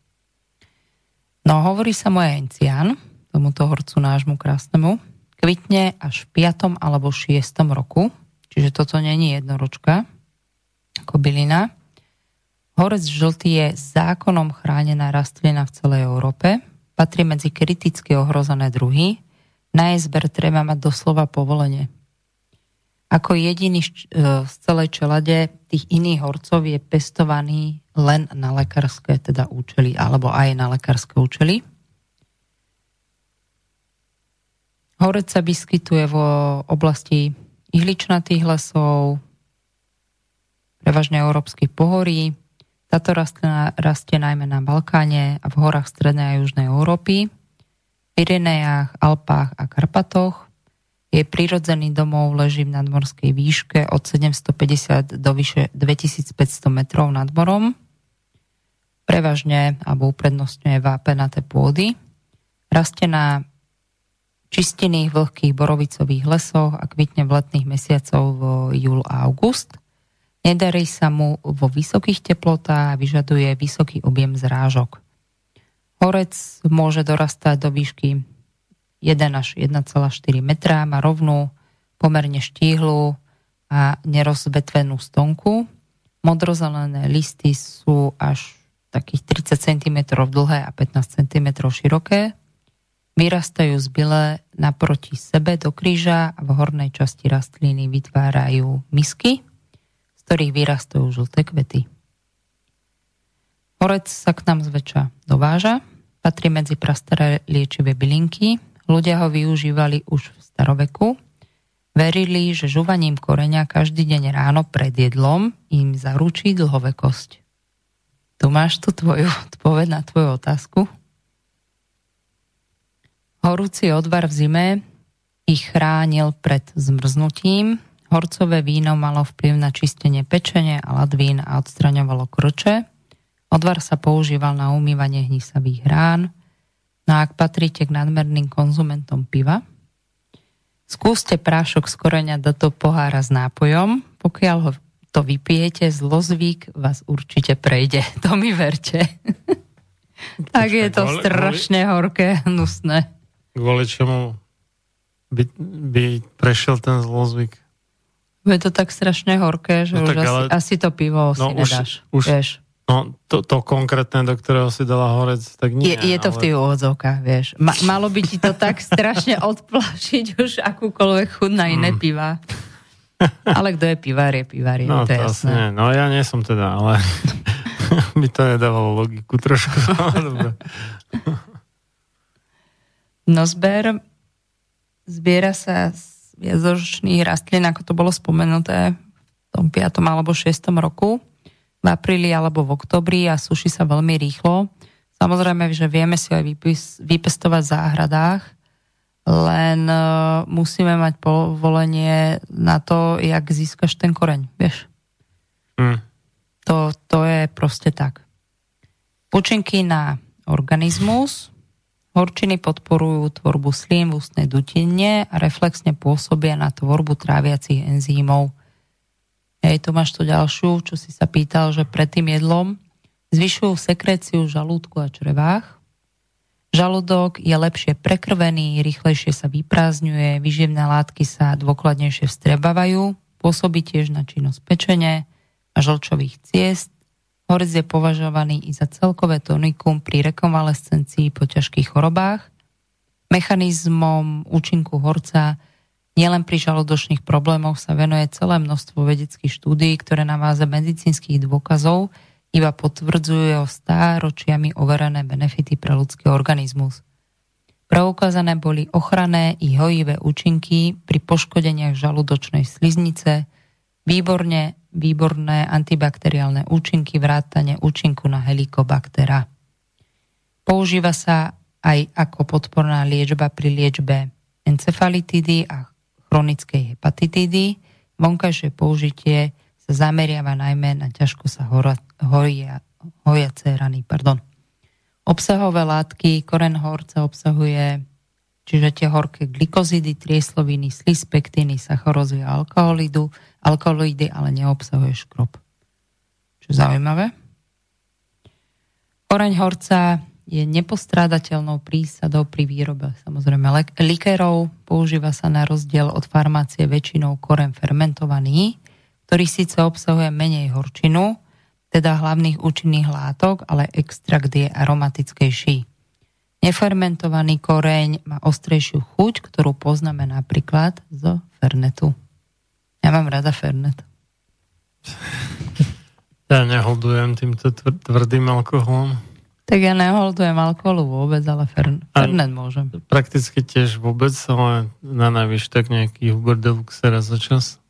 S4: No hovorí sa moja encián, tomuto horcu nášmu krásnemu, kvitne až v 5. alebo 6. roku, čiže toto není jednoročka, ako bylina. Horec žltý je zákonom chránená rastlina v celej Európe, patrí medzi kriticky ohrozené druhy. Na jej zber treba mať doslova povolenie. Ako jediný e, z celej čelade tých iných horcov je pestovaný len na lekárske teda účely, alebo aj na lekárske účely. Horec sa vyskytuje vo oblasti ihličnatých lesov, prevažne európskych pohorí, táto rastlina rastie najmä na Balkáne a v horách strednej a južnej Európy, Pyrenejách, Alpách a Karpatoch. Jej prírodzený domov leží v nadmorskej výške od 750 do vyše 2500 metrov nad morom. Prevažne alebo uprednostňuje vápenaté pôdy. Rastie na čistených vlhkých borovicových lesoch a kvitne v letných mesiacov júl a august – Nedarí sa mu vo vysokých teplotách a vyžaduje vysoký objem zrážok. Horec môže dorastať do výšky 1 až 1,4 metra, má rovnú, pomerne štíhlu a nerozvetvenú stonku. Modrozelené listy sú až takých 30 cm dlhé a 15 cm široké. Vyrastajú z byle naproti sebe do kríža a v hornej časti rastliny vytvárajú misky, ktorých vyrastujú žlté kvety. Horec sa k nám zväčša dováža, patrí medzi prastaré liečivé bylinky, ľudia ho využívali už v staroveku, verili, že žuvaním koreňa každý deň ráno pred jedlom im zaručí dlhovekosť. Tu máš tu tvoju odpoveď na tvoju otázku. Horúci odvar v zime ich chránil pred zmrznutím, Horcové víno malo vplyv na čistenie pečenie a ladvín a odstraňovalo krče. Odvar sa používal na umývanie hnisavých rán. No a ak patríte k nadmerným konzumentom piva, skúste prášok z koreňa do toho pohára s nápojom. Pokiaľ ho to vypijete, zlozvyk vás určite prejde. To mi verte. tak je to strašne horké, hnusné.
S3: Kvôli čomu by, by prešiel ten zlozvyk?
S4: Je to tak strašne horké, že no, už asi, ale... asi to pivo no, si už, nedáš. Už, vieš.
S3: No, to, to konkrétne, do ktorého si dala horec, tak nie.
S4: Je, je to ale... v tých úvodzovkách, vieš. Ma, malo by ti to tak strašne odplašiť už akúkoľvek chud na iné mm. piva. Ale kto je pivár, je pivár, je
S3: no,
S4: to, to jasné. Nie.
S3: No ja nie som teda, ale by to nedávalo logiku trošku.
S4: No zber zbiera sa viacročných rastlín, ako to bolo spomenuté v tom 5. alebo 6. roku, v apríli alebo v oktobri a suší sa veľmi rýchlo. Samozrejme, že vieme si aj vypestovať v záhradách, len uh, musíme mať povolenie na to, jak získaš ten koreň, vieš. Mm. To, to je proste tak. Účinky na organizmus Horčiny podporujú tvorbu slín v ústnej dutine a reflexne pôsobia na tvorbu tráviacich enzýmov. Hej, tu máš tu ďalšiu, čo si sa pýtal, že pred tým jedlom zvyšujú sekréciu žalúdku a črevách. Žalúdok je lepšie prekrvený, rýchlejšie sa vyprázdňuje, vyživné látky sa dôkladnejšie vstrebávajú, pôsobí tiež na činnosť pečene a žlčových ciest. Horec je považovaný i za celkové tonikum pri rekonvalescencii po ťažkých chorobách. Mechanizmom účinku horca Nielen pri žalúdočných problémoch sa venuje celé množstvo vedeckých štúdií, ktoré na váze medicínskych dôkazov iba potvrdzujú jeho stáročiami overené benefity pre ľudský organizmus. Preukázané boli ochranné i hojivé účinky pri poškodeniach žalúdočnej sliznice, výborne, výborné antibakteriálne účinky vrátane účinku na helikobaktera. Používa sa aj ako podporná liečba pri liečbe encefalitidy a chronickej hepatitídy. Vonkajšie použitie sa zameriava najmä na ťažko sa hoja, hojace rany. Pardon. Obsahové látky, koren horca obsahuje čiže tie horké glikozidy, triesloviny, slis, pektiny, sacharózy a alkoholidu, alkoholidy, ale neobsahuje škrob. Čo zaujímavé. Koreň horca je nepostrádateľnou prísadou pri výrobe samozrejme likérov. Používa sa na rozdiel od farmácie väčšinou korem fermentovaný, ktorý síce obsahuje menej horčinu, teda hlavných účinných látok, ale extrakt je aromatickejší. Nefermentovaný koreň má ostrejšiu chuť, ktorú poznáme napríklad z fernetu. Ja mám rada fernet.
S3: Ja neholdujem týmto tvrdým alkoholom.
S4: Tak ja neholdujem alkoholu vôbec, ale fern, fernet môžem.
S3: Prakticky tiež vôbec, ale na najvyš tak nejaký Hubert Deluxe raz za čas.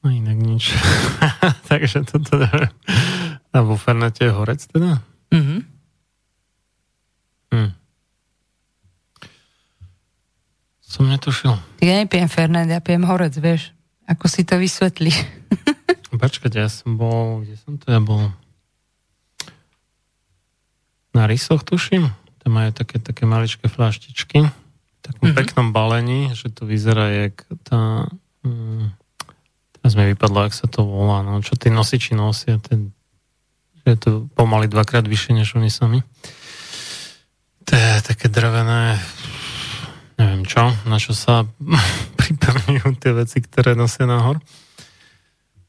S3: No inak nič. Takže toto neviem. A vo fernete je horec teda? Mhm. Hm. Som netušil.
S4: Ja nepijem fernet, ja pijem horec, vieš. Ako si to vysvetlí?
S3: Počkať, ja som bol, kde som to ja bol? na rysoch, tuším. Tam majú také, také maličké flaštičky v takom mm-hmm. peknom balení, že to vyzerá jak tá... Mm, teraz mi vypadlo, ak sa to volá, no, čo tí nosiči nosia, ten, že je to pomaly dvakrát vyššie, než oni sami. To je také drevené, neviem čo, na čo sa pripevňujú tie veci, ktoré nosia nahor.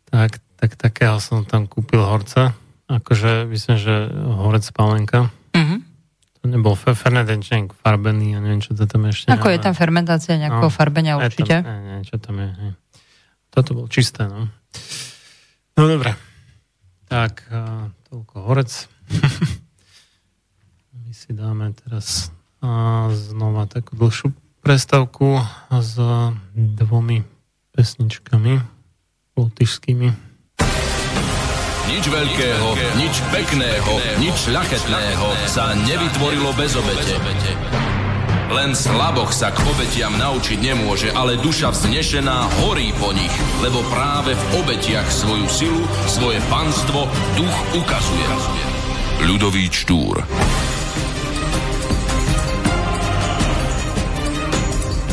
S3: Tak, tak takého som tam kúpil horca. Akože myslím, že horec Palenka. Mm-hmm. To nebol fermentenčenk farbený a neviem, čo to tam ešte...
S4: Ako je tam fermentácia nejakého no, farbenia určite?
S3: Tam, nie, nie, čo tam je. Nie. Toto bol čisté, no. No dobre. Tak, toľko horec. My si dáme teraz znova takú dlhšiu prestavku s dvomi pesničkami lotyšskými.
S6: Nič veľkého, nič pekného, nič šľachetného sa nevytvorilo bez obete. Len slaboch sa k obetiam naučiť nemôže, ale duša vznešená horí po nich, lebo práve v obetiach svoju silu, svoje panstvo duch ukazuje. Ľudový Štúr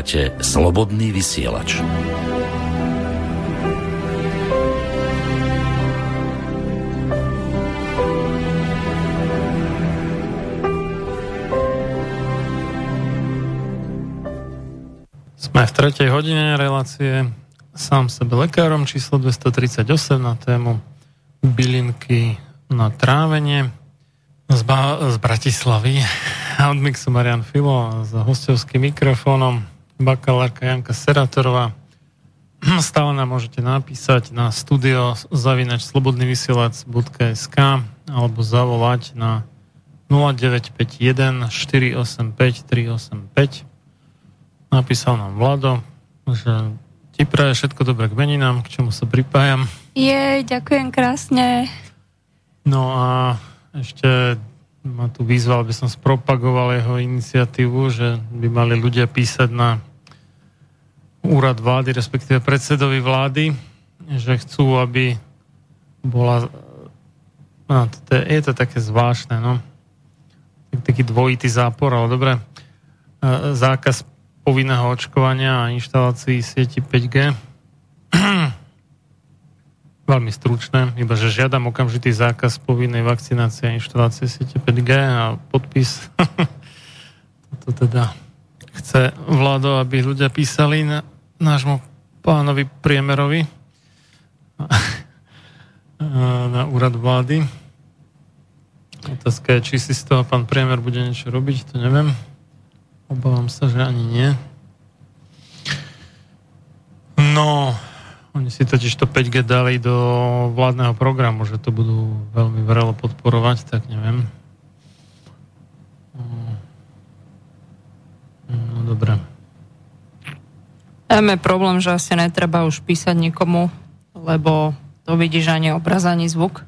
S2: Počúvate Slobodný vysielač.
S3: Sme v tretej hodine relácie sám sebe lekárom číslo 238 na tému bylinky na trávenie z, ba- z Bratislavy od Mixu Marian Filo s hostovským mikrofónom bakalárka Janka Seratorová. Stále nám môžete napísať na studio zavinač slobodnyvysielac.sk alebo zavolať na 0951 485 385 Napísal nám Vlado, že ti praje všetko dobré k meninám, k čomu sa pripájam
S4: Jej, ďakujem krásne.
S3: No a ešte ma tu vyzval, aby som spropagoval jeho iniciatívu, že by mali ľudia písať na úrad vlády, respektíve predsedovi vlády, že chcú, aby bola... No, to je, je to také zvláštne, no. Taký dvojitý zápor, ale dobre. E, zákaz povinného očkovania a inštalácií sieti 5G. Veľmi stručné, iba že žiadam okamžitý zákaz povinnej vakcinácie a inštalácie siete 5G a podpis. to teda chce vládo, aby ľudia písali na nášmu pánovi priemerovi na úrad vlády. Otázka je, či si z toho pán priemer bude niečo robiť, to neviem. Obávam sa, že ani nie. No, oni si totiž to 5G dali do vládneho programu, že to budú veľmi vrelo podporovať, tak neviem. Dobre.
S4: Máme problém, že asi netreba už písať nikomu, lebo to vidíš ani obraz, ani zvuk.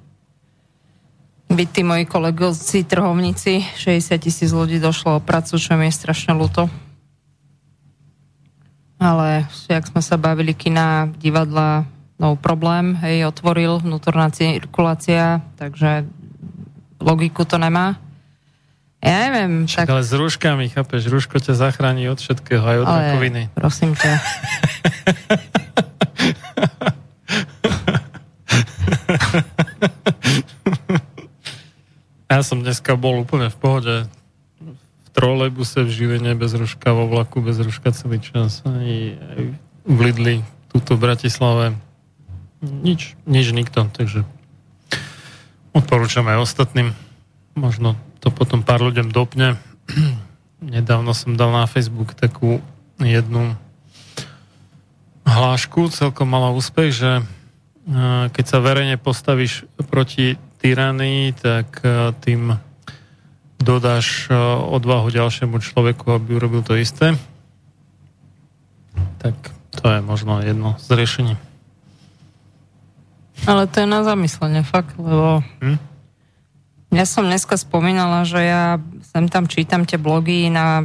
S4: Vy, tí moji kolegovci, trhovníci, 60 tisíc ľudí došlo o prácu, čo mi je strašne ľúto ale jak sme sa bavili, kina, divadla, no problém, hej, otvoril, vnútorná cirkulácia, takže logiku to nemá. Ja neviem.
S3: Však tak... ale s rúškami, chápeš, rúško ťa zachráni od všetkého, aj od ale, rakoviny.
S4: prosím ťa.
S3: ja som dneska bol úplne v pohode trolejbuse v Žilene bez ruška, vo vlaku bez ruška celý čas. Aj, aj v Lidli, tuto v Bratislave. Nič, nič nikto, takže odporúčam aj ostatným. Možno to potom pár ľuďom dopne. Nedávno som dal na Facebook takú jednu hlášku, celkom malá úspech, že e, keď sa verejne postavíš proti tyranii, tak e, tým dodáš e, odvahu ďalšiemu človeku, aby urobil to isté, tak to je možno jedno z riešení.
S4: Ale to je na zamyslenie, fakt, lebo hm? Ja som dneska spomínala, že ja sem tam čítam tie blogy na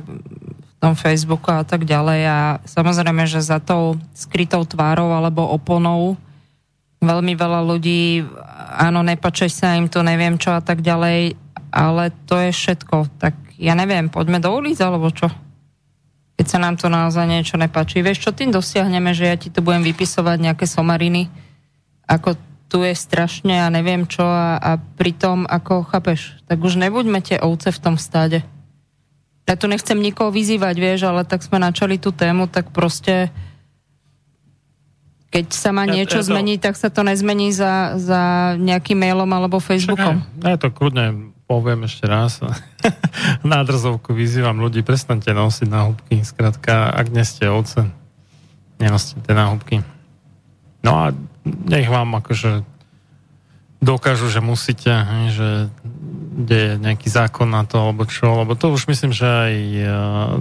S4: tom Facebooku a tak ďalej a samozrejme, že za tou skrytou tvárou alebo oponou veľmi veľa ľudí, áno, nepačeš sa im to, neviem čo a tak ďalej, ale to je všetko. Tak ja neviem, poďme do ulic, alebo čo? Keď sa nám to naozaj niečo nepáči. Vieš, čo tým dosiahneme, že ja ti tu budem vypisovať nejaké somariny, ako tu je strašne a neviem čo a, a pritom, ako chápeš, tak už nebuďme tie ovce v tom stáde. Ja tu nechcem nikoho vyzývať, vieš, ale tak sme načali tú tému, tak proste keď sa má niečo ja, ja to... tak sa to nezmení za, za nejakým mailom alebo Facebookom.
S3: Ja, ja to kľudne poviem ešte raz. na drzovku vyzývam ľudí, prestante nosiť náhubky. Skrátka, ak nie ste ovce, nenosíte náhubky. No a nech vám akože dokážu, že musíte, že je nejaký zákon na to, alebo čo, lebo to už myslím, že aj uh,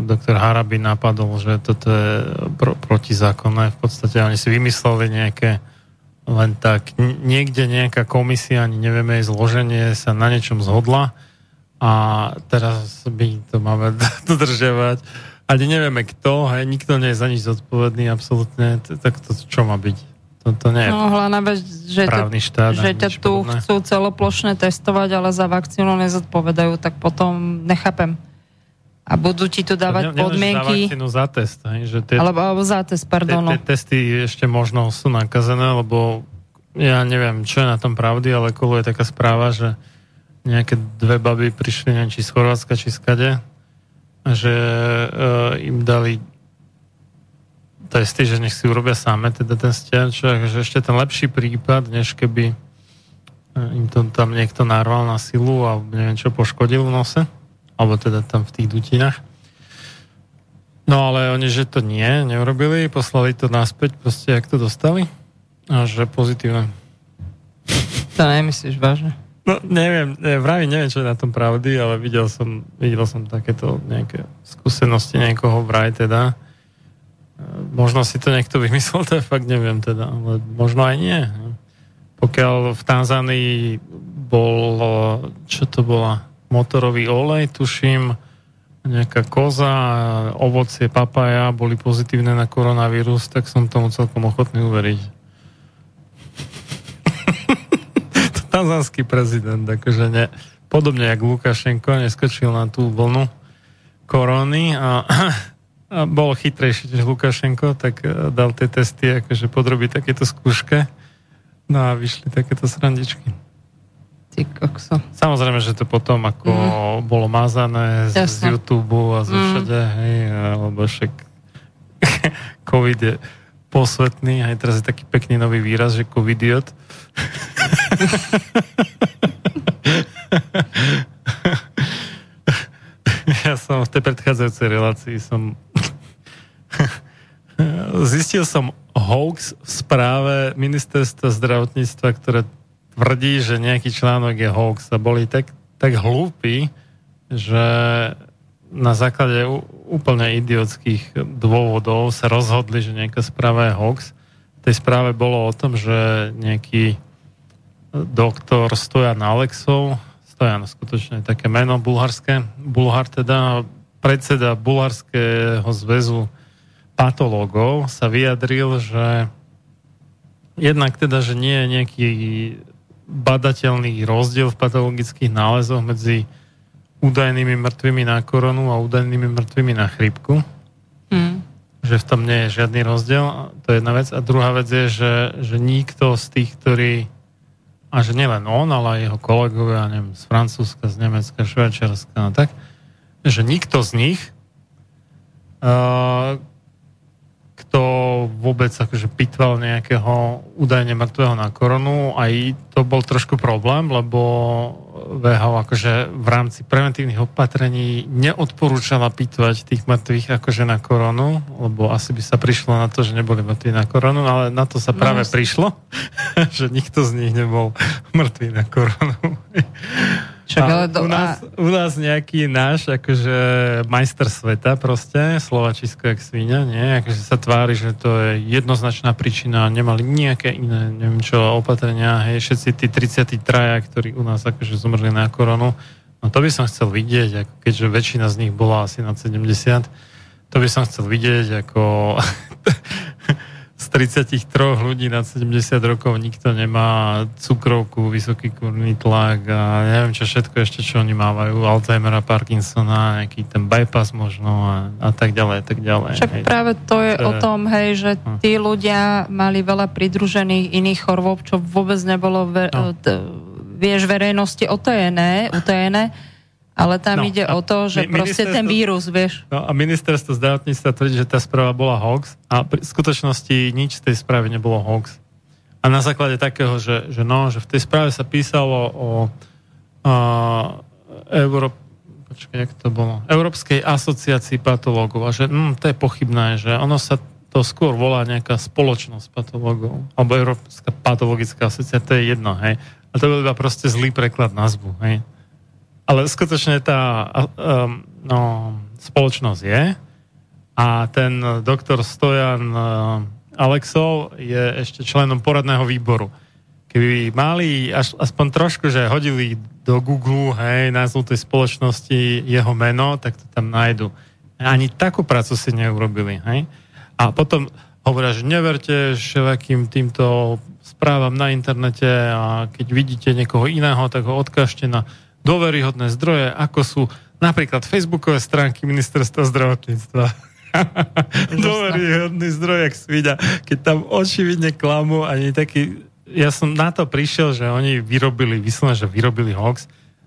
S3: doktor Harabi napadol, že toto je pro, protizákonné. V podstate oni si vymysleli nejaké len tak niekde nejaká komisia, ani nevieme jej zloženie, sa na niečom zhodla a teraz by to máme dodržiavať. Ani nevieme kto, hej, nikto nie je za nič zodpovedný, absolútne, tak to čo má byť? To, to nie je
S4: no, hlavná vec, že,
S3: právny štát,
S4: že ťa tu podobné. chcú celoplošne testovať, ale za vakcínu nezodpovedajú, tak potom nechápem. A budú ti tu dávať ne, podmienky...
S3: Ne, za test, hej, že tie,
S4: alebo, alebo za test, pardon.
S3: Tie, tie testy ešte možno sú nakazené, lebo ja neviem, čo je na tom pravdy, ale kolo je taká správa, že nejaké dve baby prišli, neviem, či z Chorvátska, či z Kade, že uh, im dali testy, že nech si urobia same teda ten stiač, že ešte ten lepší prípad, než keby im to tam niekto narval na silu a neviem čo poškodil v nose alebo teda tam v tých dutinách. No ale oni, že to nie, neurobili, poslali to naspäť, proste, jak to dostali. A že pozitívne.
S4: To nemyslíš vážne?
S3: No neviem, ne, vraví, neviem, čo je na tom pravdy, ale videl som, videl som takéto nejaké skúsenosti niekoho vraj teda. Možno si to niekto vymyslel, to fakt neviem teda, ale možno aj nie. pokiaľ v Tanzánii bol, čo to bola, motorový olej, tuším, nejaká koza, ovocie, papaja boli pozitívne na koronavírus, tak som tomu celkom ochotný uveriť. to tanzánsky prezident, akože ne, podobne jak Lukašenko, neskočil na tú vlnu korony a bol chytrejší než Lukašenko, tak e, dal tie testy akože podrobiť takéto skúške. No a vyšli takéto srandičky.
S4: Ty kokso.
S3: Samozrejme, že to potom ako mm. bolo mazané z, z YouTube a zo mm. všade, hej, lebo však COVID je posvetný, aj teraz je taký pekný nový výraz, že covidiot. ja som v tej predchádzajúcej relácii som zistil som hoax v správe ministerstva zdravotníctva, ktoré tvrdí, že nejaký článok je hoax a boli tak, tak hlúpi, že na základe úplne idiotských dôvodov sa rozhodli, že nejaká správa je hoax. V tej správe bolo o tom, že nejaký doktor Stojan Alexov, Stojan skutočne také meno bulharské, Bulhar teda, predseda Bulharského zväzu patológov sa vyjadril, že jednak teda, že nie je nejaký badateľný rozdiel v patologických nálezoch medzi údajnými mŕtvými na koronu a údajnými mŕtvými na chrípku. Mm. Že v tom nie je žiadny rozdiel. To je jedna vec. A druhá vec je, že, že nikto z tých, ktorí a že nielen on, ale aj jeho kolegovia, neviem, z Francúzska, z Nemecka, Švajčiarska, no tak, že nikto z nich uh, kto vôbec akože pitval nejakého údajne mŕtvého na koronu. Aj to bol trošku problém, lebo VHO akože v rámci preventívnych opatrení neodporúčala pitvať tých mŕtvych akože na koronu, lebo asi by sa prišlo na to, že neboli mŕtvi na koronu, ale na to sa práve no, prišlo, že nikto z nich nebol mŕtvý na koronu.
S4: Však, ale do,
S3: u, nás, u nás nejaký náš akože majster sveta proste, Slovačisko jak svíňa, nie? Akože sa tvári, že to je jednoznačná príčina, nemali nejaké iné, neviem čo, opatrenia, hej, všetci tí 30 traja, ktorí u nás akože zomrli na koronu, no to by som chcel vidieť, ako keďže väčšina z nich bola asi na 70, to by som chcel vidieť, ako z 33 ľudí na 70 rokov nikto nemá cukrovku, vysoký kurný tlak a neviem čo všetko ešte, čo oni mávajú, Alzheimera, Parkinsona, nejaký ten bypass možno a, a tak ďalej, tak ďalej.
S4: Však hej. práve to je o tom, hej, že hm. tí ľudia mali veľa pridružených iných chorôb, čo vôbec nebolo ve, no. vieš, verejnosti otajené, utajené ale tam no, ide o to, že proste ten vírus, vieš.
S3: No a ministerstvo zdravotníctva tvrdí, že tá správa bola hoax a v skutočnosti nič z tej správy nebolo hoax. A na základe takého, že, že no, že v tej správe sa písalo o uh, Euró... Počkaj, jak to bolo? Európskej asociácii patológov a že hm, to je pochybné, že ono sa to skôr volá nejaká spoločnosť patológov alebo Európska patologická asociácia, to je jedno, hej. A to bol iba proste zlý preklad názvu, hej. Ale skutočne tá um, no, spoločnosť je a ten doktor Stojan uh, Alexov je ešte členom poradného výboru. Keby mali až, aspoň trošku, že hodili do Google, hej, názvu tej spoločnosti jeho meno, tak to tam nájdu. Ani takú prácu si neurobili, hej. A potom hovoria, že neverte všelakým týmto správam na internete a keď vidíte niekoho iného, tak ho odkážte na dôveryhodné zdroje, ako sú napríklad facebookové stránky ministerstva zdravotníctva. dôveryhodný zdroj, jak svidia. Keď tam očividne klamu, ani taký... Ja som na to prišiel, že oni vyrobili, vyslovene, že vyrobili hoax.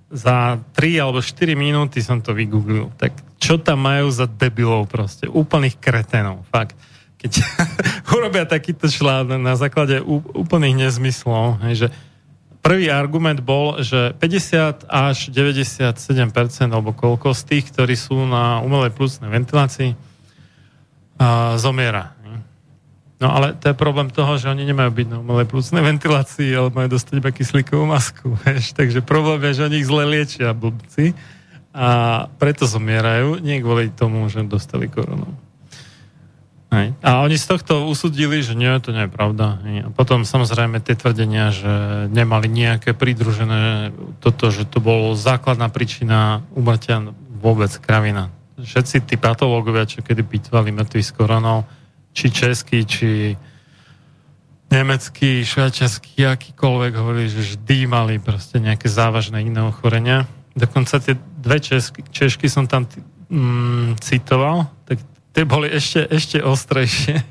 S3: Za 3 alebo 4 minúty som to vygooglil. Tak čo tam majú za debilov proste? Úplných kretenov, fakt keď urobia takýto článok na základe úplných nezmyslov, že prvý argument bol, že 50 až 97% alebo koľko z tých, ktorí sú na umelej plúcnej ventilácii, a, zomiera. No ale to je problém toho, že oni nemajú byť na umelej plúcnej ventilácii, ale majú dostať iba kyslíkovú masku. Vieš? Takže problém je, že oni ich zle liečia, blbci. A preto zomierajú, nie kvôli tomu, že dostali koronu. Hej. A oni z tohto usudili, že nie, to nie je pravda. A potom samozrejme tie tvrdenia, že nemali nejaké pridružené toto, že to bolo základná príčina umrtia vôbec kravina. Všetci tí patológovia, čo kedy pitvali mŕtvych s koronou, či český, či nemecký, švajčiarsky, akýkoľvek hovorili, že vždy mali proste nejaké závažné iné ochorenia. Dokonca tie dve česky, češky som tam mm, citoval, tak tie boli ešte, ešte ostrejšie.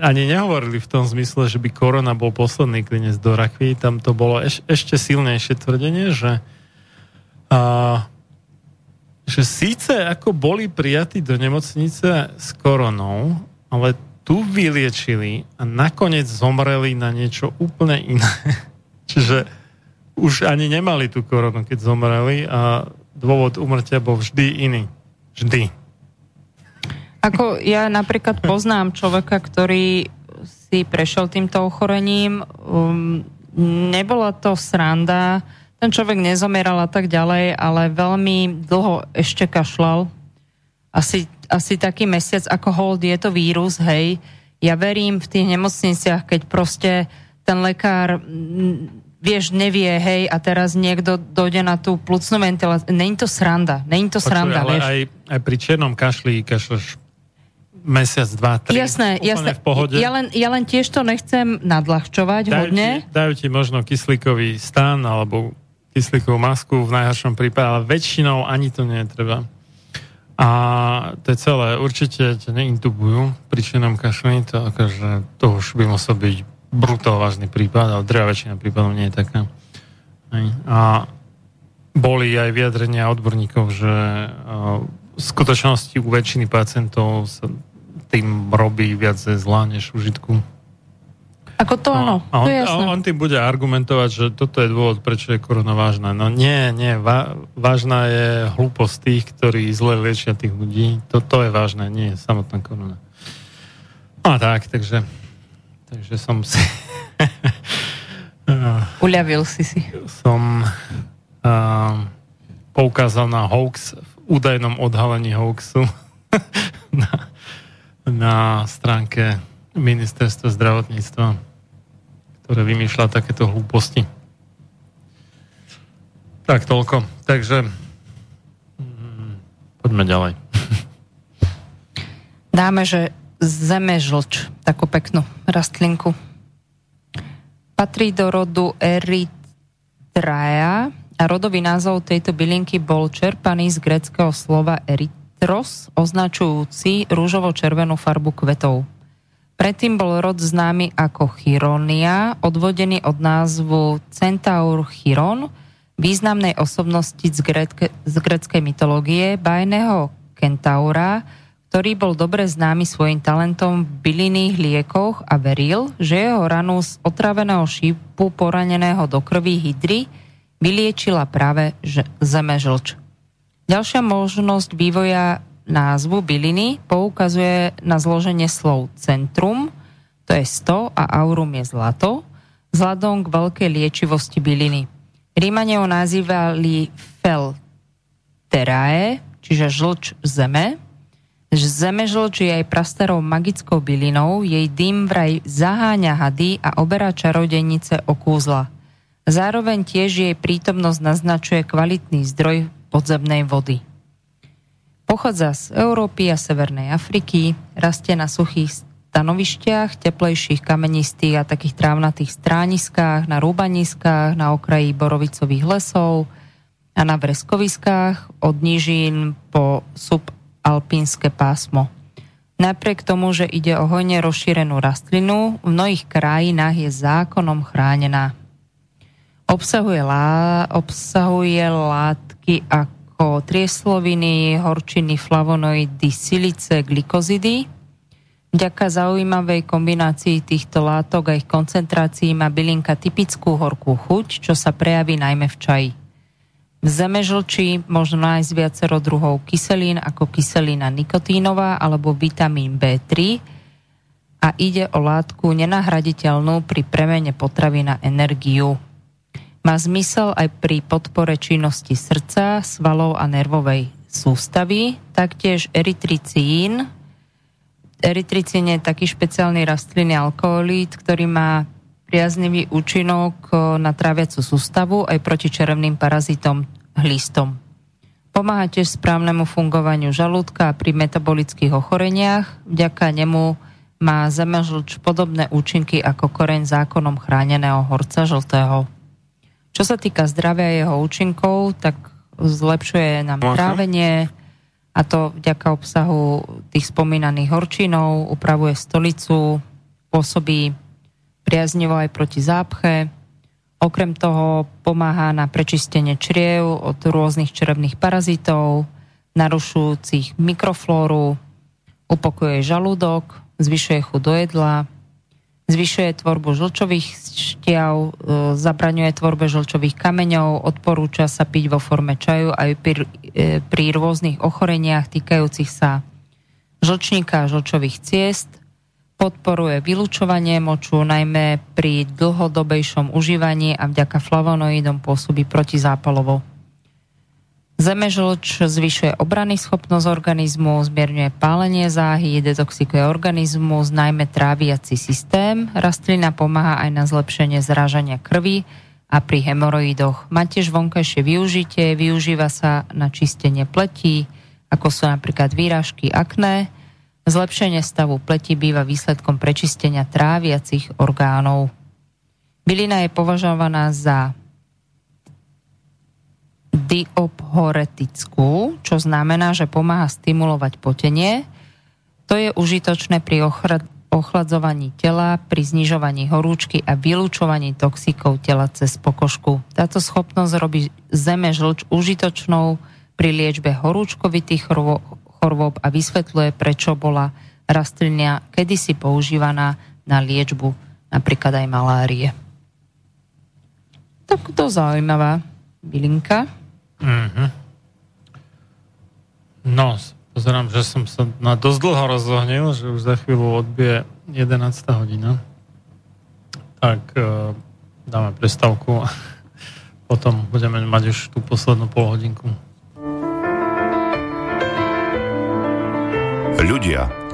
S3: Ani nehovorili v tom zmysle, že by korona bol posledný klinec do rakvy. Tam to bolo eš, ešte silnejšie tvrdenie, že, a, že síce ako boli prijatí do nemocnice s koronou, ale tu vyliečili a nakoniec zomreli na niečo úplne iné. Čiže už ani nemali tú koronu, keď zomreli a dôvod umrtia bol vždy iný. Vždy.
S4: Ako ja napríklad poznám človeka, ktorý si prešiel týmto ochorením, um, nebola to sranda, ten človek nezomeral a tak ďalej, ale veľmi dlho ešte kašľal. Asi, asi taký mesiac ako hold je to vírus, hej. Ja verím v tých nemocniciach, keď proste ten lekár vieš, nevie, hej, a teraz niekto dojde na tú plucnú ventiláciu. Není to sranda, není to Počuj, sranda,
S3: ale
S4: vieš.
S3: Aj, aj pri černom kašli kašľaš mesiac, dva, tri.
S4: Jasné, jasné.
S3: v pohode.
S4: Ja len, ja len tiež to nechcem nadľahčovať dajú hodne.
S3: Ti, dajú ti možno kyslíkový stan alebo kyslíkovú masku v najhoršom prípade, ale väčšinou ani to netreba. A to je celé. Určite ťa neintubujú príčinom kašlení, to akože to už by musel byť brutál vážny prípad, ale drevá väčšina prípadov nie je taká. A boli aj vyjadrenia odborníkov, že v skutočnosti u väčšiny pacientov sa tým robí viac zla než užitku.
S4: Ako to áno,
S3: a on,
S4: to je jasné.
S3: A on tým bude argumentovať, že toto je dôvod, prečo je korona vážna. No nie, nie, vá, vážna je hlúposť tých, ktorí zle liečia tých ľudí. Toto je vážne, nie samotná korona. A tak, takže, takže som si...
S4: Uľavil si si.
S3: Som uh, poukázal na hoax v údajnom odhalení hoaxu na, na stránke ministerstva zdravotníctva, ktoré vymýšľa takéto hlúposti. Tak toľko. Takže mm, poďme ďalej.
S4: Dáme, že zeme žlč, takú peknú rastlinku. Patrí do rodu Erythraea a rodový názov tejto bylinky bol čerpaný z greckého slova erytros, označujúci rúžovo-červenú farbu kvetov. Predtým bol rod známy ako Chironia, odvodený od názvu Centaur Chiron, významnej osobnosti z, grécke, z greckej mytológie, bajného kentaura, ktorý bol dobre známy svojim talentom v bylinných liekoch a veril, že jeho ranu z otraveného šípu poraneného do krvi hydry vyliečila práve zemežlč. Ďalšia možnosť vývoja názvu byliny poukazuje na zloženie slov centrum, to je 100 a aurum je zlato, vzhľadom k veľkej liečivosti byliny. Rímane ho nazývali fel terae, čiže žlč zeme. Zeme žlč je aj prastarou magickou bylinou, jej dym vraj zaháňa hady a oberá čarodejnice o kúzla. Zároveň tiež jej prítomnosť naznačuje kvalitný zdroj podzemnej vody. Pochádza z Európy a Severnej Afriky, rastie na suchých stanovištiach, teplejších kamenistých a takých trávnatých strániskách, na rúbaniskách, na okraji borovicových lesov a na vreskoviskách od nížin po subalpínske pásmo. Napriek tomu, že ide o hojne rozšírenú rastlinu, v mnohých krajinách je zákonom chránená. Obsahuje, lá, obsahuje látky ako triesloviny, horčiny, flavonoidy, silice, glikozidy. Vďaka zaujímavej kombinácii týchto látok a ich koncentrácií má bylinka typickú horkú chuť, čo sa prejaví najmä v čaji. V zemežlči možno nájsť viacero druhov kyselín ako kyselina nikotínová alebo vitamín B3 a ide o látku nenahraditeľnú pri premene potravy na energiu. Má zmysel aj pri podpore činnosti srdca, svalov a nervovej sústavy. Taktiež eritricín, Erytricín je taký špeciálny rastlinný alkoholít, ktorý má priaznivý účinok na tráviacu sústavu aj proti čerevným parazitom hlistom. Pomáha tiež správnemu fungovaniu žalúdka pri metabolických ochoreniach. Vďaka nemu má zemežlč podobné účinky ako koreň zákonom chráneného horca žltého. Čo sa týka zdravia jeho účinkov, tak zlepšuje nám trávenie a to vďaka obsahu tých spomínaných horčinov, upravuje stolicu, pôsobí priaznivo aj proti zápche, Okrem toho pomáha na prečistenie čriev od rôznych črevných parazitov, narušujúcich mikroflóru, upokojuje žalúdok, zvyšuje chuť do jedla, zvyšuje tvorbu žlčových šťav, e, zabraňuje tvorbe žlčových kameňov, odporúča sa piť vo forme čaju aj pri, e, pri rôznych ochoreniach týkajúcich sa žlčníka a žlčových ciest, podporuje vylučovanie moču, najmä pri dlhodobejšom užívaní a vďaka flavonoidom pôsobí protizápalovo. Zemežlč zvyšuje obrany schopnosť organizmu, zmierňuje pálenie záhy, detoxikuje organizmus, najmä tráviaci systém. Rastlina pomáha aj na zlepšenie zrážania krvi a pri hemoroidoch. Má tiež vonkajšie využitie, využíva sa na čistenie pletí, ako sú napríklad výražky akné. Zlepšenie stavu pleti býva výsledkom prečistenia tráviacich orgánov. Bylina je považovaná za diobhoretickú, čo znamená, že pomáha stimulovať potenie. To je užitočné pri ochra- ochladzovaní tela, pri znižovaní horúčky a vylúčovaní toxikov tela cez pokožku. Táto schopnosť robí zeme žlč užitočnou pri liečbe horúčkovitých chorô- chorôb a vysvetľuje, prečo bola rastlina kedysi používaná na liečbu napríklad aj malárie. Tak to zaujímavá bylinka.
S3: Mhm. No, pozerám, že som sa na dosť dlho rozohnil, že už za chvíľu odbije 11. hodina. Tak e, dáme prestavku a potom budeme mať už tú poslednú polhodinku.
S7: Ľudia,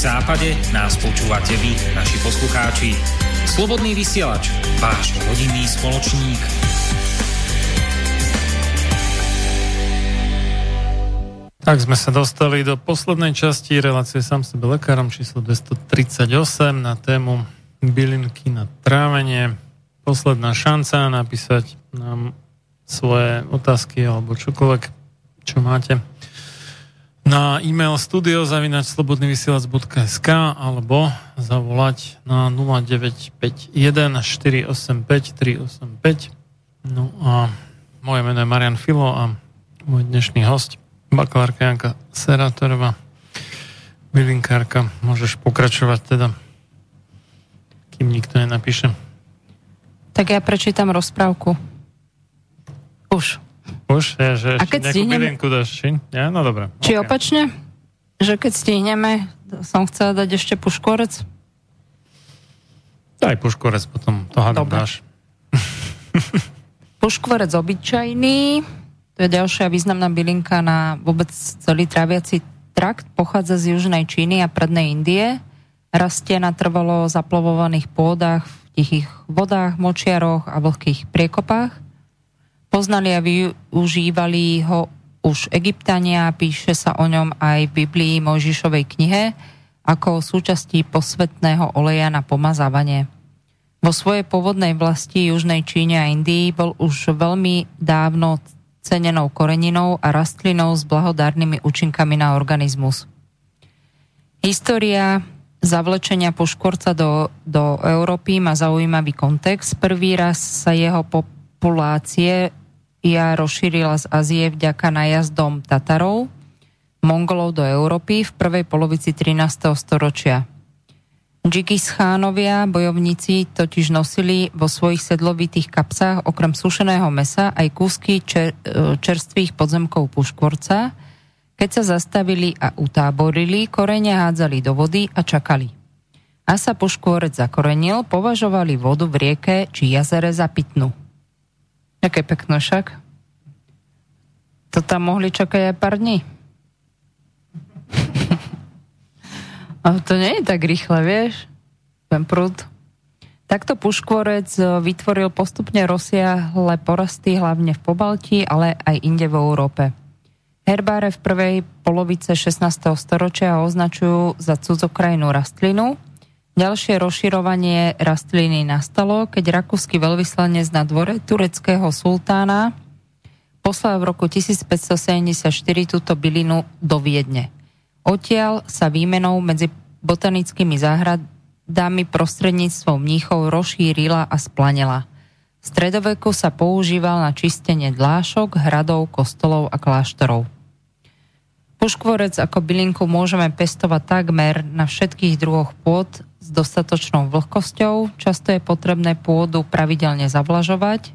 S1: Západe nás počúvate vy, naši poslucháči. Slobodný vysielač, váš rodinný spoločník.
S3: Tak sme sa dostali do poslednej časti relácie sám sebe lekárom číslo 238 na tému bylinky na trávenie. Posledná šanca napísať nám svoje otázky alebo čokoľvek, čo máte na e-mail studiozavinačslobodnyvysielac.sk alebo zavolať na 0951 485 385 No a moje meno je Marian Filo a môj dnešný host bakalárka Janka Serátorová bylinkárka. Môžeš pokračovať teda, kým nikto nenapíše.
S4: Tak ja prečítam rozprávku. Už.
S3: Už? Ja, že
S4: A keď stihneme-
S3: dáš, či? Ja, no dobre.
S4: Či
S3: OK.
S4: opačne? Že keď stihneme, som chcela dať ešte puškorec.
S3: Daj puškorec potom, to hádam dáš.
S4: Puškvorec obyčajný, to je ďalšia významná bylinka na vôbec celý tráviaci trakt, pochádza z južnej Číny a prednej Indie. Rastie na trvalo zaplavovaných pôdach, v tichých vodách, močiaroch a vlhkých priekopách. Poznali a využívali ho už Egyptania, píše sa o ňom aj v Biblii Mojžišovej knihe ako súčasti posvetného oleja na pomazávanie. Vo svojej pôvodnej vlasti Južnej Číne a Indii bol už veľmi dávno cenenou koreninou a rastlinou s blahodárnymi účinkami na organizmus. História zavlečenia puškorca do, do Európy má zaujímavý kontext. Prvý raz sa jeho populácie ja rozšírila z Ázie vďaka najazdom Tatarov, Mongolov do Európy v prvej polovici 13. storočia. Džikis chánovia, bojovníci, totiž nosili vo svojich sedlovitých kapsách okrem sušeného mesa aj kúsky čer, e, čerstvých podzemkov puškvorca. Keď sa zastavili a utáborili, korene hádzali do vody a čakali. A sa puškvorec zakorenil, považovali vodu v rieke či jazere za pitnú. Aké pekné však. To tam mohli čakať aj pár dní. Ale to nie je tak rýchle, vieš? Ten prúd. Takto puškvorec e, vytvoril postupne rozsiahle porasty hlavne v Pobalti, ale aj inde v Európe. Herbáre v prvej polovice 16. storočia označujú za cudzokrajnú rastlinu. Ďalšie rozširovanie rastliny nastalo, keď rakúsky veľvyslanec na dvore tureckého sultána poslal v roku 1574 túto bylinu do Viedne. Odtiaľ sa výmenou medzi botanickými záhradami prostredníctvom mníchov rozšírila a splanela. V stredoveku sa používal na čistenie dlášok, hradov, kostolov a kláštorov. Puškvorec ako bylinku môžeme pestovať takmer na všetkých druhoch pôd s dostatočnou vlhkosťou. Často je potrebné pôdu pravidelne zavlažovať.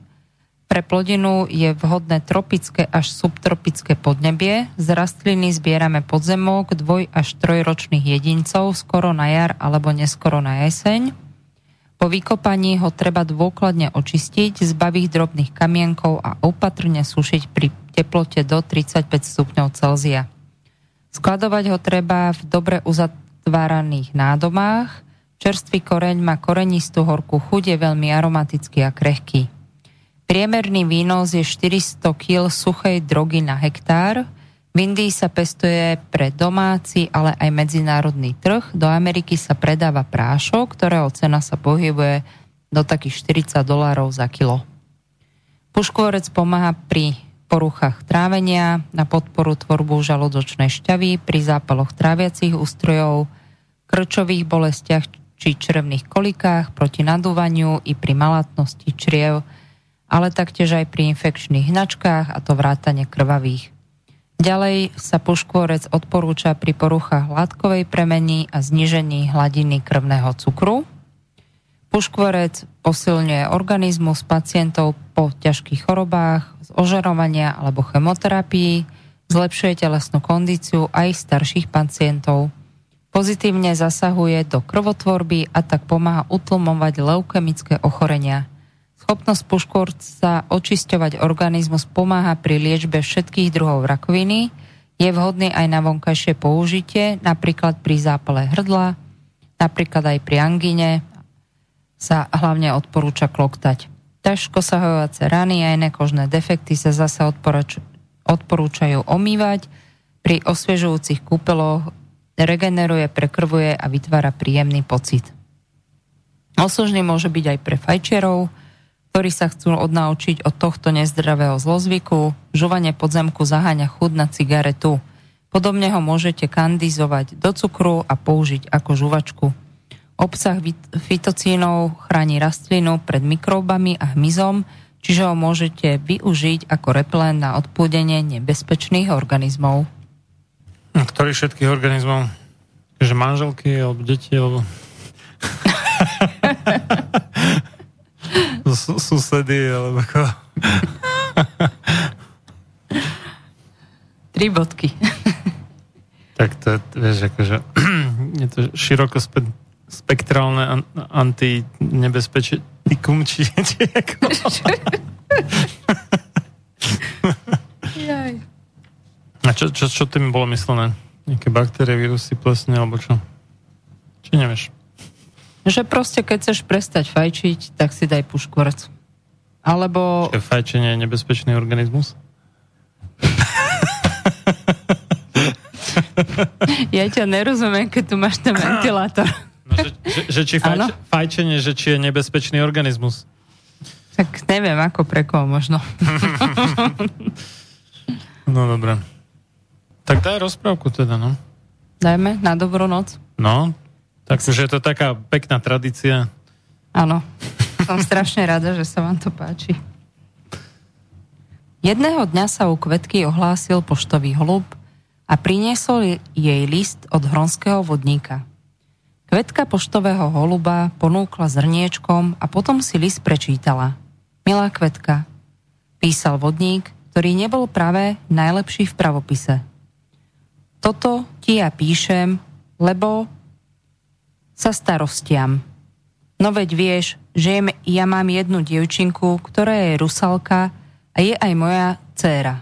S4: Pre plodinu je vhodné tropické až subtropické podnebie. Z rastliny zbierame podzemok dvoj až trojročných jedincov skoro na jar alebo neskoro na jeseň. Po vykopaní ho treba dôkladne očistiť, zbaviť drobných kamienkov a opatrne sušiť pri teplote do 35 stupňov Celzia. Skladovať ho treba v dobre uzatváraných nádomách. Čerstvý koreň má korenistú horkú chuť, je veľmi aromatický a krehký. Priemerný výnos je 400 kg suchej drogy na hektár. V Indii sa pestuje pre domáci, ale aj medzinárodný trh. Do Ameriky sa predáva prášok, ktorého cena sa pohybuje do takých 40 dolárov za kilo. Puškvorec pomáha pri poruchách trávenia, na podporu tvorbu žalúdočnej šťavy, pri zápaloch tráviacich ústrojov, krčových bolestiach či črevných kolikách, proti nadúvaniu i pri malátnosti čriev, ale taktiež aj pri infekčných hnačkách a to vrátane krvavých. Ďalej sa puškvorec odporúča pri poruchách látkovej premeny a znižení hladiny krvného cukru. Puškvorec posilňuje organizmus pacientov po ťažkých chorobách, z ožarovania alebo chemoterapii, zlepšuje telesnú kondíciu aj starších pacientov. Pozitívne zasahuje do krvotvorby a tak pomáha utlmovať leukemické ochorenia. Schopnosť puškvorca očisťovať organizmus pomáha pri liečbe všetkých druhov rakoviny, Je vhodný aj na vonkajšie použitie, napríklad pri zápale hrdla, napríklad aj pri angine sa hlavne odporúča kloktať. Ťažko sa hojovace rany a iné kožné defekty sa zase odporúčajú omývať. Pri osviežujúcich kúpeloch regeneruje, prekrvuje a vytvára príjemný pocit. Osložný môže byť aj pre fajčerov, ktorí sa chcú odnaučiť od tohto nezdravého zlozvyku. Žovanie podzemku zaháňa chud na cigaretu. Podobne ho môžete kandizovať do cukru a použiť ako žuvačku. Obsah fitocínov chráni rastlinu pred mikróbami a hmyzom, čiže ho môžete využiť ako repelent na odpúdenie nebezpečných organizmov.
S3: Ktorých všetkých organizmov? Že manželky alebo deti alebo... susedy, alebo ako...
S4: Tri bodky.
S3: tak to je, vieš, akože je to široko spe, spektrálne an, antinebezpečitikum, či, či ako... A čo, čo, čo tým bolo myslené? Nejaké baktérie, vírusy, plesne, alebo čo? Či nevieš?
S4: Že proste, keď chceš prestať fajčiť, tak si daj puškvorec. Alebo...
S3: Čiže fajčenie je nebezpečný organizmus?
S4: ja ťa nerozumiem, keď tu máš ten ventilátor.
S3: No, že, že, že či fajč, fajčenie, že či je nebezpečný organizmus?
S4: Tak neviem, ako pre koho možno.
S3: no dobré. Tak daj rozprávku teda, no.
S4: Dajme na dobrú noc.
S3: No, Takže je to taká pekná tradícia.
S4: Áno. Som strašne rada, že sa vám to páči. Jedného dňa sa u Kvetky ohlásil poštový holub a priniesol jej list od hronského vodníka. Kvetka poštového holuba ponúkla zrniečkom a potom si list prečítala. Milá Kvetka, písal vodník, ktorý nebol práve najlepší v pravopise. Toto ti ja píšem, lebo sa starostiam. No veď vieš, že ja mám jednu dievčinku, ktorá je rusalka a je aj moja dcéra.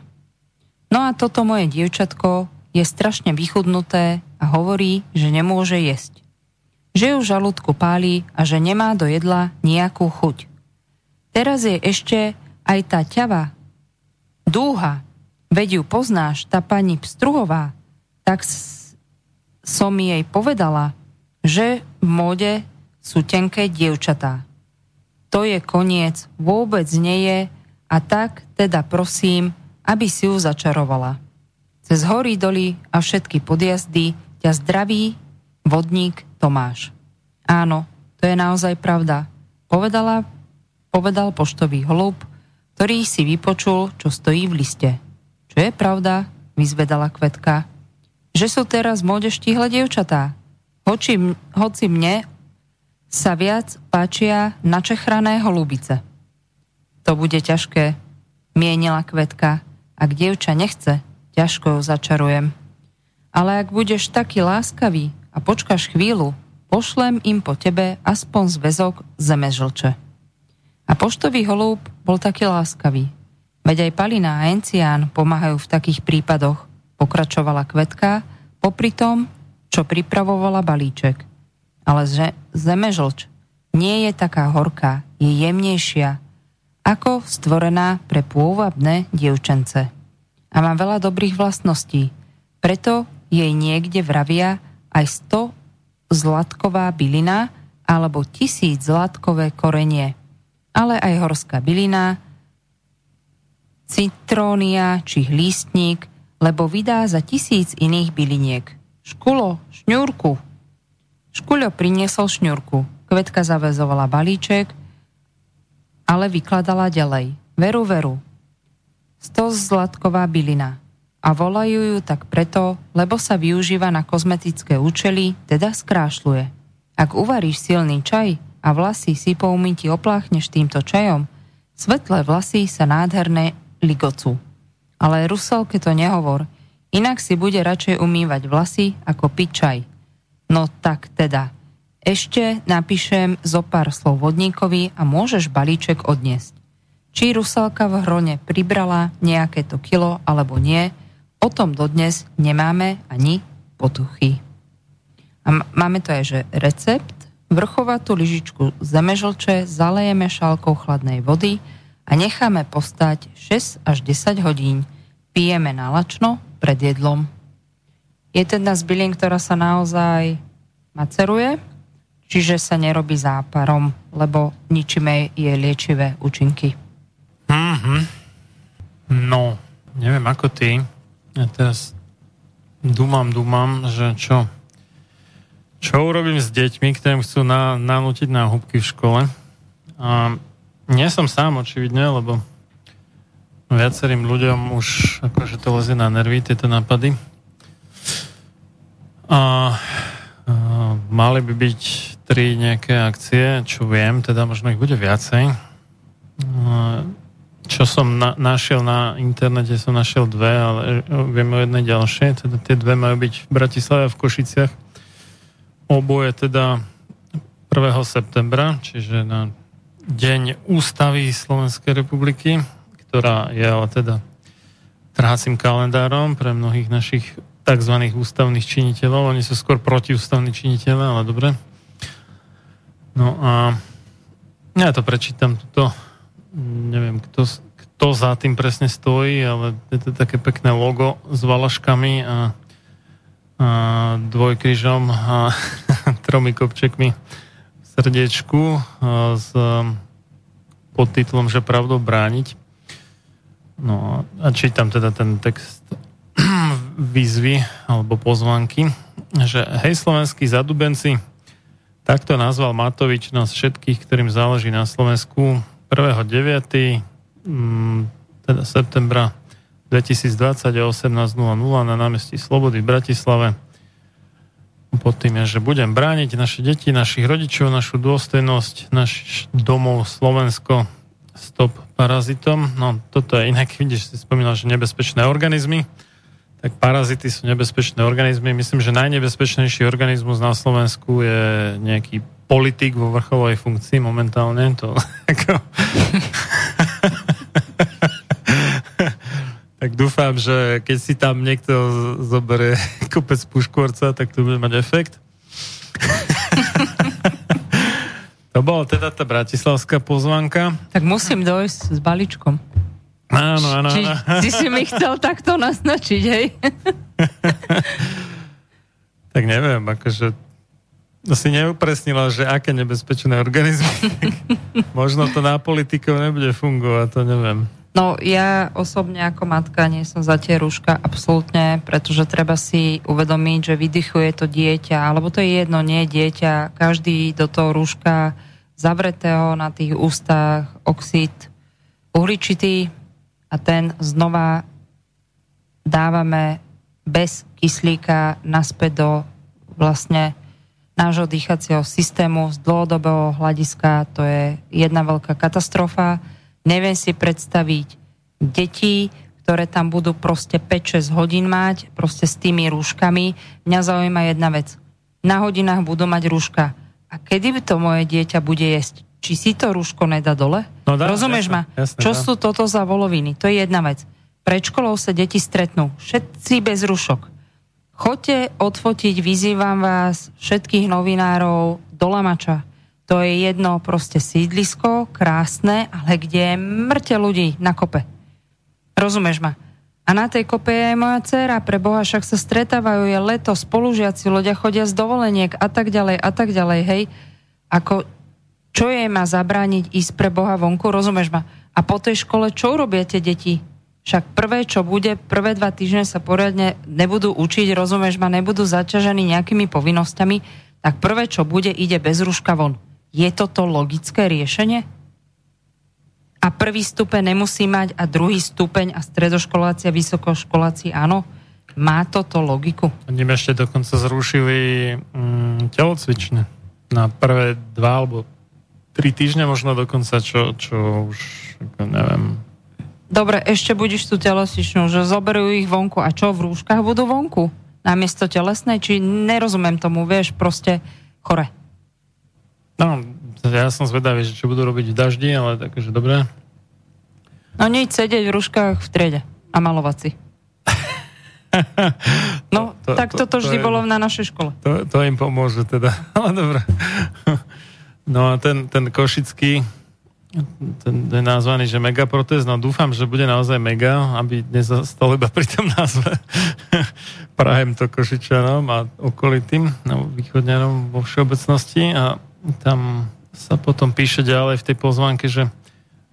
S4: No a toto moje dievčatko je strašne vychudnuté a hovorí, že nemôže jesť. Že ju žalúdku páli a že nemá do jedla nejakú chuť. Teraz je ešte aj tá ťava, dúha, veď ju poznáš, tá pani Pstruhová, tak som jej povedala, že v móde sú tenké dievčatá. To je koniec, vôbec nie je a tak teda prosím, aby si ju začarovala. Cez hory doly a všetky podjazdy ťa zdraví vodník Tomáš. Áno, to je naozaj pravda. Povedala, povedal poštový holub, ktorý si vypočul, čo stojí v liste. Čo je pravda, vyzvedala Kvetka. Že sú teraz v móde štihle dievčatá, Hoči, hoci mne sa viac páčia načechrané holubice. To bude ťažké, mienila Kvetka. Ak dievča nechce, ťažko ju začarujem. Ale ak budeš taký láskavý a počkaš chvíľu, pošlem im po tebe aspoň zväzok zemežlče. A poštový holúb bol taký láskavý. Veď aj Palina a Encián pomáhajú v takých prípadoch, pokračovala Kvetka, popri tom, čo pripravovala balíček. Ale že zemežlč nie je taká horká, je jemnejšia, ako stvorená pre pôvabné dievčence. A má veľa dobrých vlastností, preto jej niekde vravia aj 100 zlatková bylina alebo tisíc zlatkové korenie, ale aj horská bylina, citrónia či hlístnik, lebo vydá za tisíc iných byliniek – Škulo, šňúrku. Škuľo priniesol šňúrku. Kvetka zavezovala balíček, ale vykladala ďalej. Veru, veru. Sto zlatková bylina. A volajú ju tak preto, lebo sa využíva na kozmetické účely, teda skrášľuje. Ak uvaríš silný čaj a vlasy si po opláchneš týmto čajom, svetlé vlasy sa nádherné ligocú. Ale Rusalke to nehovor – Inak si bude radšej umývať vlasy ako piť čaj. No tak teda, ešte napíšem zo pár slov vodníkovi a môžeš balíček odniesť. Či rusalka v hrone pribrala nejaké to kilo alebo nie, o tom dodnes nemáme ani potuchy. A máme to aj, že recept, vrchovatú lyžičku zemežlče zalejeme šálkou chladnej vody a necháme postať 6 až 10 hodín. Pijeme nalačno pred jedlom. Je teda z bylín, ktorá sa naozaj maceruje, čiže sa nerobí záparom, lebo ničíme jej liečivé účinky.
S3: Mm-hmm. No, neviem ako ty. Ja teraz dúmam, dúmam, že čo čo urobím s deťmi, ktorým chcú na, nanútiť na húbky v škole. A nie som sám očividne, lebo viacerým ľuďom už akože to lezie na nervy, tieto nápady. A, a mali by byť tri nejaké akcie, čo viem, teda možno ich bude viacej. A, čo som na, našiel na internete, som našiel dve, ale viem o jednej ďalšie. Teda tie dve majú byť v Bratislave a v Košiciach oboje teda 1. septembra, čiže na deň ústavy Slovenskej republiky, ktorá je ale teda trhacím kalendárom pre mnohých našich tzv. ústavných činiteľov. Oni sú skôr protiústavní činiteľe, ale dobre. No a ja to prečítam tuto. Neviem, kto, kto za tým presne stojí, ale je to také pekné logo s valaškami a dvojkryžom a tromi kopčekmi v srdiečku s podtitlom, že pravdou brániť. No a čítam teda ten text výzvy alebo pozvanky, že hej slovenskí zadubenci, takto nazval Matovič nás všetkých, ktorým záleží na Slovensku 1.9. Mm, teda septembra 2020 o 18.00 na námestí Slobody v Bratislave. Pod tým je, že budem brániť naše deti, našich rodičov, našu dôstojnosť, náš domov Slovensko, stop parazitom. No toto je inak, vidíš, si spomínal, že nebezpečné organizmy. Tak parazity sú nebezpečné organizmy. Myslím, že najnebezpečnejší organizmus na Slovensku je nejaký politik vo vrcholovej funkcii momentálne. To ako... Tak dúfam, že keď si tam niekto zoberie kopec puškvorca, tak to bude mať efekt. To bola teda tá bratislavská pozvanka.
S4: Tak musím dojsť s balíčkom.
S3: Áno, áno.
S4: Či, si si mi chcel takto naznačiť, hej?
S3: tak neviem, akože si neupresnila, že aké nebezpečné organizmy. možno to na politikov nebude fungovať, to neviem.
S4: No ja osobne ako matka nie som za tie rúška absolútne, pretože treba si uvedomiť, že vydychuje to dieťa, alebo to je jedno, nie dieťa, každý do toho rúška zavretého na tých ústach oxid uhličitý a ten znova dávame bez kyslíka naspäť do vlastne nášho dýchacieho systému z dlhodobého hľadiska. To je jedna veľká katastrofa Neviem si predstaviť deti, ktoré tam budú proste 5-6 hodín mať, proste s tými rúškami. Mňa zaujíma jedna vec. Na hodinách budú mať rúška. A kedy to moje dieťa bude jesť? Či si to rúško nedá dole?
S3: No dá,
S4: Rozumieš
S3: jasne,
S4: ma?
S3: Jasne,
S4: Čo
S3: dá.
S4: sú toto za voloviny? To je jedna vec. Pred školou sa deti stretnú. Všetci bez rúšok. Choďte odfotiť, vyzývam vás, všetkých novinárov do Lamača to je jedno proste sídlisko, krásne, ale kde je mŕte ľudí na kope. Rozumieš ma? A na tej kope je aj moja dcera, pre Boha však sa stretávajú, je leto, spolužiaci, ľudia chodia z dovoleniek a tak ďalej, a tak ďalej, hej. Ako, čo je má zabrániť ísť pre Boha vonku, rozumieš ma? A po tej škole čo urobia tie deti? Však prvé, čo bude, prvé dva týždne sa poriadne nebudú učiť, rozumieš ma, nebudú zaťažení nejakými povinnosťami, tak prvé, čo bude, ide bez rúška von. Je toto logické riešenie? A prvý stupeň nemusí mať a druhý stupeň a stredoškoláci a vysokoškoláci áno? Má toto logiku?
S3: Oni ešte dokonca zrušili mm, telocvične na prvé dva alebo tri týždne možno dokonca, čo, čo už ako neviem.
S4: Dobre, ešte budeš tú telesvičnú, že zoberú ich vonku a čo, v rúškach budú vonku? Namiesto telesnej? Či nerozumiem tomu, vieš, proste chore.
S3: No, ja som zvedavý, že čo budú robiť v daždi, ale takže dobré.
S4: No nič, sedieť v rúškach v triede a malovať si. No,
S3: To-
S4: tak
S3: to-
S4: toto
S3: to
S4: vždy
S3: je-
S4: bolo na našej škole.
S3: To, to im pomôže teda. Ale dobre. No a ten, ten košický, ten, ten nazvaný, že megaprotest, no dúfam, že bude naozaj mega, aby nezastal iba pri tom názve. Prajem to Košičanom a okolitým, no, východňanom vo všeobecnosti a tam sa potom píše ďalej v tej pozvánke, že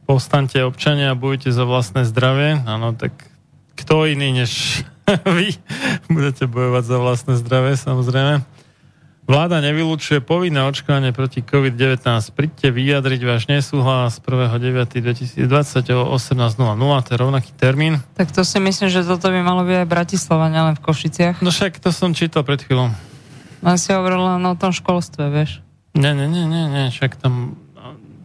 S3: povstante občania a bojujte za vlastné zdravie. Áno, tak kto iný než vy budete bojovať za vlastné zdravie, samozrejme. Vláda nevylučuje povinné očkovanie proti COVID-19. Príďte vyjadriť váš nesúhlas 1.9.2020 o 18.00, to je rovnaký termín.
S4: Tak to si myslím, že toto by malo byť aj Bratislava, nielen v Košiciach.
S3: No však to som čítal pred chvíľou.
S4: Len si hovoril len o tom školstve, vieš.
S3: Nie, nie, nie, nie, nie, však tam,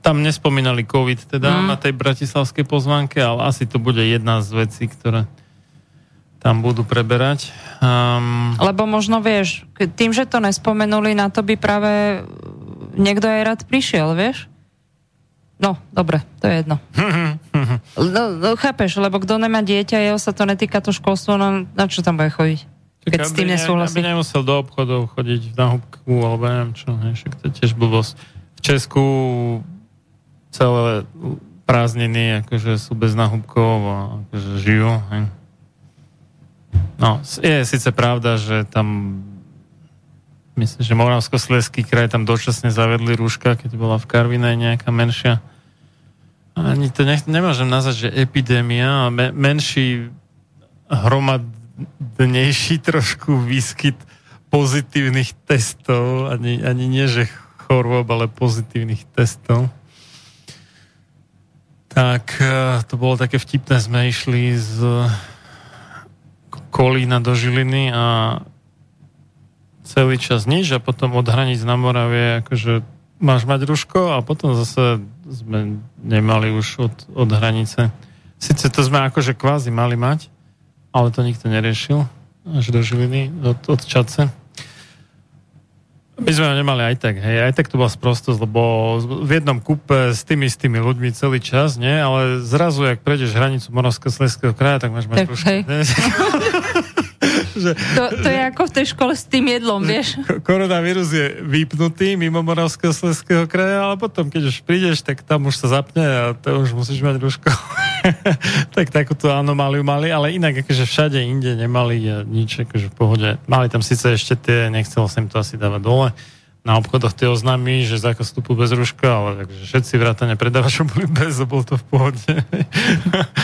S3: tam nespomínali COVID teda
S4: Mm.
S3: na tej bratislavskej pozvánke, ale asi to bude jedna z vecí, ktoré tam budú preberať. Um,
S4: Lebo možno vieš, tým, že to nespomenuli, na to by práve niekto aj rád prišiel, vieš? No, dobre, to je jedno. no, no, chápeš, lebo kto nemá dieťa, jeho sa to netýka to školstvo, no na čo tam bude chodiť? Keď s tým
S3: aby ne-
S4: nesúhlasí.
S3: Aby nemusel do obchodov chodiť na húbku, alebo neviem čo, hej, však to je tiež blbosť. V Česku celé prázdniny akože sú bez nahúbkov a akože žijú. Hej. No, je síce pravda, že tam myslím, že Moravsko-Sleský kraj tam dočasne zavedli rúška, keď bola v Karvinej nejaká menšia ani to nech, nemôžem nazvať, že epidémia, me, menší hromadnejší trošku výskyt pozitívnych testov, ani, ani nie, že chorôb, ale pozitívnych testov. Tak eh, to bolo také vtipné, sme išli z Kolína do Žiliny a celý čas nič a potom od hraníc na Moravie akože máš mať ruško a potom zase sme nemali už od, od hranice. Sice to sme akože kvázi mali mať, ale to nikto neriešil až do Žiliny, od, od Čace. My sme ho nemali aj tak, hej, aj tak to bola sprostosť, lebo v jednom kúpe s tými istými ľuďmi celý čas, nie, ale zrazu, ak prejdeš hranicu Moravsko-Sleského kraja, tak máš mať
S4: Tak,
S3: ruško. že,
S4: To, to je ako v tej škole s tým jedlom, vieš?
S3: Ko- koronavírus je vypnutý mimo Moravského Sleského kraja, ale potom, keď už prídeš, tak tam už sa zapne a to už musíš mať rúško. tak takúto anomáliu mali, ale inak akože všade inde nemali nič akože v pohode. Mali tam síce ešte tie, nechcelo sa im to asi dávať dole, na obchodoch tie oznámy, že zákaz vstupu bez rúška, ale takže všetci vrátane predávačov boli bez, a bolo to v pohode.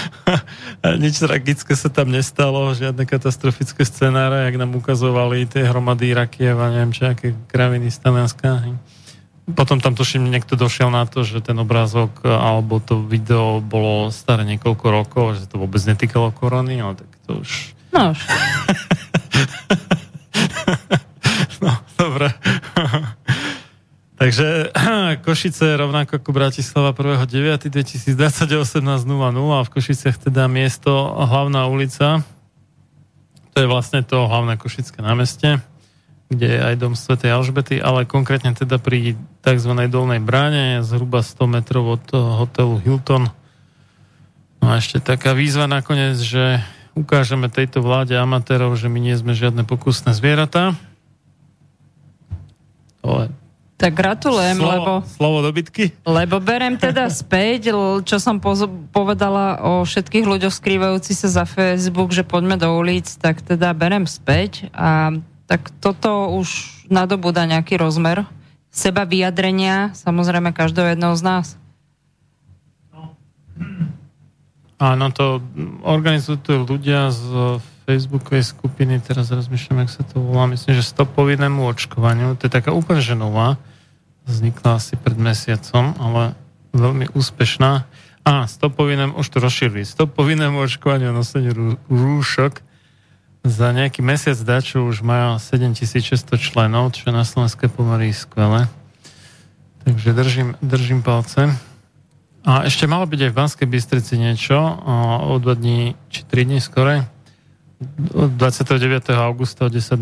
S3: nič tragické sa tam nestalo, žiadne katastrofické scenáre, jak nám ukazovali tie hromady Irakiev a neviem čo, aké kraviny z Talianska. Potom tam tuším, niekto došiel na to, že ten obrázok alebo to video bolo staré niekoľko rokov, že to vôbec netýkalo korony, ale tak to už...
S4: No už.
S3: No, dobre. Takže Košice rovnako ako Bratislava 1.9.2020 18.00 a v Košiciach teda miesto hlavná ulica. To je vlastne to hlavné Košické námestie, kde je aj dom Svetej Alžbety, ale konkrétne teda pri tzv. dolnej bráne, zhruba 100 metrov od hotelu Hilton. No a ešte taká výzva nakoniec, že ukážeme tejto vláde amatérov, že my nie sme žiadne pokusné zvieratá.
S4: Tak gratulujem,
S3: slovo,
S4: lebo,
S3: slovo do bitky.
S4: lebo berem teda späť, čo som poz- povedala o všetkých ľuďoch skrývajúci sa za Facebook, že poďme do ulic, tak teda berem späť a tak toto už nadobúda nejaký rozmer seba vyjadrenia, samozrejme každého jedného z nás.
S3: Áno, to organizujú ľudia z Facebookovej skupiny, teraz rozmýšľam, jak sa to volá, myslím, že stop povinnému očkovaniu, to je taká úplne že nová, vznikla asi pred mesiacom, ale veľmi úspešná. A, stop povinnému, už to rozšírili, stop povinnému očkovaniu a noseniu rú, rúšok za nejaký mesiac dačo už majú 7600 členov, čo je na Slovensku pomery skvelé. Takže držím, držím palce. A ešte malo byť aj v Banskej Bystrici niečo o dva dní, či tri dní skore. Od 29. augusta o 10.00.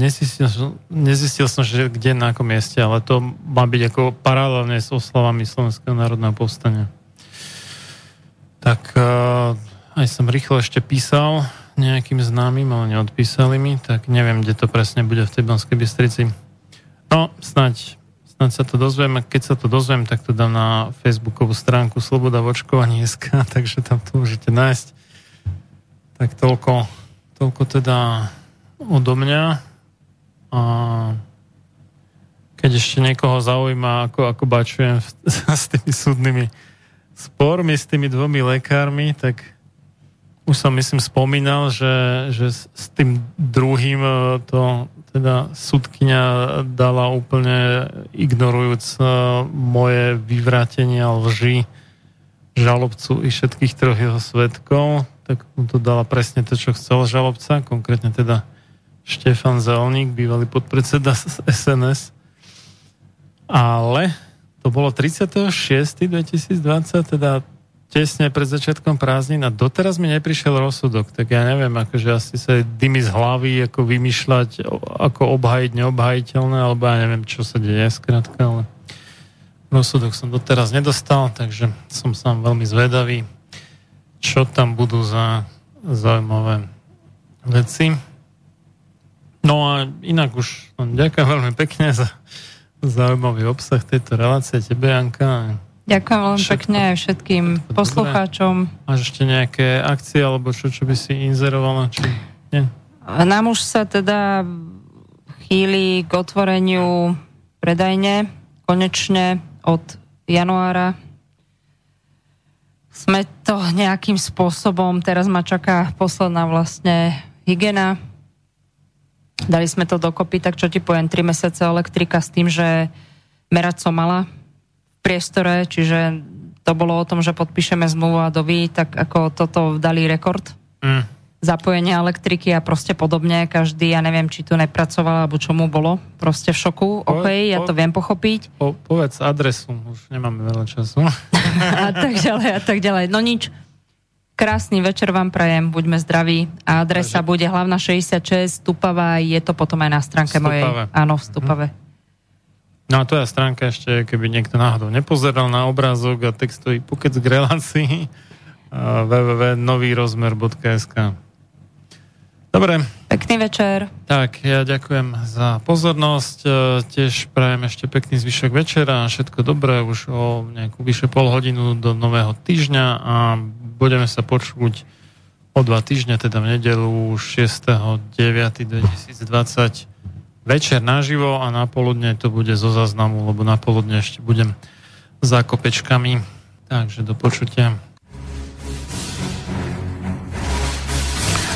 S3: Nezistil, nezistil som, že kde, na akom mieste, ale to má byť ako paralelne s oslavami Slovenského národného povstania. Tak eh, aj som rýchlo ešte písal nejakým známym, ale neodpísali mi, tak neviem, kde to presne bude v tej Banskej Bystrici. No, snaď, snaď sa to dozviem a keď sa to dozviem, tak to dám na facebookovú stránku Sloboda vočkovanie.sk, takže tam to môžete nájsť. Tak toľko, toľko teda odo mňa. A keď ešte niekoho zaujíma, ako, ako bačujem s tými súdnymi spormi, s tými dvomi lekármi, tak už som myslím spomínal, že, že s tým druhým e, to teda súdkynia dala úplne ignorujúc e, moje vyvrátenia lži žalobcu i všetkých troch jeho svetkov, tak mu to dala presne to, čo chcel žalobca, konkrétne teda Štefan Zelník, bývalý podpredseda SNS. Ale to bolo 36. 2020, teda tesne pred začiatkom prázdnin a doteraz mi neprišiel rozsudok, tak ja neviem, akože asi sa dymy z hlavy, ako vymýšľať, ako obhajiť neobhajiteľné, alebo ja neviem, čo sa deje, skrátka, ale rozsudok som doteraz nedostal, takže som sám veľmi zvedavý, čo tam budú za zaujímavé veci. No a inak už ďakujem veľmi pekne za zaujímavý obsah tejto relácie tebe, Janka.
S4: Ďakujem veľmi pekne aj všetkým poslucháčom.
S3: Máš ešte nejaké akcie alebo čo, čo by si inzerovala? Či nie?
S4: Nám už sa teda chýli k otvoreniu predajne konečne od januára. Sme to nejakým spôsobom, teraz ma čaká posledná vlastne hygiena. Dali sme to dokopy, tak čo ti poviem, 3 mesiace elektrika s tým, že merať som mala priestore, čiže to bolo o tom, že podpíšeme zmluvu a doví, tak ako toto dali rekord. Mm. Zapojenie elektriky a proste podobne. Každý, ja neviem, či tu nepracoval, alebo čo mu bolo. Proste v šoku. Po, OK, ja to viem pochopiť.
S3: Po, povedz adresu, už nemáme veľa času.
S4: a tak ďalej, a tak ďalej. No nič. Krásny večer vám prajem, buďme zdraví. A adresa Takže... bude hlavná 66, Stupava, je to potom aj na stránke Stupave. mojej. Áno, v Stupave. Mm.
S3: No a tvoja stránka ešte, keby niekto náhodou nepozeral na obrázok a textový pokec k relácii www.novýrozmer.sk Dobre.
S4: Pekný večer.
S3: Tak, ja ďakujem za pozornosť. E, tiež prajem ešte pekný zvyšok večera všetko dobré už o nejakú vyše pol hodinu do nového týždňa a budeme sa počuť o dva týždňa, teda v nedelu 6.9.2020 večer naživo a na poludne to bude zo záznamu, lebo na poludne ešte budem za kopečkami. Takže do počutia.